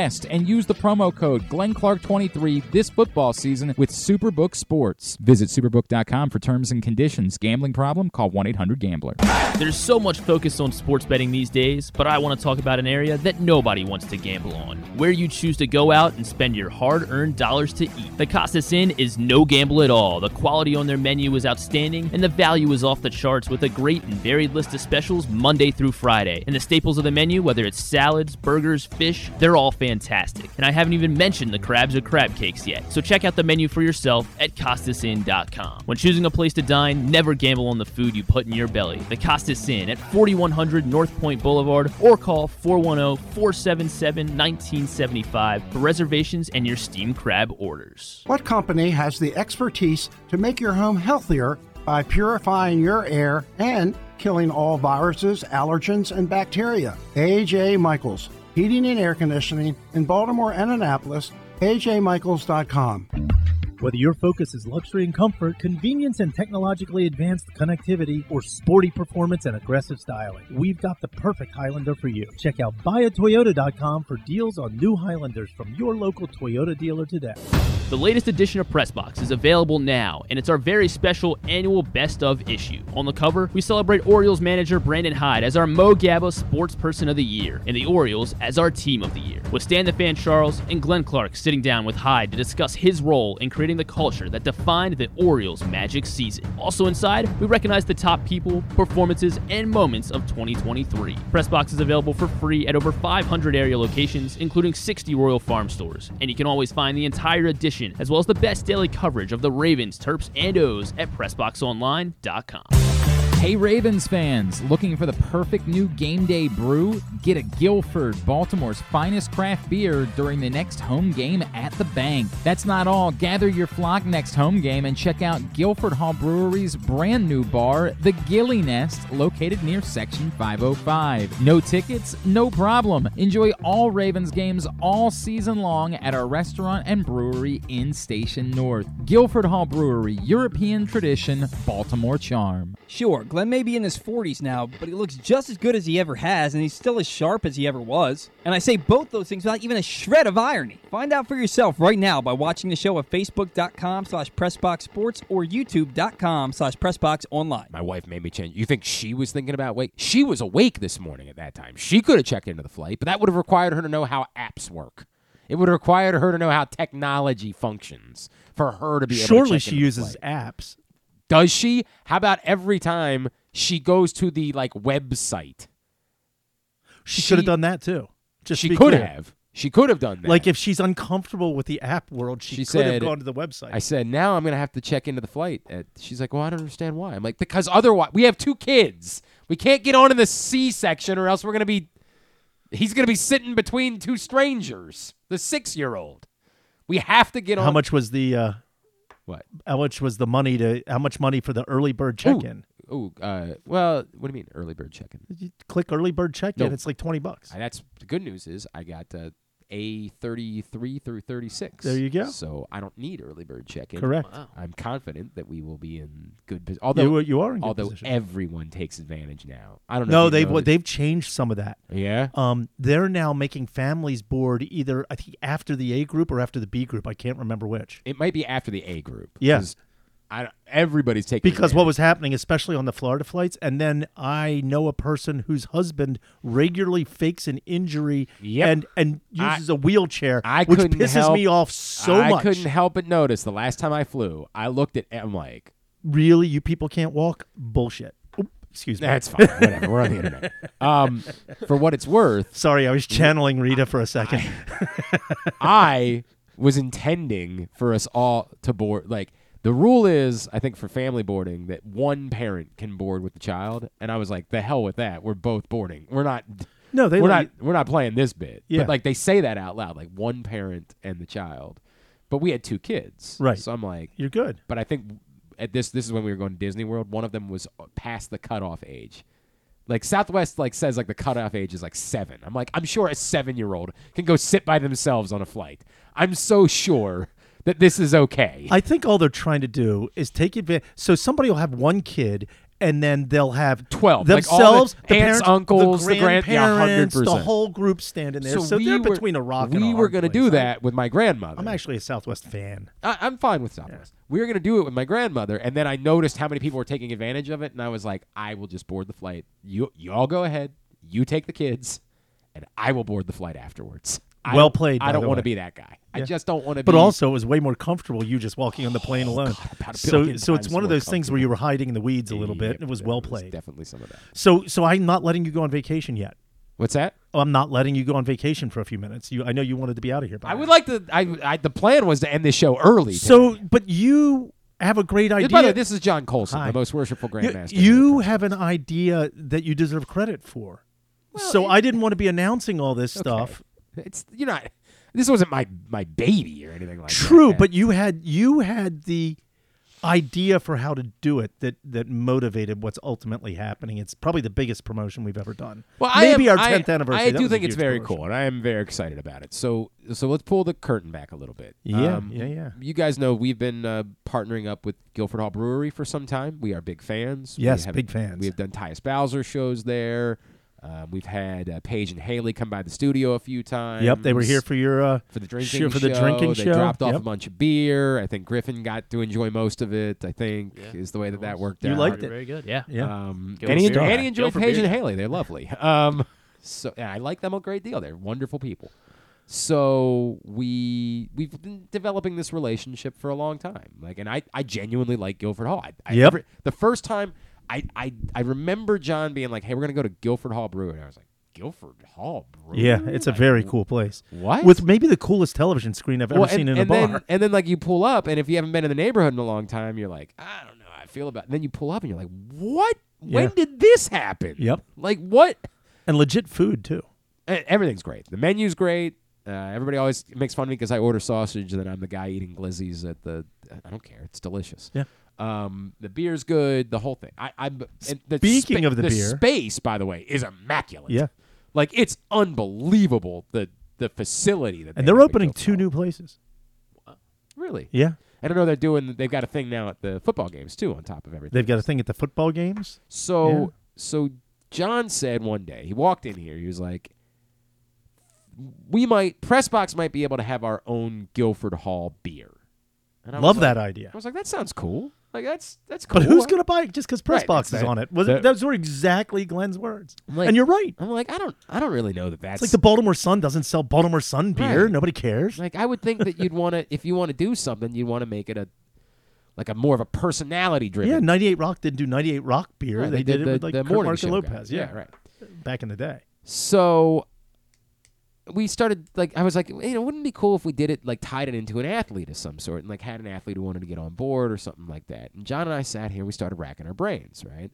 and use the promo code GlennClark23 this football season with Superbook Sports. Visit superbook.com for terms and conditions. Gambling problem? Call 1 800 Gambler. There's so much focus on sports betting these days, but I want to talk about an area that nobody wants to gamble on where you choose to go out and spend your hard earned dollars to eat. The Costas Inn is no gamble at all. The quality on their menu is outstanding, and the value is off the charts with a great and varied list of specials Monday through Friday. And the staples of the menu, whether it's salads, burgers, fish, they're all fantastic. And I haven't even mentioned the crabs or crab cakes yet. So check out the menu for yourself at CostasInn.com. When choosing a place to dine, never gamble on the food you put in your belly. The Costas Inn at 4100 North Point Boulevard or call 410-477-1975 for reservations and your steamed crab orders. What company has the expertise to make your home healthier by purifying your air and killing all viruses, allergens, and bacteria? AJ Michaels, Heating and Air Conditioning in Baltimore and Annapolis. AJMichaels.com. Whether your focus is luxury and comfort, convenience and technologically advanced connectivity, or sporty performance and aggressive styling, we've got the perfect Highlander for you. Check out buyatoyota.com for deals on new Highlanders from your local Toyota dealer today. The latest edition of Pressbox is available now, and it's our very special annual Best of issue. On the cover, we celebrate Orioles manager Brandon Hyde as our Mo Gaba Sports Person of the Year, and the Orioles as our Team of the Year. With Stan the Fan Charles and Glenn Clark sitting down with Hyde to discuss his role in creating the culture that defined the Orioles' magic season. Also inside, we recognize the top people, performances, and moments of 2023. Pressbox is available for free at over 500 area locations, including 60 Royal Farm stores, and you can always find the entire edition as well as the best daily coverage of the Ravens, Terps, and O's at PressBoxOnline.com. Hey Ravens fans, looking for the perfect new game day brew? Get a Guilford, Baltimore's finest craft beer during the next home game at the bank. That's not all. Gather your flock next home game and check out Guilford Hall Brewery's brand new bar, the Gilly Nest, located near Section 505. No tickets? No problem. Enjoy all Ravens games all season long at our restaurant and brewery in Station North. Guilford Hall Brewery, European tradition, Baltimore charm. Sure, Glenn may be in his 40s now, but he looks just as good as he ever has, and he's still as sharp as he ever was. And I say both those things without even a shred of irony. Find out for yourself right now by watching the show at facebook.com slash pressboxsports or youtube.com slash pressboxonline. My wife made me change. You think she was thinking about wake? She was awake this morning at that time. She could have checked into the flight, but that would have required her to know how apps work. It would have required her to know how technology functions for her to be able to Surely she into uses flight. apps. Does she? How about every time she goes to the like website? She, could have done that too. Just she to could clear. have. She could have done that. Like if she's uncomfortable with the app world, she, she could have gone to the website. I said, now I'm going to have to check into the flight. She's like, well, I don't understand why. I'm like, because otherwise, we have two kids. We can't get on in the C section or else we're going to be, he's to be sitting between two strangers, the six year old. We have to get on. how much was the uh, What? how much was the money to how much money for the early bird check-in? Oh, uh, well, what do you mean early bird check-in? You click early bird check-in, No. it's like twenty bucks. That's the good news is I got uh, A thirty three through thirty six. There you go. So I don't need early bird check in. Correct. I'm confident that we will be in good position. Although You- you are in good although position. everyone takes advantage now. I don't know. No, they've know that- they've changed some of that. Yeah. Um, they're now making families board either I think after the A group or after the B group. I can't remember which. It might be after the A group. Yeah. I everybody's taking because what was happening, especially on the Florida flights, and then I know a person whose husband regularly fakes an injury Yep. and and uses a wheelchair, I which pisses help, me off so I much. I couldn't help but notice the last time I flew, I looked at I'm like, Really, you people can't walk? Bullshit. Oop, excuse me. that's fine, whatever. We're on the internet. *laughs* Um, for what it's worth, Sorry, I was channeling Rita for a second. *laughs* I was intending for us all to board. Like the rule is, I think for family boarding that one parent can board with the child, and I was like, the hell with that. We're both boarding. We're not. No, they we're not. you- We're not playing this bit. Yeah. But like they say that out loud, like one parent and the child. But we had two kids, Right. So I'm like, You're good. but I think at this this is when we were going to Disney World. One of them was uh, past the cutoff age. Like Southwest like says like the cutoff age is like seven. I'm like I'm sure a seven year old can go sit by themselves on a flight. I'm so sure that this is okay. I think all they're trying to do is take advantage. So somebody will have one kid, and then they'll have 12, like the themselves, the, aunts, parents, uncles, the the grand- yeah, grandparents, the 100%. whole group standing there. So, we they're were, between a rock and a rock. we a were gonna do I- that with my grandmother. I'm actually a Southwest fan. I, I'm fine with Southwest. We were gonna do it with my grandmother, and then I noticed how many people were taking advantage of it, and I was like, I will just board the flight. You you all go ahead. You take the kids, and I will board the flight afterwards. Well played, I don't want to be that guy. I just don't want to. Be but be, also, it was way more comfortable you just walking on the plane oh, alone. about a So, so it's one of those things where you were hiding in the weeds a little bit. Yep, it was well was played. Definitely some of that. So, so I'm not letting you go on vacation yet. What's that? Oh, I'm not letting you go on vacation for a few minutes. You, I know you wanted to be out of here. By I now. would like to. I, I the plan was to end this show early. So, today. but you have a great idea. by the way, this is John Coulson, Hi. the most worshipful grandmaster. You have an idea that you deserve credit for. so I didn't want to be announcing all this stuff. It's you're not. This wasn't my my baby or anything like that. True, but you had you had the idea for how to do it that that motivated what's ultimately happening. It's probably the biggest promotion we've ever done. Well, maybe am- our tenth anniversary. I that do think it's very promotion. cool, and I am very excited about it. So, so let's pull the curtain back a little bit. Yeah, Um, yeah, yeah. You guys know we've been uh, partnering up with Guilford Hall Brewery for some time. We are big fans. We Yes, have- big fans. We have done Tyus Bowser shows there. Um, we've had uh, Paige and Haley come by the studio a few times. Yep, they were here for your uh, for the drinking show- for the show. drinking they show. dropped off Yep. a bunch of beer. I think Griffin got to enjoy most of it. I think is the way that that worked You out. You liked it. Very good. Yeah. Yeah. Um, Go and he, for and he enjoyed Paige beer. and Haley. They're lovely. *laughs* Um, so yeah, I like them a great deal. They're wonderful people. So we we've been developing this relationship for a long time. Like, and I, I genuinely like Guilford Hall. I, I Yep. never- the first time I, I I remember John being like, "Hey, we're gonna go to Guilford Hall Brewery," and I was like, "Guilford Hall Brewery." Yeah, it's a Like, very cool place. What? With maybe the coolest television screen I've ever well, seen in a bar. Then, and then like you pull up, and if you haven't been in the neighborhood in a long time, you're like, I don't know how I feel about. It. And then you pull up, and you're like, what? When Yeah. did this happen? Yep. Like what? and legit food too. E- Everything's great. The menu's great. Uh, everybody always makes fun of me because I order sausage, and then I'm the guy eating glizzies at the. I don't care. It's delicious. Yeah. Um, the beer's good. The whole thing. I, I'm. the Speaking spa- of the beer- space, by the way, is immaculate. Yeah. Like it's unbelievable the the facility that. And they they're opening two new places. Really? Yeah. And I know they're doing. They've got a thing now at the football games too, on top of everything. They've got a thing at the football games. So Yeah. so John said one day he walked in here. He was like, "We might press box might be able to have our own Guilford Hall beer." And I Love like- that idea. I was like, "That sounds cool. Like that's that's cool." But who's going to buy it just because Right, Pressbox that's is right. on it? Was The- it? Those were exactly Glenn's words. I'm like- and you're right. I'm like, I don't I don't really know that that's It's like the Baltimore Sun doesn't sell Baltimore Sun beer. Right. Nobody cares. Like I would think that you'd want to *laughs* if you want to do something, you'd want to make it a like a more of a personality driven. Yeah, 98 Rock didn't do 98 Rock beer. Right, they, did, it the, with like the Kirk morning Mark show and. Lopez. Yeah. right. back in the day. So we started like I was like, you know, wouldn't it be cool if we did it like tied it into an athlete of some sort and like had an athlete who wanted to get on board or something like that. And John and I sat here, we started racking our brains, right?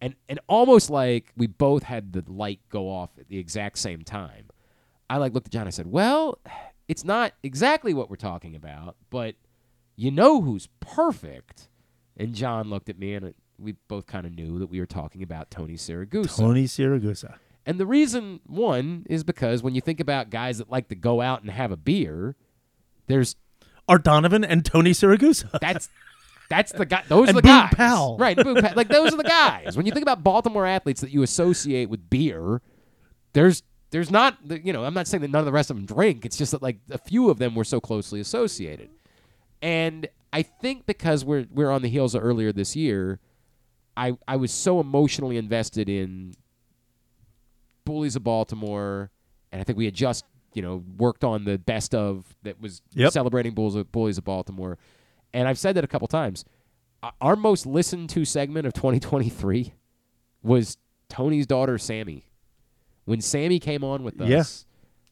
And and almost like we both had the light go off at the exact same time. I like looked at John and I said, Well, it's not exactly what we're talking about, but you know who's perfect. And John looked at me and we both kind of knew that we were talking about Tony Siragusa. Tony Siragusa. And the reason, one, is because when you think about guys that like to go out and have a beer, there's Art Donovan and Tony Siragusa. that's *laughs* that's the guy. Those And are the Boog guys, Powell. right? Powell. Like those are the guys. When you think about Baltimore athletes that you associate with beer, there's there's not you know I'm not saying that none of the rest of them drink. It's just that like a few of them were so closely associated. And I think because we're we're on the heels of earlier this year, I I was so emotionally invested in Bullies of Baltimore, and I think we had just you know worked on the best of that was Yep. celebrating Bulls of, Bullies of Baltimore, and I've said that a couple times. Uh, our most listened to segment of 2023 was Tony's daughter Sammy. When Sammy came on with us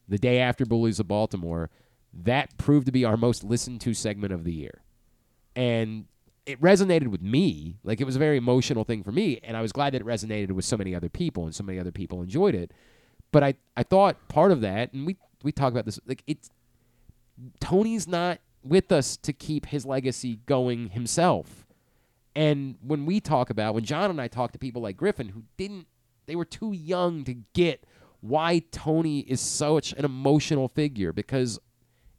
the day after Bullies of Baltimore, that proved to be our most listened to segment of the year. And it resonated with me. Like it was a very emotional thing for me. And I was glad that it resonated with so many other people and so many other people enjoyed it. But I, I thought part of that, and we, we talk about this, like it's Tony's not with us to keep his legacy going himself. And when we talk about, when John and I talk to people like Griffin who didn't, they were too young to get why Tony is such an emotional figure because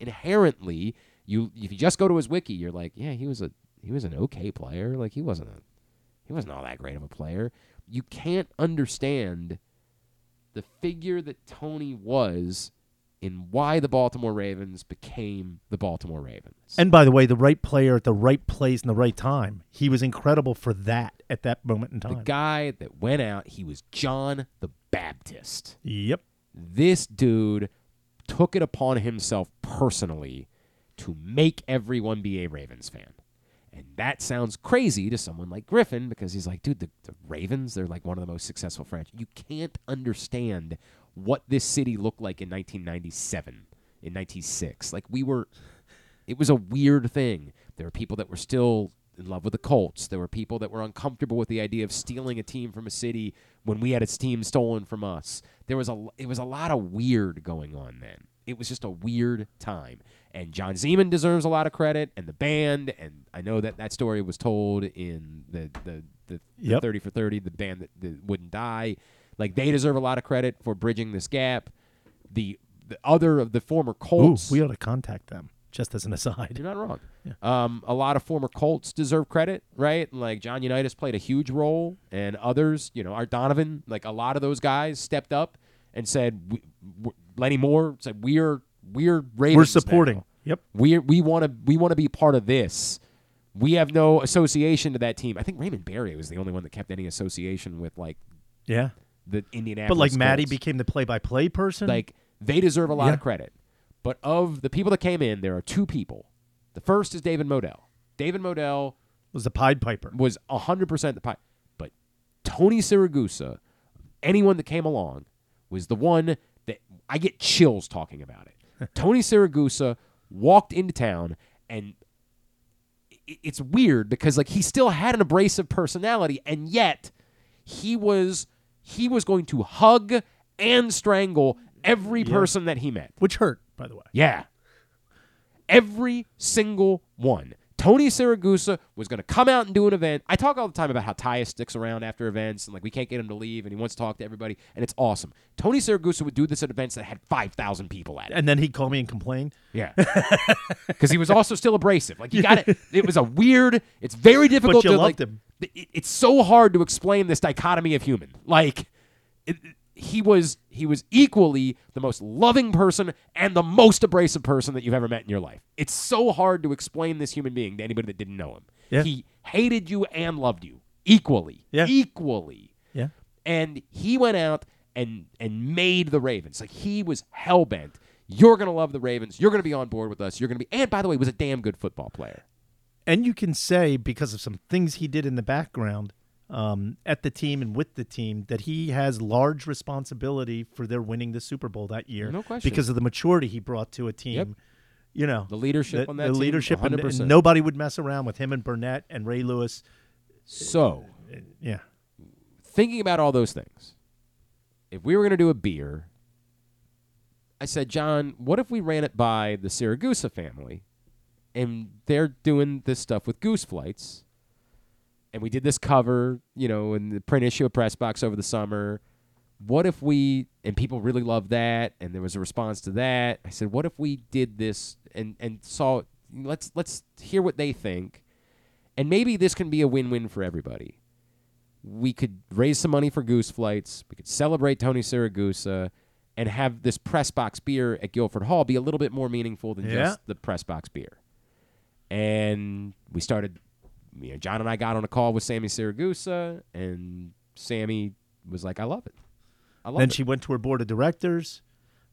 inherently, you if you just go to his wiki, you're like, yeah, he was a he was an okay player. Like he wasn't a he wasn't all that great of a player. You can't understand the figure that Tony was in why the Baltimore Ravens became the Baltimore Ravens. And by the way, the right player at the right place in the right time. He was incredible for that at that moment in time. the guy that went out, he was John the Baptist. Yep. This dude took it upon himself personally to make everyone be a Ravens fan. And that sounds crazy to someone like Griffin because he's like, dude, the, the Ravens, they're like one of the most successful franchises. You can't understand what this city looked like in 1997, in 96. Like, we were, it was a weird thing. There were people that were still in love with the Colts. There were people that were uncomfortable with the idea of stealing a team from a city when we had its team stolen from us. There was a it was a lot of weird going on then. It was just a weird time. And John Ziemann deserves a lot of credit and the band and I know that that story was told in the the the, the Yep. 30 for 30 the band that, that wouldn't die. Like they deserve a lot of credit for bridging this gap. The the other of the former Ooh, Colts we ought to contact them. Just as an aside. you're not wrong. Um, a lot of former Colts deserve credit, right? Like John Unitas played a huge role, and others, you know, Art Donovan, like a lot of those guys stepped up and said, we, w- Lenny Moore said, "We're we're Ravens. We're now. Yep. We we want to we want to be part of this. We have no association to that team. I think Raymond Berry was the only one that kept any association with like Yeah. the Indianapolis. But like Matte became the play-by-play person. Like they deserve a lot Yeah. of credit. But of the people that came in, there are two people. The first is David Modell. David Modell was the Pied Piper. was 100% the pipe. But Tony Siragusa, anyone that came along, was the one that I get chills talking about it. *laughs* Tony Siragusa walked into town and it's weird because like he still had an abrasive personality and yet he was he was going to hug and strangle every person that he met. Which hurt, by the way. Yeah. Every single one. Tony Siragusa was going to come out and do an event. I talk all the time about how Tyus sticks around after events and like we can't get him to leave and he wants to talk to everybody and it's awesome. Tony Siragusa would do this at events that had 5,000 people at it. And then he'd call me and complain. Yeah. *laughs* Cuz he was also still abrasive. Like you got it it was a weird it's very difficult you to loved like him. it- it's so hard to explain this dichotomy of human. Like it, he was he was equally the most loving person and the most abrasive person that you've ever met in your life. It's so hard to explain this human being to anybody that didn't know him. Yeah. He hated you and loved you equally. Yeah. Equally. Yeah. And he went out and and made the Ravens. Like he was hell bent. You're gonna love the Ravens. You're gonna be on board with us. You're gonna be and by the way, he was a damn good football player. And you can say because of some things he did in the background um, at the team and with the team that he has large responsibility for their winning the Super Bowl that year. No question. Because of the maturity he brought to a team. Yep. You know, The leadership the, on that team. the team, leadership, and- and nobody would mess around with him and Burnett and Ray Lewis. So Yeah, thinking about all those things, if we were going to do a beer, I said, John, what if we ran it by the Siragusa family and they're doing this stuff with goose flights? And we did this cover, you know, in the print issue of Press Box over the summer. What if we, and people really loved that, and there was a response to that. I said, what if we did this and, and saw, let's, let's hear what they think. And maybe this can be a win win for everybody we could raise some money for goose flights. We could celebrate Tony Siragusa and have this press box beer at Guilford Hall be a little bit more meaningful than Yeah. just the press box beer. and we started. You know, John and I got on a call with Sammy Siragusa, and Sammy was like, "I love it. I love it. Then it." she went to her board of directors.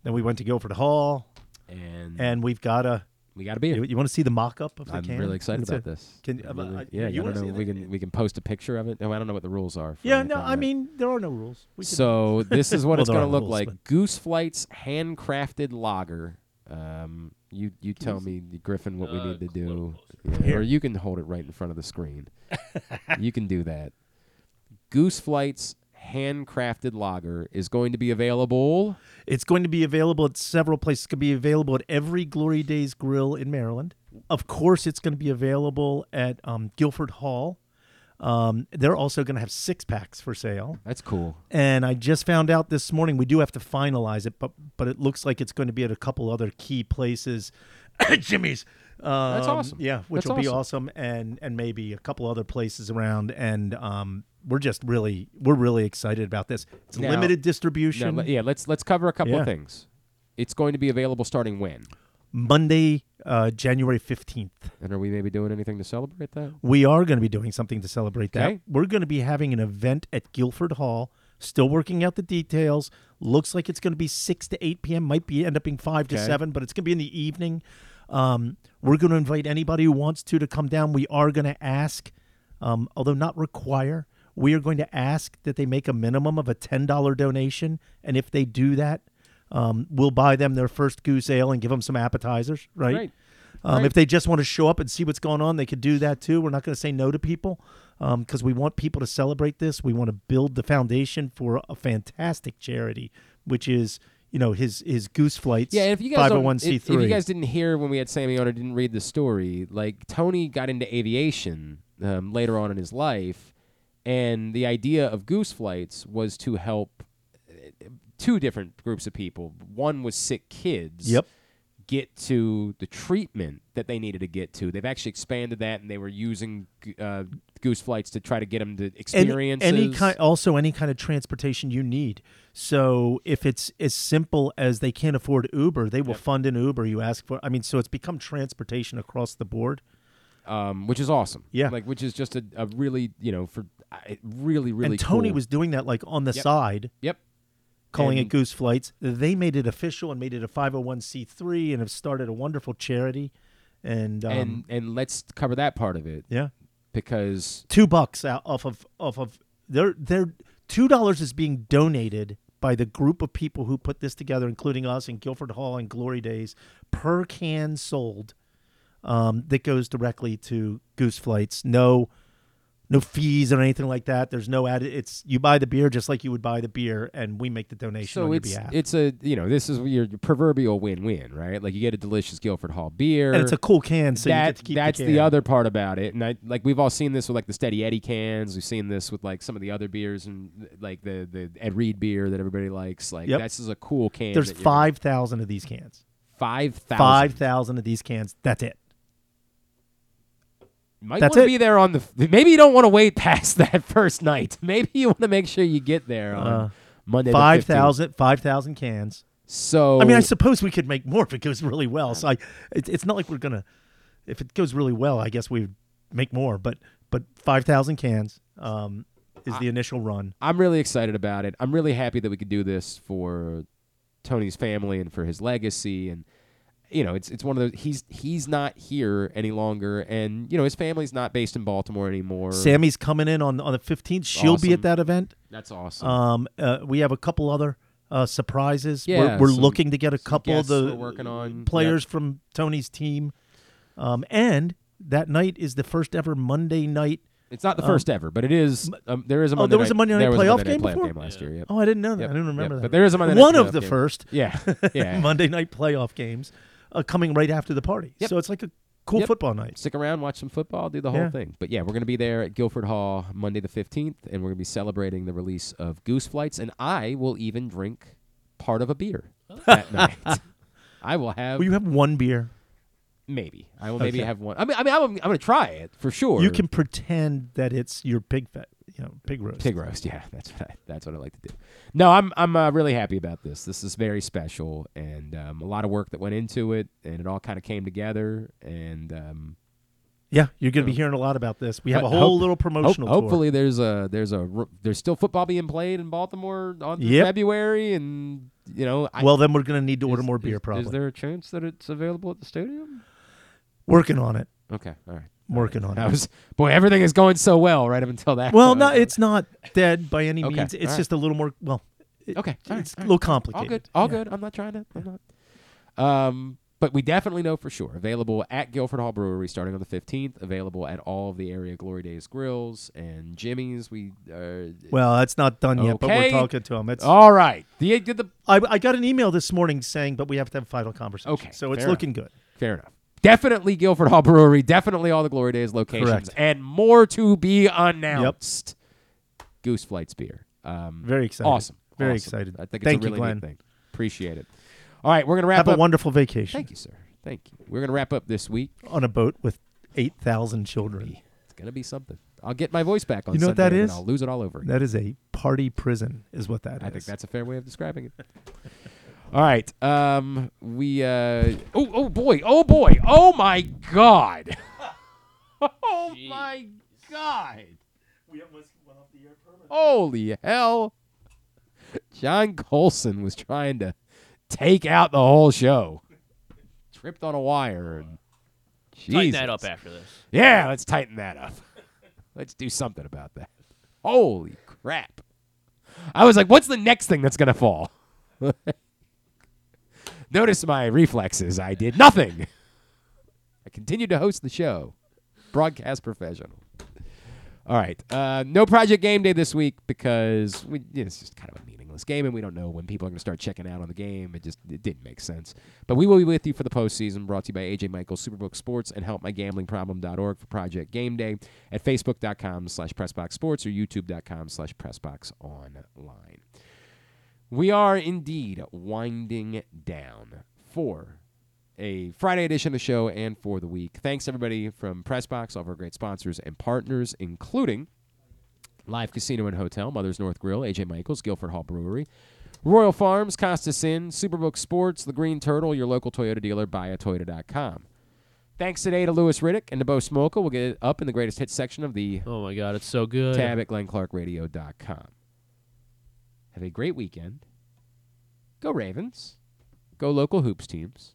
Then we went to Guilford Hall, and and we've got a. we got a beer. You, want to see the mock-up of the I'm can? really excited about a- this. Can, uh, really- uh, yeah, you I don't see know. We can we can post a picture of it. No, I don't know what the rules are. For Yeah, no, I mean there are no rules. We So *laughs* this is what Well, it's going to look rules, like: Goose Flight's handcrafted lager. Um, you you tell me, Griffin, what we need to do, Yeah, Here. or you can hold it right in front of the screen. *laughs* you can do that. Goose Flight's handcrafted lager is going to be available. It's going to be available at several places. It's going to be available at every Glory Days Grill in Maryland. Of course, it's going to be available at um, Guilford Hall. Um, they're also going to have six packs for sale. That's cool. And I just found out this morning we do have to finalize it, but but it looks like it's going to be at a couple other key places. *coughs* Jimmy's. Um, That's awesome. Yeah, which That's will be awesome. awesome, and and maybe a couple other places around. And um, we're just really we're really excited about this. It's Now- limited distribution. le- yeah, let's let's cover a couple Yeah. of things. It's going to be available starting when, Monday, uh, January 15th. and are we maybe doing anything to celebrate that? We are going to be doing something to celebrate that. We're going to be having an event at Guilford Hall. Still working out the details. Looks like it's going to be 6 to 8 p.m. Might be end up being 5 to Okay. 7, but it's going to be in the evening. Um, we're going to invite anybody who wants to to come down. We are going to ask, um, although not require, we are going to ask that they make a minimum of a $10 donation. And if they do that, um, we'll buy them their first goose ale and give them some appetizers, right? Right. Um, Right. If they just want to show up and see what's going on, they could do that too. We're not going to say no to people because we want people to celebrate this. We want to build the foundation for a fantastic charity, which is you know his his Goose Flights. Yeah, if you guys five don't- hundred one if, if you guys didn't hear when we had Sammy on or didn't read the story, like Tony got into aviation um, later on in his life, and the idea of Goose Flights was to help two different groups of people. One was sick kids. Yep. Get to the treatment that they needed to get to. They've actually expanded that, and they were using uh, Goose Flights to try to get them to any, experience any kind also any kind of transportation you need so if it's as simple as they can't afford uber they will fund an uber you ask for i mean so it's become transportation across the board um, which is awesome. Yeah. like which is just a, a really you know for uh, really really and tony cool- was doing that like on the Yep. side Yep. Calling it Goose Flights. They made it official and made it a 501c3 and have started a wonderful charity. And, um, and and let's cover that part of it yeah, because two bucks out off of off of their their two dollars is being donated by the group of people who put this together, including us and Guilford Hall and Glory Days, per can sold. Um, that goes directly to Goose Flights. No, no fees or anything like that. There's no added. It's you buy the beer just like you would buy the beer, and we make the donation so on your it's behalf. it's a you know this is your proverbial win-win right like you get a delicious Guilford Hall beer and it's a cool can, so you that get to keep that's the, the, other part about it and I like we've all seen this with like the Steady Eddie cans we've seen this with like some of the other beers and like the the Ed Reed beer that everybody likes like Yep. this is a cool can There's five thousand of these cans. Five thousand. Five thousand of these cans. That's it. Might want to be there on the. Maybe you don't want to wait past *laughs* that first night. Maybe you want to make sure you get there on Uh, Monday. Five 15th. thousand. Five thousand cans. So I mean, I suppose we could make more if it goes really well. So I, it, it's not like we're gonna. If it goes really well, I guess we would make more. But but five thousand cans um, is the initial run. I'm really excited about it. I'm really happy that we could do this for Tony's family and for his legacy. And you know, it's it's one of those. He's he's not here any longer, and you know his family's not based in Baltimore anymore. Sammy's coming in on on the fifteenth. She'll be at that event. That's awesome. Um, uh, we have a couple other uh, surprises. Yeah, we're, we're some- looking to get a couple of the working on. players Yep. from Tony's team. Um, and that night is the first ever Monday night. it's not the um, first ever, but it is. Um, there is a Oh, there was a Monday night there was a playoff Monday night game playoff before? last year. Yep. Oh, I didn't know that. Yep, I didn't remember yep. that. But there is a Monday night One of the game. first. Yeah, yeah. *laughs* Monday night playoff games uh, coming right after the party. Yep. So it's like a cool Yep. football night. Stick around, watch some football, do the Yeah. whole thing. But yeah, we're going to be there at Guilford Hall Monday the 15th, and we're going to be celebrating the release of Goose Flights, and I will even drink part of a beer that *laughs* night. I will have Well, you have one beer. Maybe. I will maybe Okay. have one. I mean, I mean, I'm, I'm going to try it for sure. You can pretend that it's your pig fat, you know, pig roast. Pig roast, yeah, *laughs* that's what I, that's what I like to do. No, I'm I'm uh, really happy about this. This is very special, and um, a lot of work that went into it, and it all kind of came together. And um, Yeah, you're going to be hearing a lot about this. We have a whole hope- little hope- promotional tour. hopefully, there's a there's a there's still football being played in Baltimore on Yep. February, and you know. I, Well, then we're going to need to order is- more beer. is- Probably Is there a chance that it's available at the stadium? Working on it. Okay, all right. Working on it. I it. was boy, everything is going so well right up until that. Well, no, it's not dead by any Okay, means. It's just a little more. Well, it- Okay, it's a little complicated. All good. All Yeah. good. I'm not trying to. I'm not. Um, but we definitely know for sure. Available at Guilford Hall Brewery starting on the 15th. Available at all of the area Glory Days grills and Jimmy's. We. Uh, Well, that's not done yet, but we're talking to him. It's, all right. The, did the I, I got an email this morning saying, but we have to have a final conversation. Okay, so it's fair looking good. Fair enough. Definitely Guilford Hall Brewery. Definitely all the Glory Days locations, Correct. and more to be announced. Goose Flights beer. Um, Very excited. Awesome. Very Awesome. excited. I think Thank it's a you, really Glenn. neat thing. Appreciate it. All right, we're gonna wrap Have up. a wonderful vacation. Thank you, sir. Thank you. We're gonna wrap up this week. On a boat with eight thousand children. It's gonna be something. I'll get my voice back on. You know what Sunday, that and? I'll lose it all over again. That is a party prison, is what that is. I think that's a fair way of describing it. *laughs* All right. Um, we. Uh, oh, oh boy. Oh boy. Oh my God. *laughs* oh my God. We almost went off the air permanently. Holy hell. John Coulson was trying to take out the whole show. Tripped on a wire and. Tighten that up after this. Yeah, let's tighten that up. Let's do something about that. Holy crap. I was like, what's the next thing that's going to fall? *laughs* Notice my reflexes. I did nothing. I continued to host the show. Broadcast professional. All right. Uh, no Project Game Day this week because we, yeah, it's just kind of a meaningless game, and we don't know when people are going to start checking out on the game. It just it didn't make sense. But we will be with you for the postseason, brought to you by AJ Michaels, Superbook Sports, and HelpMyGamblingProblem.org for Project Game Day at Facebook.com slash PressBoxSports or YouTube.com slash PressBoxOnline. We are indeed winding down for a Friday edition of the show and for the week. Thanks everybody from Pressbox, all of our great sponsors and partners, including Live Casino and Hotel, Mother's North Grill, AJ Michaels, Guilford Hall Brewery, Royal Farms, Costas Inn, Superbook Sports, The Green Turtle, your local Toyota dealer, buyatoyota.com. Thanks today to Louis Riddick and to Bo Smolka. We'll get it up in the greatest hits section of the Oh my God, it's so good. tab at glennclarkradio.com. Have a great weekend. Go Ravens. Go local hoops teams.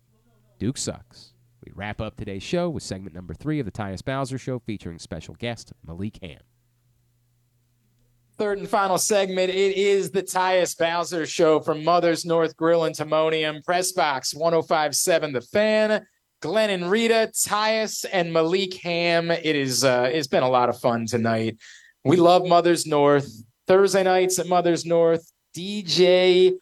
Duke sucks. We wrap up today's show with segment number three of the Tyus Bowser Show featuring special guest Malik Hamm. Third and final segment. It is the Tyus Bowser Show from Mother's North Grill and Timonium. Press Box 1057 The Fan. Glenn and Rita, Tyus, and Malik Hamm. It is uh it's been a lot of fun tonight. We love Mother's North. Thursday nights at Mother's North. DJ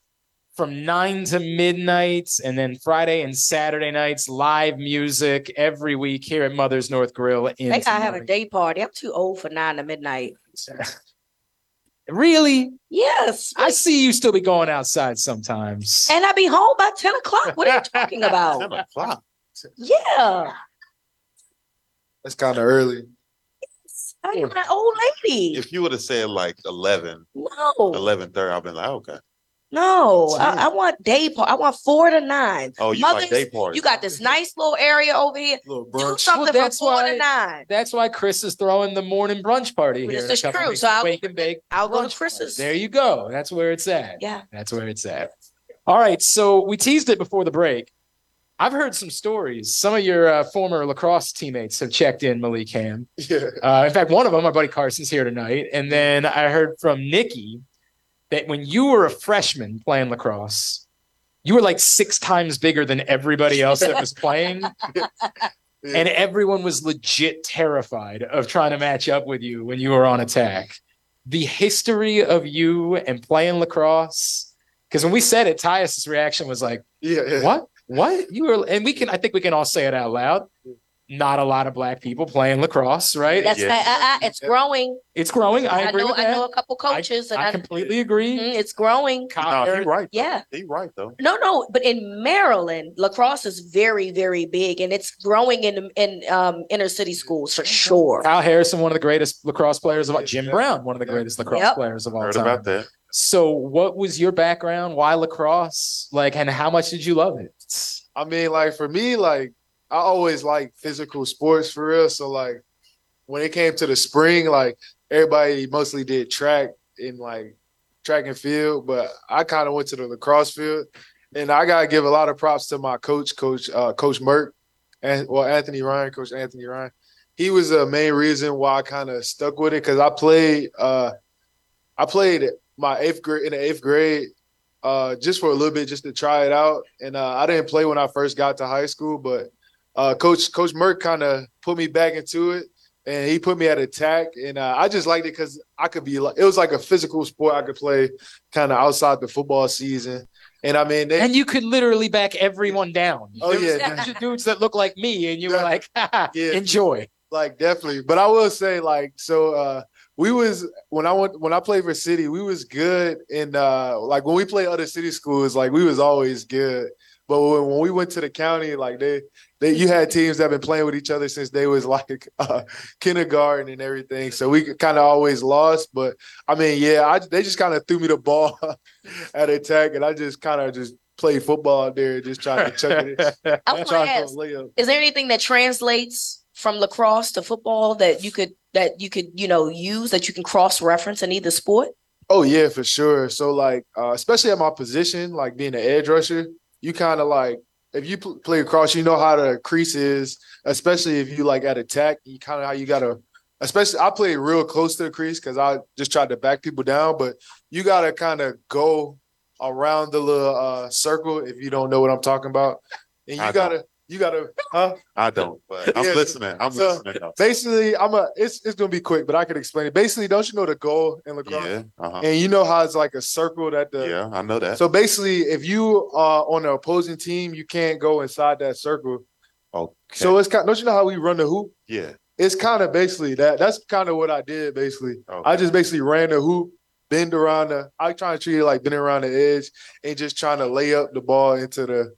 from nine to midnight, and then Friday and Saturday nights, live music every week here at Mother's North Grill. In They gotta have a day party. I'm too old for nine to midnight. *laughs* Really? Yes. I see you still be going outside sometimes. And I be home by 10 o'clock. What are you talking *laughs* about? 10 o'clock. Yeah. That's kind of early. I'm an old lady. If you would have said like 11, No. 11 30, I've been like, okay. No, I, I want day part. I want four to nine. Oh, you like Mothers, day parties. You got this nice little area over here. Do something Well, from that's four why- to nine. That's why Chris is throwing the morning brunch party here. This in is true. So I'll- Wake and bake. I'll go to Chris's. party. There you go. That's where it's at. Yeah. That's where it's at. All right. So we teased it before the break. I've heard some stories. Some of your uh, former lacrosse teammates have checked in Malik Hamm. *laughs* Yeah. Uh, in fact, one of them, my buddy Carson's here tonight. And then I heard from Nikki that when you were a freshman playing lacrosse, you were like six times bigger than everybody else that was playing. *laughs* And everyone was legit terrified of trying to match up with you when you were on attack. The history of you and playing lacrosse, because when we said it, Tyus's reaction was like, Yeah, yeah. What? What? You were, and we can, I think we can all say it out loud. Not a lot of black people playing lacrosse, right? That's Yeah. right. Uh, uh, it's growing. It's growing. I, agree know. with I that. know a couple coaches, and I I, completely agree. Mhm, it's growing. Kyle No, he Harris- right. though. Yeah. He right though. No, no, but in Maryland, lacrosse is very, very big, and it's growing in in um, inner city schools for sure. Kyle Harrison, one of the greatest lacrosse players of all. Jim Brown, one of the greatest lacrosse Yep. players of all Heard time. about that. So, what was your background? Why lacrosse? Like, and how much did you love it? I mean, like for me, like I always like physical sports for real. So like when it came to the spring, like everybody mostly did track and like track and field, but I kind of went to the lacrosse field. And I gotta give a lot of props to my coach, Coach uh, Coach Merck, and well Anthony Ryan, Coach Anthony Ryan. He was the main reason why I kind of stuck with it because I played uh, I played my eighth grade in the eighth grade uh, just for a little bit just to try it out. And uh, I didn't play when I first got to high school, but uh, Coach Coach Merck kind of put me back into it, and he put me at attack, and uh, I just liked it because I could be like it was like a physical sport I could play kind of outside the football season. And I mean, they, and you could literally back everyone down. Oh, There was yeah. a bunch of dudes that look like me, and you were like, *laughs* "Haha, enjoy. like definitely. But I will say, like, so uh we was when I went when I played for City, we was good in uh like when we played other city schools, like we was always good. But when, when we went to the county, like they they you had teams that have been playing with each other since they was *laughs* like uh, kindergarten and everything. So we kind of always lost. But I mean, yeah, I, they just kind of threw me the ball *laughs* at attack, and I just kind of just play football out there, just trying to chuck it. *laughs* I want to ask. Is there anything that translates from lacrosse to football that you could that you could you know use that you can cross reference in either sport? Oh yeah, for sure. So like, uh, especially at my position, like being an edge rusher, you kind of like if you pl- play across, you know how the crease is. Especially if you like at attack, you kind of how you gotta. Especially, I play real close to the crease because I just tried to back people down. But you gotta kind of go around the little uh, circle if you don't know what I'm talking about, and you I gotta you gotta huh. I don't, but I'm Yeah, listening. I'm so listening. Though. Basically, I'm a. It's it's gonna be quick, but I can explain it. Basically, don't you know the goal in lacrosse? Yeah, uh-huh. And you know how it's like a circle that the Yeah, I know that. So basically, if you are on the opposing team, you can't go inside that circle. Okay. So it's kind. Don't you know how we run the hoop? Yeah. It's kind of basically that. That's kind of what I did. Basically, Okay. I just basically ran the hoop, bend around the. I try to treat it like bending around the edge and just trying to lay up the ball into the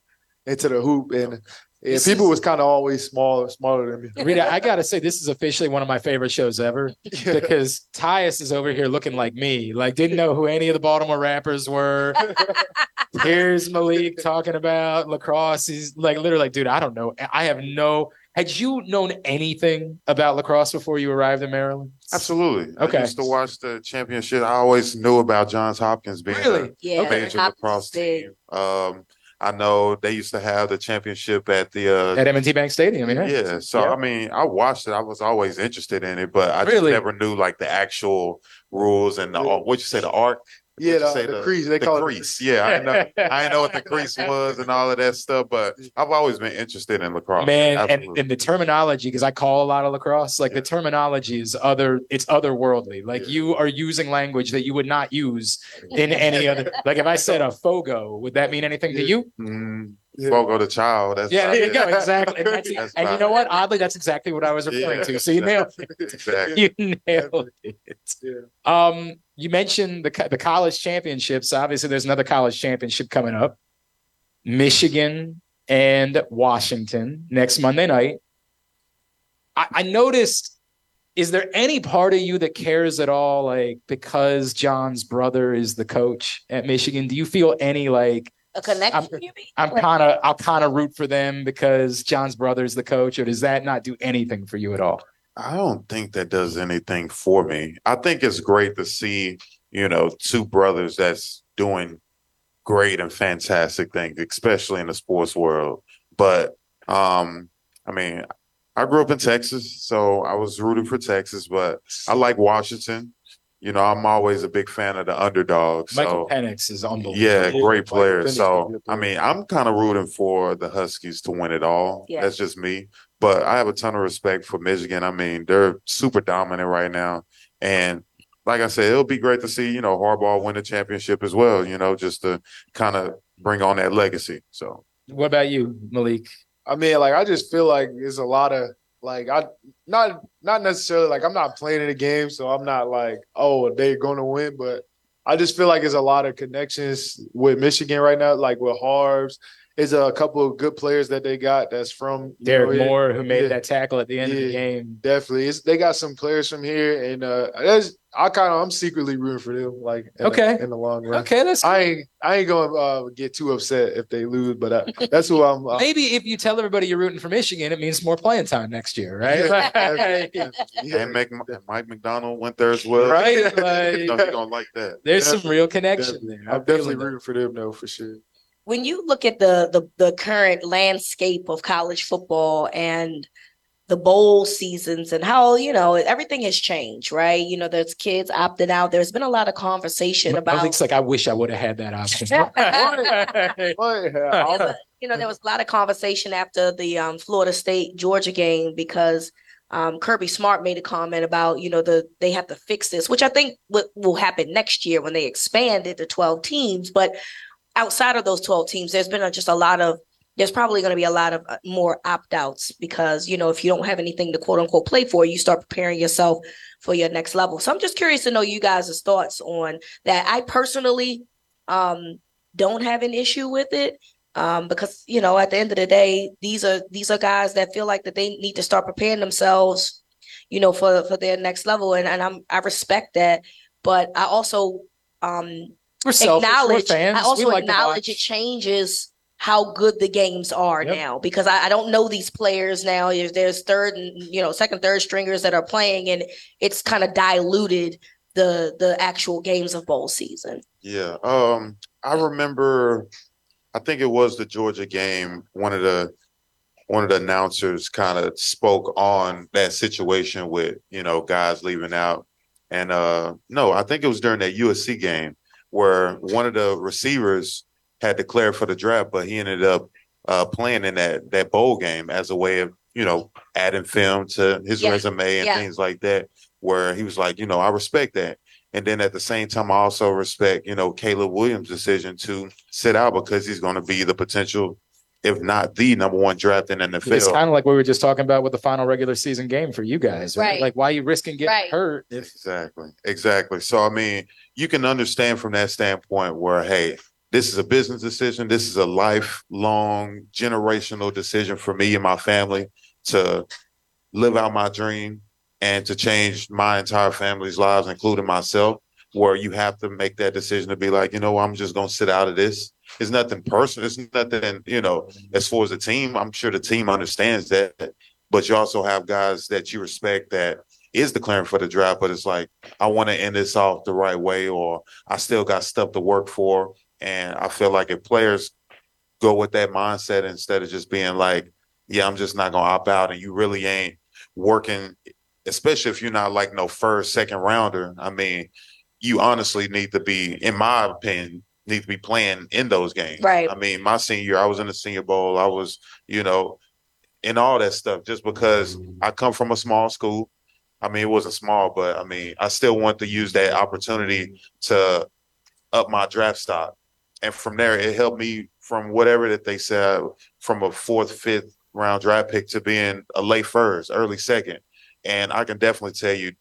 into the hoop. And yeah, This people is- was kind of always smaller, smaller than me. *laughs* Rita, I gotta say, this is officially one of my favorite shows ever *laughs* because Tyus is over here looking like me, like didn't know who any of the Baltimore rappers were. *laughs* Here's Malik talking about lacrosse. He's like literally like, dude, I don't know. I have no. Had you known anything about lacrosse before you arrived in Maryland? Absolutely. Okay. I used to watch the championship. I always knew about Johns Hopkins being Really? a Yeah, major Hopkins lacrosse did. team. Um, I know they used to have the championship at the uh, At M&T Bank Stadium, yeah. Yeah. So Yeah. I mean, I watched it. I was always interested in it, but I just never knew like the actual rules and the what you say the arc. Yeah, What'd the- say, the crease, they the call it- crease. Yeah, I know. *laughs* I know what the crease was and all of that stuff, but I've always been interested in lacrosse. Man, and, Absolutely. and the terminology, because I call a lot of lacrosse, like the terminology is other, it's otherworldly. Like you are using language that you would not use in any other. Like if I said a *laughs* fogo, would that mean anything to you? Mm, Fogo the child. That's Yeah, there you go. Exactly. And, that's- *laughs* That's and you know what? Oddly, that's exactly what I was referring Yeah, to. So you nailed it. *laughs* Exactly. You nailed it. Um, you mentioned the co- the college championships. Obviously, there's another college championship coming up. Michigan and Washington next Monday night. I, I noticed. Is there any part of you that cares at all, like because John's brother is the coach at Michigan? Do you feel any like A connection, you mean? I'm kind of I'll kind of root for them because John's brother is the coach, or does that not do anything for you at all? I don't think that does anything for me. I think it's great to see, you know, two brothers that's doing great and fantastic things, especially in the sports world. But um, I mean, I grew up in Texas, so I was rooting for Texas, but I like Washington. You know, I'm always a big fan of the underdog. Michael So Penix is unbelievable. yeah, great player. Penix So is a good I mean, I'm kind of rooting for the Huskies to win it all. Yeah. That's just me. But I have a ton of respect for Michigan. I mean, they're super dominant right now. And like I said, it'll be great to see, you know, Harbaugh win the championship as well, you know, just to kind of bring on that legacy. So What about you, Malik? I mean, like I just feel like there's a lot of like I not not necessarily like I'm not playing in the game, so I'm not like oh they're to win, but I just feel like there's a lot of connections with Michigan right now, like with Harvs. Is a couple of good players that they got that's from you Derrick know, Moore, who made yeah. that tackle at the end of the game. Definitely, it's, they got some players from here, and uh, that's I kind of I'm secretly rooting for them. Like in the- Okay. in the long run. Okay, that's I ain't I ain't gonna uh, get too upset if they lose, but uh, *laughs* that's who I'm. Uh, Maybe if you tell everybody you're rooting for Michigan, it means more playing time next year, right? Yeah, *laughs* *laughs* And Mike, Mike Macdonald went there as well. Right? no, Like- he don't like that. There's some real connection Definitely. there. I'm definitely rooting for them though, for sure. When you look at the, the the current landscape of college football and the bowl seasons and how you know everything has changed right you know there's kids opting out there's been a lot of conversation about Malik's like, I wish I would have had that option. *laughs* you know, there was a lot of conversation after the um, Florida State Georgia game because um, Kirby Smart made a comment about, you know, the they have to fix this, which I think what will happen next year when they expand it to 12 teams. But outside of those 12 teams, there's been a, just a lot of there's probably going to be a lot of uh, more opt outs because, you know, if you don't have anything to quote unquote play for, you start preparing yourself for your next level. So I'm just curious to know you guys' thoughts on that. I personally um, don't have an issue with it um, because you know at the end of the day these are these are guys that feel like that they need to start preparing themselves you know for for their next level and, and i'm i respect that but i also um We're selfish. We're acknowledge fans. i also We like to acknowledge watch. it changes how good the games are Yep. now because I, I don't know these players now if there's third and you know second third stringers that are playing and it's kind of diluted the the actual games of bowl season Yeah. Um, I remember I think it was the Georgia game, one of the one of the announcers kind of spoke on that situation with, you know, guys leaving out. And uh no, I think it was during that USC game where one of the receivers had declared for the draft, but he ended up uh playing in that that bowl game as a way of, you know, adding film to his Yeah. resume and Yeah. things like that, where he was like, you know, I respect that. And then at the same time, I also respect, you know, Caleb Williams' decision to sit out because he's going to be the potential, if not the number one draft in the NFL. It's kind of like what we were just talking about with the final regular season game for you guys, right? Right. Like, why are you risking getting Right. hurt? Exactly. Exactly. So I mean, you can understand from that standpoint where, hey, this is a business decision. This is a lifelong generational decision for me and my family to live out my dream and to change my entire family's lives, including myself, where you have to make that decision to be like, you know, I'm just gonna sit out of this. It's nothing personal. It's nothing, you know, as far as the team, I'm sure the team understands that. But you also have guys that you respect that is declaring for the draft, but it's like, I want to end this off the right way, or I still got stuff to work for. And I feel like if players go with that mindset instead of just being like, yeah, I'm just not gonna opt out, and you really ain't working, especially if you're not like no first, second rounder. I mean, you honestly need to be, in my opinion, need to be playing in those games. Right. I mean, my senior I was in the senior bowl. I was, you know, in all that stuff just because I come from a small school. I mean, it wasn't small, but I mean, I still want to use that opportunity to up my draft stock. And from there, it helped me from whatever that they said from a fourth, fifth round draft pick to being a late first, early second. And I can definitely tell you,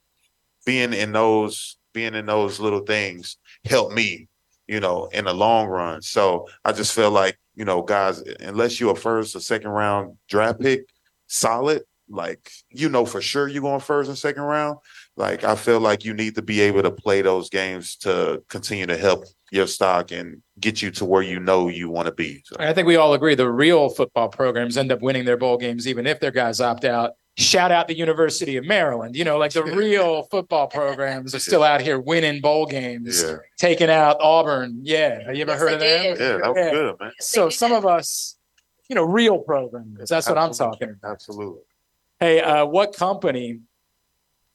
being in those, being in those little things helped me, you know, in the long run. So I just feel like, you know, guys, unless you're a first or second round draft pick, solid, like you know for sure you're going first and second round. Like I feel like you need to be able to play those games to continue to help your stock and get you to where you know you want to be. So, I think we all agree the real football programs end up winning their bowl games, even if their guys opt out. Shout out the University of Maryland. You know, like the real *laughs* football programs are still out here winning bowl games, Yeah. taking out Auburn. Yeah. Have you ever Yes, heard of them? Yeah, that was good, man. So some of us, you know, real programs. That's what I'm talking about. Absolutely. Hey, uh, what company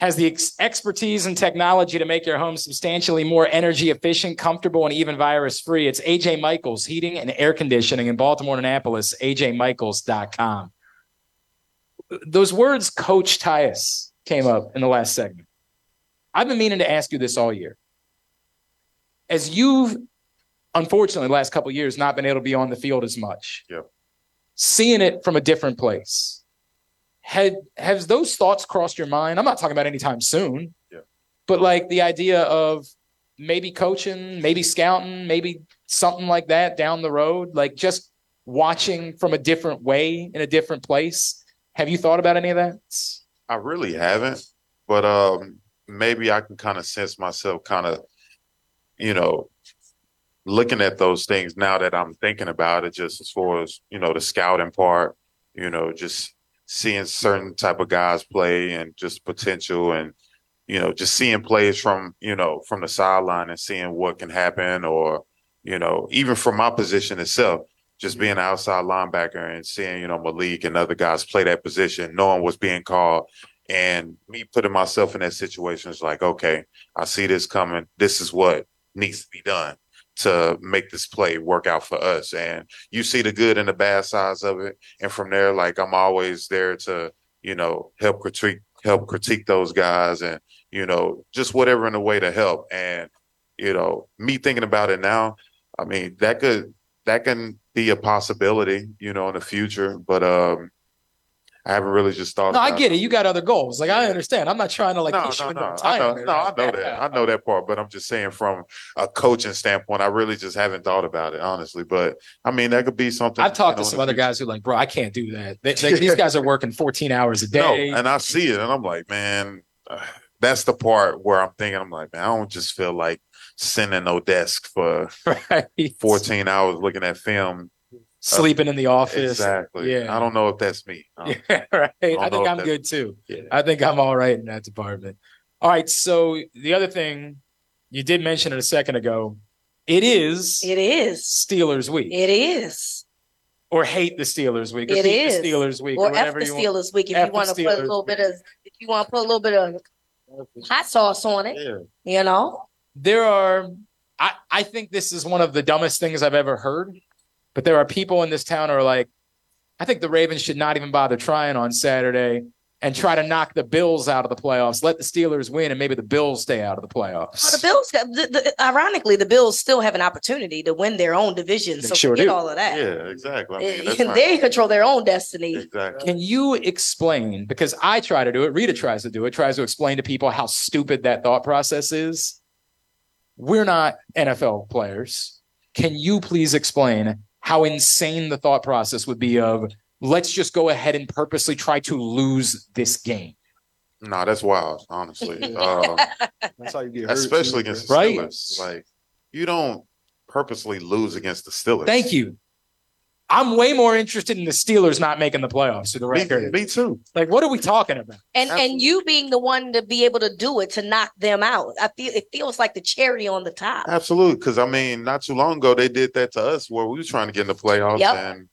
has the ex- expertise and technology to make your home substantially more energy efficient, comfortable, and even virus free? It's AJ Michaels Heating and Air Conditioning in Baltimore and Annapolis, ajmichaels.com. Those words, Coach Tyus, came up in the last segment. I've been meaning to ask you this all year. As you've, unfortunately, the last couple of years, not been able to be on the field as much, Yep. seeing it from a different place had has those thoughts crossed your mind? I'm not talking about anytime soon. Yeah. But like the idea of maybe coaching, maybe scouting, maybe something like that down the road, like just watching from a different way in a different place. Have you thought about any of that? I really haven't, but um, maybe I can kind of sense myself kind of, you know, looking at those things now that I'm thinking about it, just as far as, you know, the scouting part, you know, just seeing certain type of guys play and just potential and, you know, just seeing plays from, you know, from the sideline and seeing what can happen or, you know, even from my position itself, just being an outside linebacker and seeing, you know, Malik and other guys play that position, knowing what's being called and me putting myself in that situation is like, okay, I see this coming. This is what needs to be done to make this play work out for us. And you see the good and the bad sides of it. And from there, like I'm always there to, you know, help critique help critique those guys and, you know, just whatever in a way to help. And, you know, me thinking about it now, I mean, that could that can be a possibility, you know, in the future. But um I haven't really just thought No, I get it. You got other goals. Like I understand. I'm not trying to like no, push no, no, I know, no, I know that. I know that part, but I'm just saying from a coaching standpoint, I really just haven't thought about it, honestly. But I mean, that could be something. I've talked you to know, in some other future. guys who like, bro, I can't do that. They, they- these guys *laughs* are working 14 hours a No, day. and I see it, and I'm like, man, *sighs* that's the part where I'm thinking, I'm like, man, I don't just feel like sitting no desk for *laughs* 14 hours looking at film, uh, Sleeping in the office. Exactly. Yeah. I don't know if that's me. *laughs* I Yeah, right. I, don't think I'm good too. Yeah. I think I'm all right in that department. All right. So the other thing you did mention it a second ago, it is It is. Steelers week. It is. or hate the Steelers week. Or It the Steelers week. Or Or, F the you want. Steelers week if F you want to put a little week. bit of if you want to put a little bit of hot sauce on it. Yeah. You know? There are I, I think this is one of the dumbest things I've ever heard. But there are people in this town who are like, I think the Ravens should not even bother trying on Saturday and try to knock the Bills out of the playoffs. Let the Steelers win and maybe the Bills stay out of the playoffs. Well, the Bills, the, the, ironically, the Bills still have an opportunity to win their own division. They So sure forget do. all of that. Yeah, exactly. I mean, that's and not- they control their own destiny. exactly. Can you explain? Because I try to do it, Rita tries to do it, tries to explain to people how stupid that thought process is. We're not NFL players. Can you please explain how insane the thought process would be of let's just go ahead and purposely try to lose this game? No, that's wild, honestly. *laughs* Um, That's how you get hurt. especially too, against the Right. Steelers. Like you don't purposely lose against the Steelers. Thank you. I'm way more interested in the Steelers not making the playoffs for the Me, record. me too. Like, what are we talking about? And and you being the one to be able to do it to knock them out. I feel it feels like the cherry on the top. Absolutely, because I mean, not too long ago they did that to us where we were trying to get in the playoffs Yep. and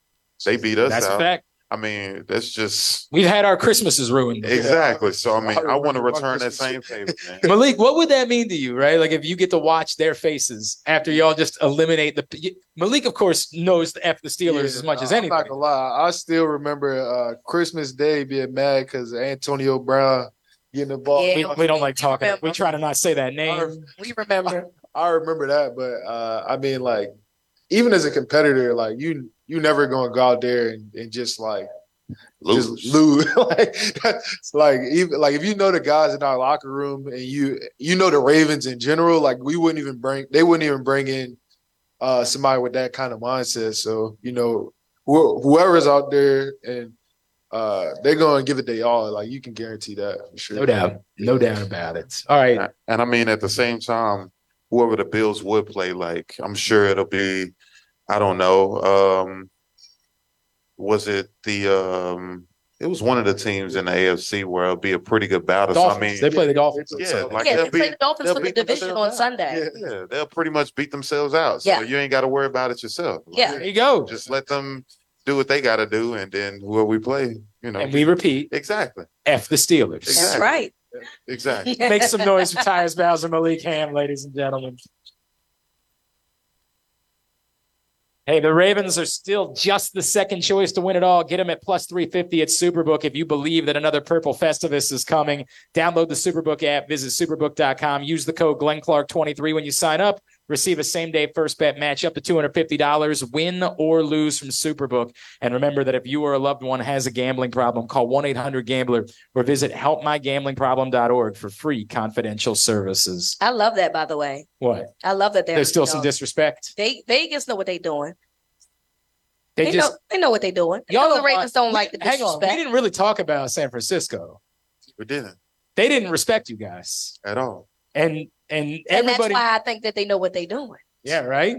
they beat us That's a fact. I mean, that's just We've had our Christmases ruined. exactly. So I mean, I want to return that same favor, man. *laughs* Malik, what would that mean to you, right? Like if you get to watch their faces after y'all just eliminate the Malik, of course, knows the F the Steelers as much as I'm anything. not gonna lie. I still remember uh, Christmas Day being mad because Antonio Brown getting the ball. Yeah. We, we don't like talking. Remember. We try to not say that name. We remember. I remember that, but uh, I mean, like, even as a competitor, like you, you never gonna go out there and, and just like Lose. just lose. *laughs* like, it's like even like if you know the guys in our locker room and you you know the Ravens in general, like we wouldn't even bring they wouldn't even bring in uh somebody with that kind of mindset. So you know wh- whoever's out there and uh they're gonna give it their all. Like you can guarantee that for sure. No doubt. No doubt about it. All right. And I mean, at the same time, whoever the Bills would play, like I'm sure it'll be, I don't know. Um, was it the? Um, it was one of the teams in the AFC where it'll be a pretty good battle. So, I Dolphins. mean, they play the Dolphins. yeah, like yeah, they'll they play be, the Dolphins they'll for the beat division on themselves out. Sunday. yeah, they'll pretty much beat themselves out. So Yeah. you ain't got to worry about it yourself. Like, Yeah. There you go. just let them do what they got to do, and then whoever we play, you know, And we repeat, exactly, F the Steelers. That's Exactly. right. exactly. Make some noise for Tyus Bowser, Malik Hamm, ladies and gentlemen. Hey, the Ravens are still just the second choice to win it all. Get them at plus 350 at Superbook. If you believe that another Purple Festivus is coming, download the Superbook app, visit superbook.com, use the code GlennClark23 when you sign up. Receive a same day first bet match up to $250, win or lose from Superbook. And remember that if you or a loved one has a gambling problem, call 1 800 Gambler or visit helpmygamblingproblem.org for free confidential services. I love that, by the way. What? I love that There's still you some know, disrespect. They Vegas know what they're doing. They, They, just know they know what they're doing. Y'all know the don't Ravens don't we like the didn't- hang on. We didn't really talk about San Francisco. We didn't They didn't respect you guys, at all. and and and that's everybody. why I think that they know what they're doing. yeah, right.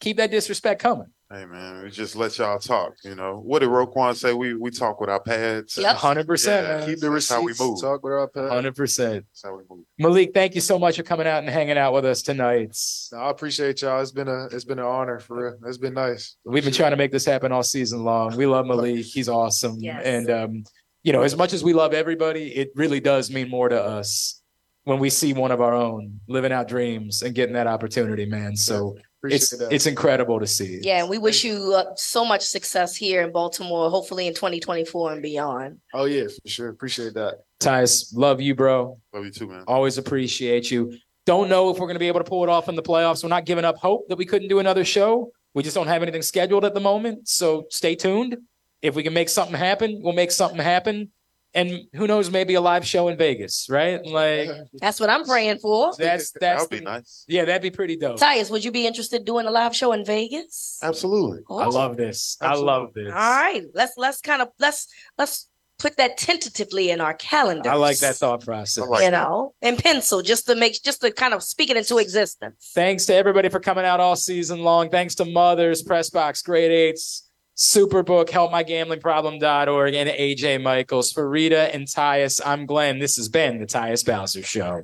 Keep that disrespect coming. Hey man, we just let y'all talk. You know what did Roquan say? We we talk with our pads. Yep. Hundred percent, Yeah. man. Keep the That's how we move. Talk with our pad. Hundred percent. That's how we move. Malik, thank you so much for coming out and hanging out with us tonight. No, I appreciate y'all. It's been a it's been an honor for real. It's been nice. We've been trying to make this happen all season long. We love Malik. He's awesome. Yes. And um, you know, as much as we love everybody, it really does mean more to us when we see one of our own living out dreams and getting that opportunity, man. So Appreciate it's that. it's incredible to see. Yeah, and we wish you uh, so much success here in Baltimore. Hopefully in 2024 and beyond. oh yeah, for sure. Appreciate that. Tyus, love you, bro. Love you too, man. Always appreciate you. Don't know if we're going to be able to pull it off in the playoffs. We're not giving up hope that we couldn't do another show. We just don't have anything scheduled at the moment. So stay tuned. If we can make something happen, we'll make something happen. And who knows, maybe a live show in Vegas, right? Like *laughs* That's what I'm praying for. that's that that's would be the- nice. yeah, that'd be pretty dope. Tyus, would you be interested in doing a live show in Vegas? Absolutely. I love this. I love this. All right, let's let's kind of let's let's put that tentatively in our calendar. I like that thought process. I like you know, in pencil, just to make just to kind of speak it into existence. Thanks to everybody for coming out all season long. Thanks to Mothers, Press Box, Grade Eights, Superbook, HelpMyGamblingProblem.org, and AJ Michaels. For Rita and Tyus, I'm Glenn. This has been the Tyus Bowser Show.